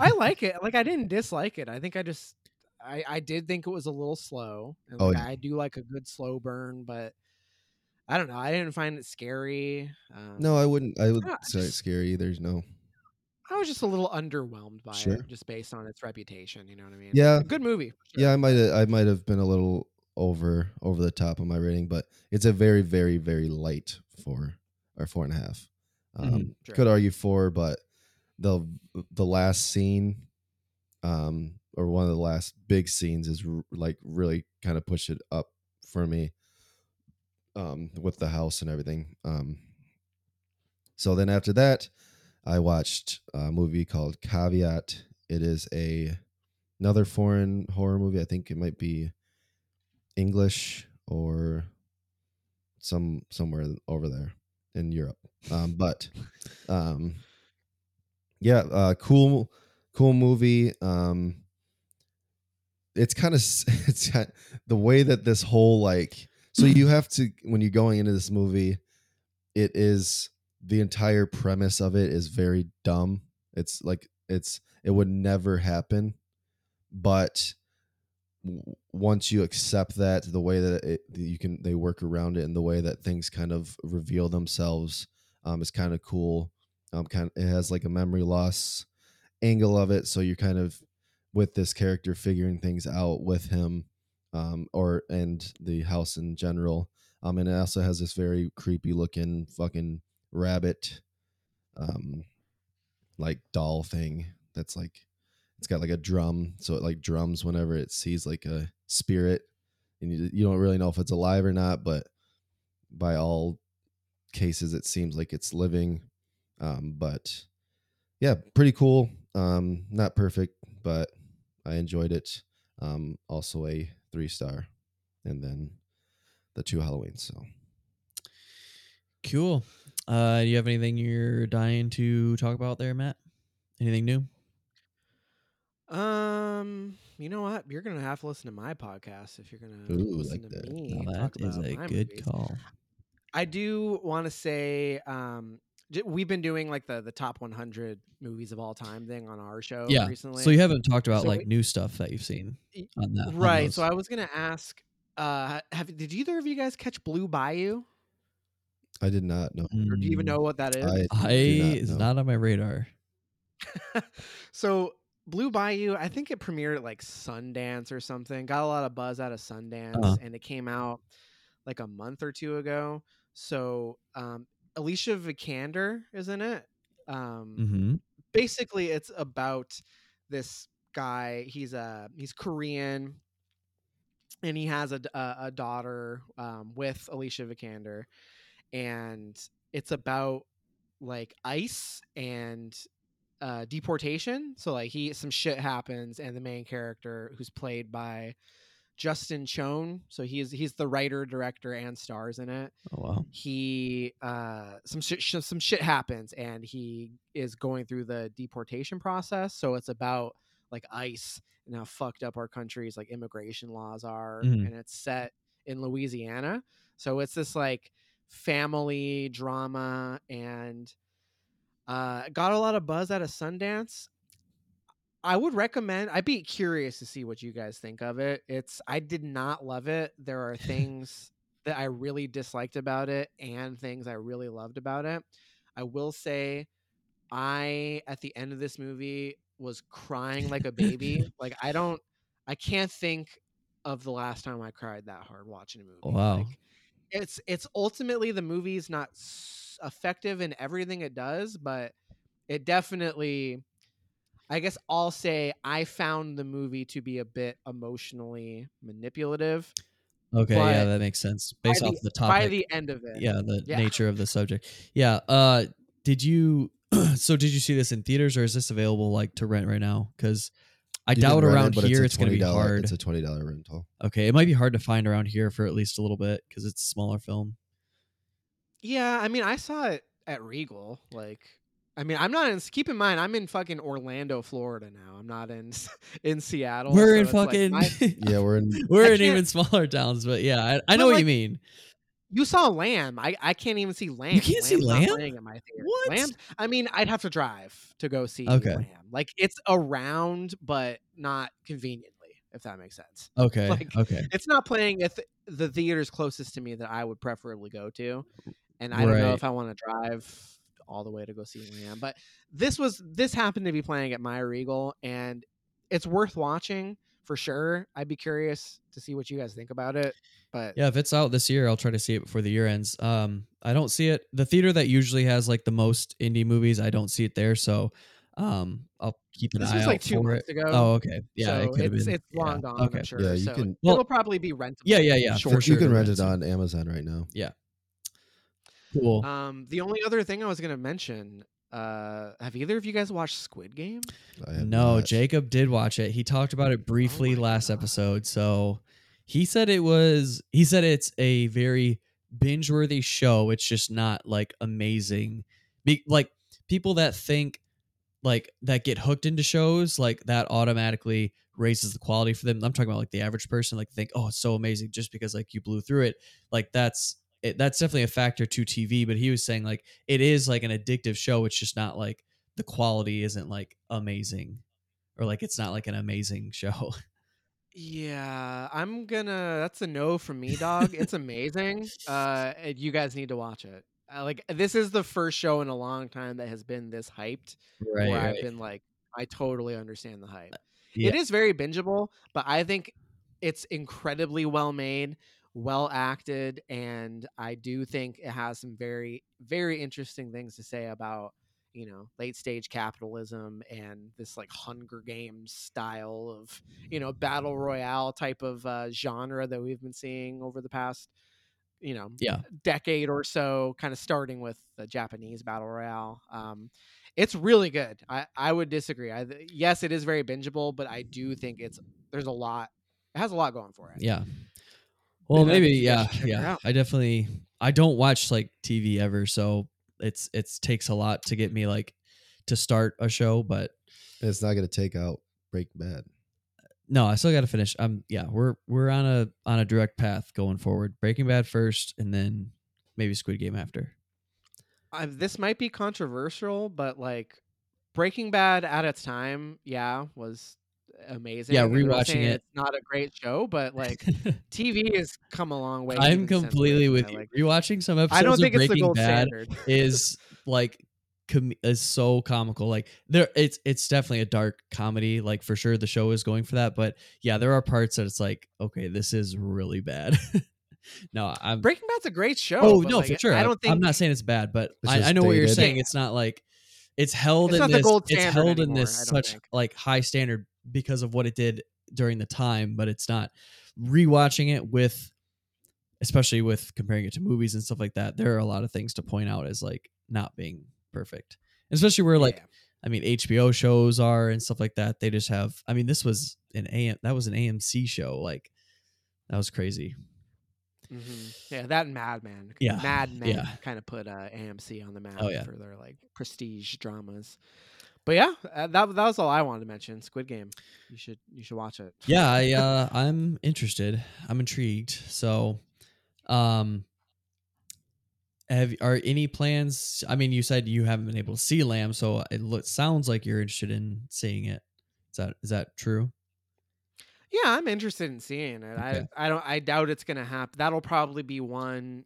I like it. Like I didn't dislike it. I think I just I I did think it was a little slow. And
Oh,
like,
yeah.
I do like a good slow burn, but I don't know. I didn't find it scary. Um,
No, I wouldn't. I would say it's scary. There's no.
I was just a little underwhelmed by
Sure.
it, just based on its reputation. You know what I mean?
Yeah.
good movie. sure.
Yeah, I might. I might have been a little over over the top of my rating, but it's a very, very, very light four or four and a half. Um,
Mhm. Sure.
Could argue four, but the the last scene, um, or one of the last big scenes is r- like really kind of push it up for me. Um, with the house and everything. Um, so then after that, I watched a movie called Caveat. It is a another foreign horror movie. I think it might be English or some somewhere over there in Europe. Um, but um, yeah, uh, cool, cool movie. Um, it's kind of it's the way that this whole like so you have to when you're going into this movie, it is the entire premise of it is very dumb. It's like it's it would never happen, but once you accept that the way that it, you can they work around it and the way that things kind of reveal themselves um, is kind of cool. Um, kind of, it has like a memory loss angle of it, so you're kind of with this character figuring things out with him, um, or and the house in general. Um, and it also has this very creepy looking fucking rabbit, um, like doll thing that's like it's got like a drum, so it like drums whenever it sees like a spirit, and you you don't really know if it's alive or not, but by all cases, it seems like it's living. Um, but yeah, pretty cool. Um, not perfect, but I enjoyed it. Um, also a three star, and then the two Halloweens. So
Cool. Uh, do you have anything you're dying to talk about there, Matt? Anything new?
Um, you know what? You're gonna have to listen to my podcast if you're gonna
Ooh,
listen
like
to
that.
me
Now
talk
that is
about
a
my
good
movies.
call.
I do want to say, um, j- we've been doing like the the top 100 movies of all time thing on our show
Yeah.
recently.
So you haven't talked about
So
like
we-
new stuff that you've seen on that,
right?
those.
So I was gonna ask, uh, have did either of you guys catch Blue Bayou,
I did not know.
or do you even
Mm,
know what that is?
I
I
not
it's
know.
not on my radar.
so Blue Bayou, I think it premiered at like Sundance or something. Got a lot of buzz out of Sundance,
Uh-huh.
and it came out like a month or two ago. So um, Alicia Vikander is in it. Um,
Mm-hmm.
basically, it's about this guy. He's a he's Korean, and he has a a daughter um, with Alicia Vikander, and it's about like ice and uh, deportation. So like he some shit happens, and the main character, who's played by Justin Chon, so he's he's the writer, director, and stars in it.
Oh wow.
He uh, some shit sh- some shit happens, and he is going through the deportation process. So it's about like ICE and how fucked up our country's like immigration laws are,
Mhm.
and it's set in Louisiana. So it's this like family drama and uh got a lot of buzz out of Sundance. I would recommend I'd be curious to see what you guys think of it. It's I did not love it. There are things that I really disliked about it and things I really loved about it. I will say I at the end of this movie was crying like a baby. like I don't I can't think of the last time I cried that hard watching a movie.
Wow.
Like, it's it's ultimately the movie's not s- effective in everything it does, but it definitely I guess I'll say I found the movie to be a bit emotionally manipulative
Okay, yeah, that makes sense. Based off
the,
the topic.
by the end of it.
yeah, the
Yeah.
nature of the subject. Yeah. Uh did you so did you see this in theaters or is this available like to rent right now? Because I
You
doubt
rent it,
around here
a
it's, gonna be hard.
It's a twenty dollar rental.
okay, it might be hard to find around here for at least a little bit because it's a smaller film.
Yeah, I mean, I saw it at Regal. Like, I mean, I'm not in. Keep in mind, I'm in fucking Orlando, Florida now. I'm not in in Seattle.
We're
so
in
it's like
fucking
my-
Yeah, we're in.
we're
I
in even smaller towns, but yeah, I, I know what you mean.
You saw Lamb. I, I can't even see Lamb.
You can't see
Lamb's not
Lamb?
playing at my theater.
What?
Lamb? I mean, I'd have to drive to go see
Okay.
Lamb. Like, it's around, but not conveniently. If that makes sense.
Okay.
like,
okay.
It's not playing at the, the theaters closest to me that I would preferably go to, and I don't know if I want to drive all the way to go see Lamb. But this was this happened to be playing at my Regal, and it's worth watching for sure. I'd be curious to see what you guys think about it. But
Yeah, if it's out this year, I'll try to see it before the year ends. Um, I don't see it. The theater that usually has like the most indie movies, I don't see it there. So, um, I'll keep an
this
eye
was
out
like two
for
months
it.
ago.
Oh, okay. Yeah,
so
it
it's,
been.
it's long
yeah,
gone.
Okay.
I'm sure.
Yeah, you
so
can-
Well-
it'll probably be rentable.
Yeah, yeah, yeah.
Sure.
For
you can rent
rent
it on Amazon right now. Yeah.
Cool.
Um, the only other thing I was gonna mention, uh, have either of you guys watched Squid Game?
No,
not.
Jacob did watch it. He talked about it briefly
Oh
last
God.
episode. So he said it was he said it's a very binge worthy show. It's just not like amazing. Be, like people that think like that get hooked into shows like that automatically raises the quality for them. I'm talking about like the average person like think, "Oh, it's so amazing just because like you blew through it." Like that's it, that's definitely a factor to TV, but he was saying like it is like an addictive show. It's just not like the quality isn't like amazing or like it's not like an amazing show.
Yeah, I'm gonna. That's a no from me, dog. It's amazing. Uh, you guys need to watch it. Uh, like this is the first show in a long time that has been this hyped.
right.
where. I've been like, I totally understand the hype.
Yeah.
It is very bingeable, but I think it's incredibly well made, well acted, and I do think it has some very, very interesting things to say about you know late stage capitalism and this like Hunger Games style of you know battle royale type of uh, genre that we've been seeing over the past you know
Yeah.
decade or so, kind of starting with the Japanese battle royale. Um, it's really good. I, I would disagree. I, yes, it is very bingeable, but I do think it's there's a lot. It has a lot going for it.
Yeah. Well,
Maybe
maybe
think you guys
yeah,
should check it
yeah. I definitely I don't watch like TV ever, so it's it's takes a lot to get me like to start a show, but
It's not going to take out Breaking Bad.
no, I still got to finish. I'm yeah, we're we're on a on a direct path going forward. Breaking Bad first and then maybe Squid Game after.
I, this might be controversial, but like Breaking Bad at its time, yeah, was amazing.
Yeah,
And I'm not
rewatching it-
It's not a great show, but like TV has come a long way.
I'm completely with you.
Like,
Rewatching some episodes
I don't
of
think it's the
Breaking
gold
Bad
standard.
is like com- is so comical. Like there, it's it's definitely a dark comedy. Like for sure, the show is going for that. But yeah, there are parts that it's like, okay, this is really bad. no, I'm.
Breaking Bad's a great show.
oh no,
like,
for sure.
I don't think
I'm not saying it's bad, but
It's
I, I know what you're saying. It's not like it's held
It's
in
not the
this.
gold
it's
standard
held in this such
think.
like high standard because of what it did during the time, but it's not. Rewatching it with, especially with comparing it to movies and stuff like that, there are a lot of things to point out as like not being perfect, especially where like
Yeah.
I mean HBO shows are and stuff like that. They just have. I mean, this was an AM. That was an AMC show. Like that was crazy.
Mhm. Yeah, that and Mad Men.
Yeah,
Mad Men
yeah.
kind of put uh, AMC on the map
Oh, yeah.
for their like prestige dramas. But yeah, uh, that that was all I wanted to mention. Squid Game. You should you should watch it.
yeah i uh i'm interested i'm intrigued so um have are any plans i mean you said you haven't been able to see lamb so it lo- sounds like you're interested in seeing it is that is that true
Yeah, I'm interested in seeing it.
Okay.
I I don't I doubt it's gonna happen. That'll probably be one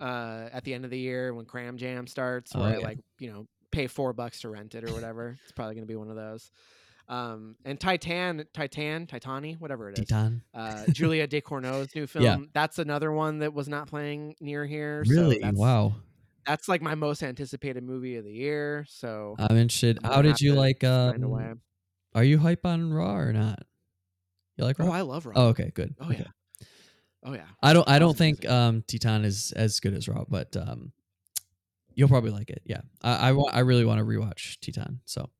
uh at the end of the year when Cram Jam starts
Oh,
where I like, you know, pay four bucks to rent it or whatever. it's probably gonna be one of those. Um and Titan Titan Titani, whatever it is.
titan
uh, Julia Ducournau's new film.
Yeah.
That's another one that was not playing near here. so
really
that's,
wow
That's like my most anticipated movie of the year. So
i'm interested
I'm
how did you like um, are you hype on raw or not you like raw
Oh, I love Raw.
oh okay good
Oh,
okay.
yeah. Oh yeah.
I don't. I don't think
amazing.
um, Titan is as good as Raw, but um, you'll probably like it. Yeah, I I, wa- I really want to rewatch Titan. So,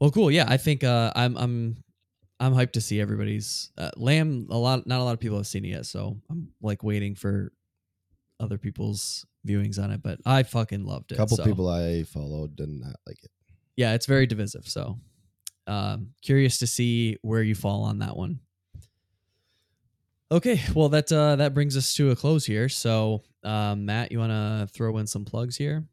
well, cool. Yeah, I think uh, I'm I'm I'm hyped to see everybody's uh, Lamb. A lot, not a lot of people have seen it yet, so I'm like waiting for other people's viewings on it. But I fucking loved it.
A couple
so.
people I followed did not like it.
Yeah, it's very divisive. So, um, curious to see where you fall on that one. Okay, well that uh, that brings us to a close here. So, um, Matt, you want to throw in some plugs here?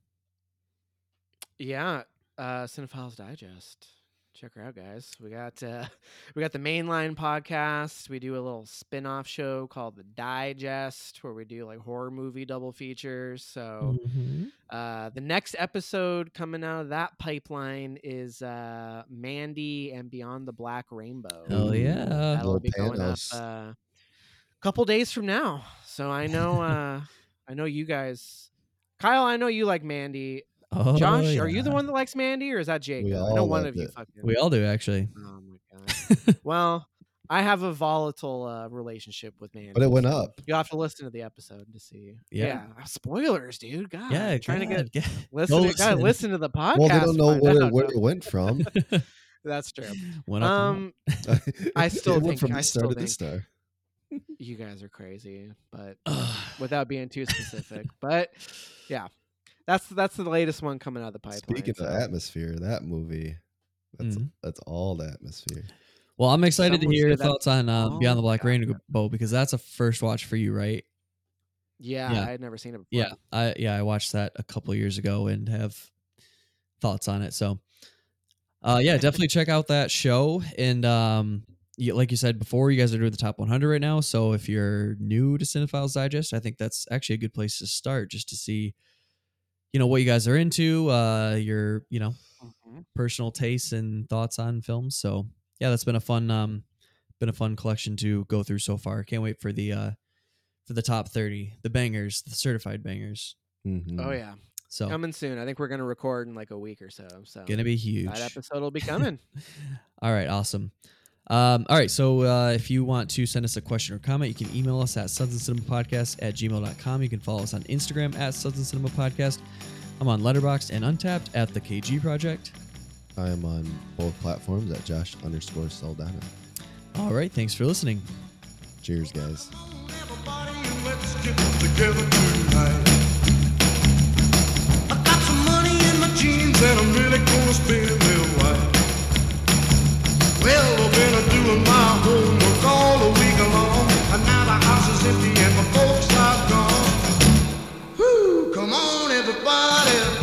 Yeah. Uh Cinephiles Digest. check her out, guys. We got uh, we got the mainline podcast. We do a little spin-off show called the Digest, where we do like horror movie double features. So
Mhm.
uh, the next episode coming out of that pipeline is uh, Mandy and Beyond the Black Rainbow.
Hell yeah.
That'll
Little
be going up uh, a couple days from now. So I know uh, I know you guys. Kyle, I know you like Mandy.
Oh,
Josh, are you the one that likes Mandy, or is that Jake? I know one of you fucking.
We all do actually.
Oh my god. well, I have a volatile uh, relationship with Mandy.
But it went up.
You'll have to listen to the episode to see.
Yeah.
Spoilers, dude. God.
yeah,
trying to
God,
get
get-
listen. To, gotta listen to the podcast.
Well, they don't know where,
out.
where
No,
it went from.
That's true.
Went up
Um, I still
it went
think-
from
I
star
still
to this star.
You guys are crazy, but without being too specific. but yeah, that's that's the latest one coming out of the pipeline.
Speaking
so-
of atmosphere, that movie, that's
Mhm.
that's all the atmosphere.
Well, I'm excited
Some
to hear your
that's
thoughts on uh,
all
Beyond the Black
got it.
Rainbow because that's a first watch for you, right?
yeah,
Yeah.
I had never seen it before.
Yeah, I yeah I watched that a couple years ago and have thoughts on it. So, uh, yeah, definitely check out that show. And um, you, like you said before, you guys are doing the top 100 right now. So if you're new to Cinephiles Digest, I think that's actually a good place to start just to see, you know, what you guys are into, uh, your you know
Mhm.
personal tastes and thoughts on films. So yeah, that's been a fun um been a fun collection to go through so far. Can't wait for the uh for the top 30, the bangers, the certified bangers.
Mhm.
Oh yeah,
So
coming soon. I think we're gonna record in like a week or so. So
gonna be huge.
that episode will be coming.
all right, awesome. Um, all right, so uh, if you want to send us a question or comment, you can email us at Suds and Cinema Podcast at gmail.com. You can follow us on Instagram at Suds and Cinema Podcast. I'm on Letterboxd and Untappd at the KG Project.
I am on both platforms at Josh underscore Saldana.
All right, thanks for listening.
Cheers, guys.
Everybody, let's get together tonight. I got some money in my jeans and I'm really gonna spend it right. Well, I've been doing my homework all the week long, and now the house is empty and my folks are gone. Whew, come on, everybody.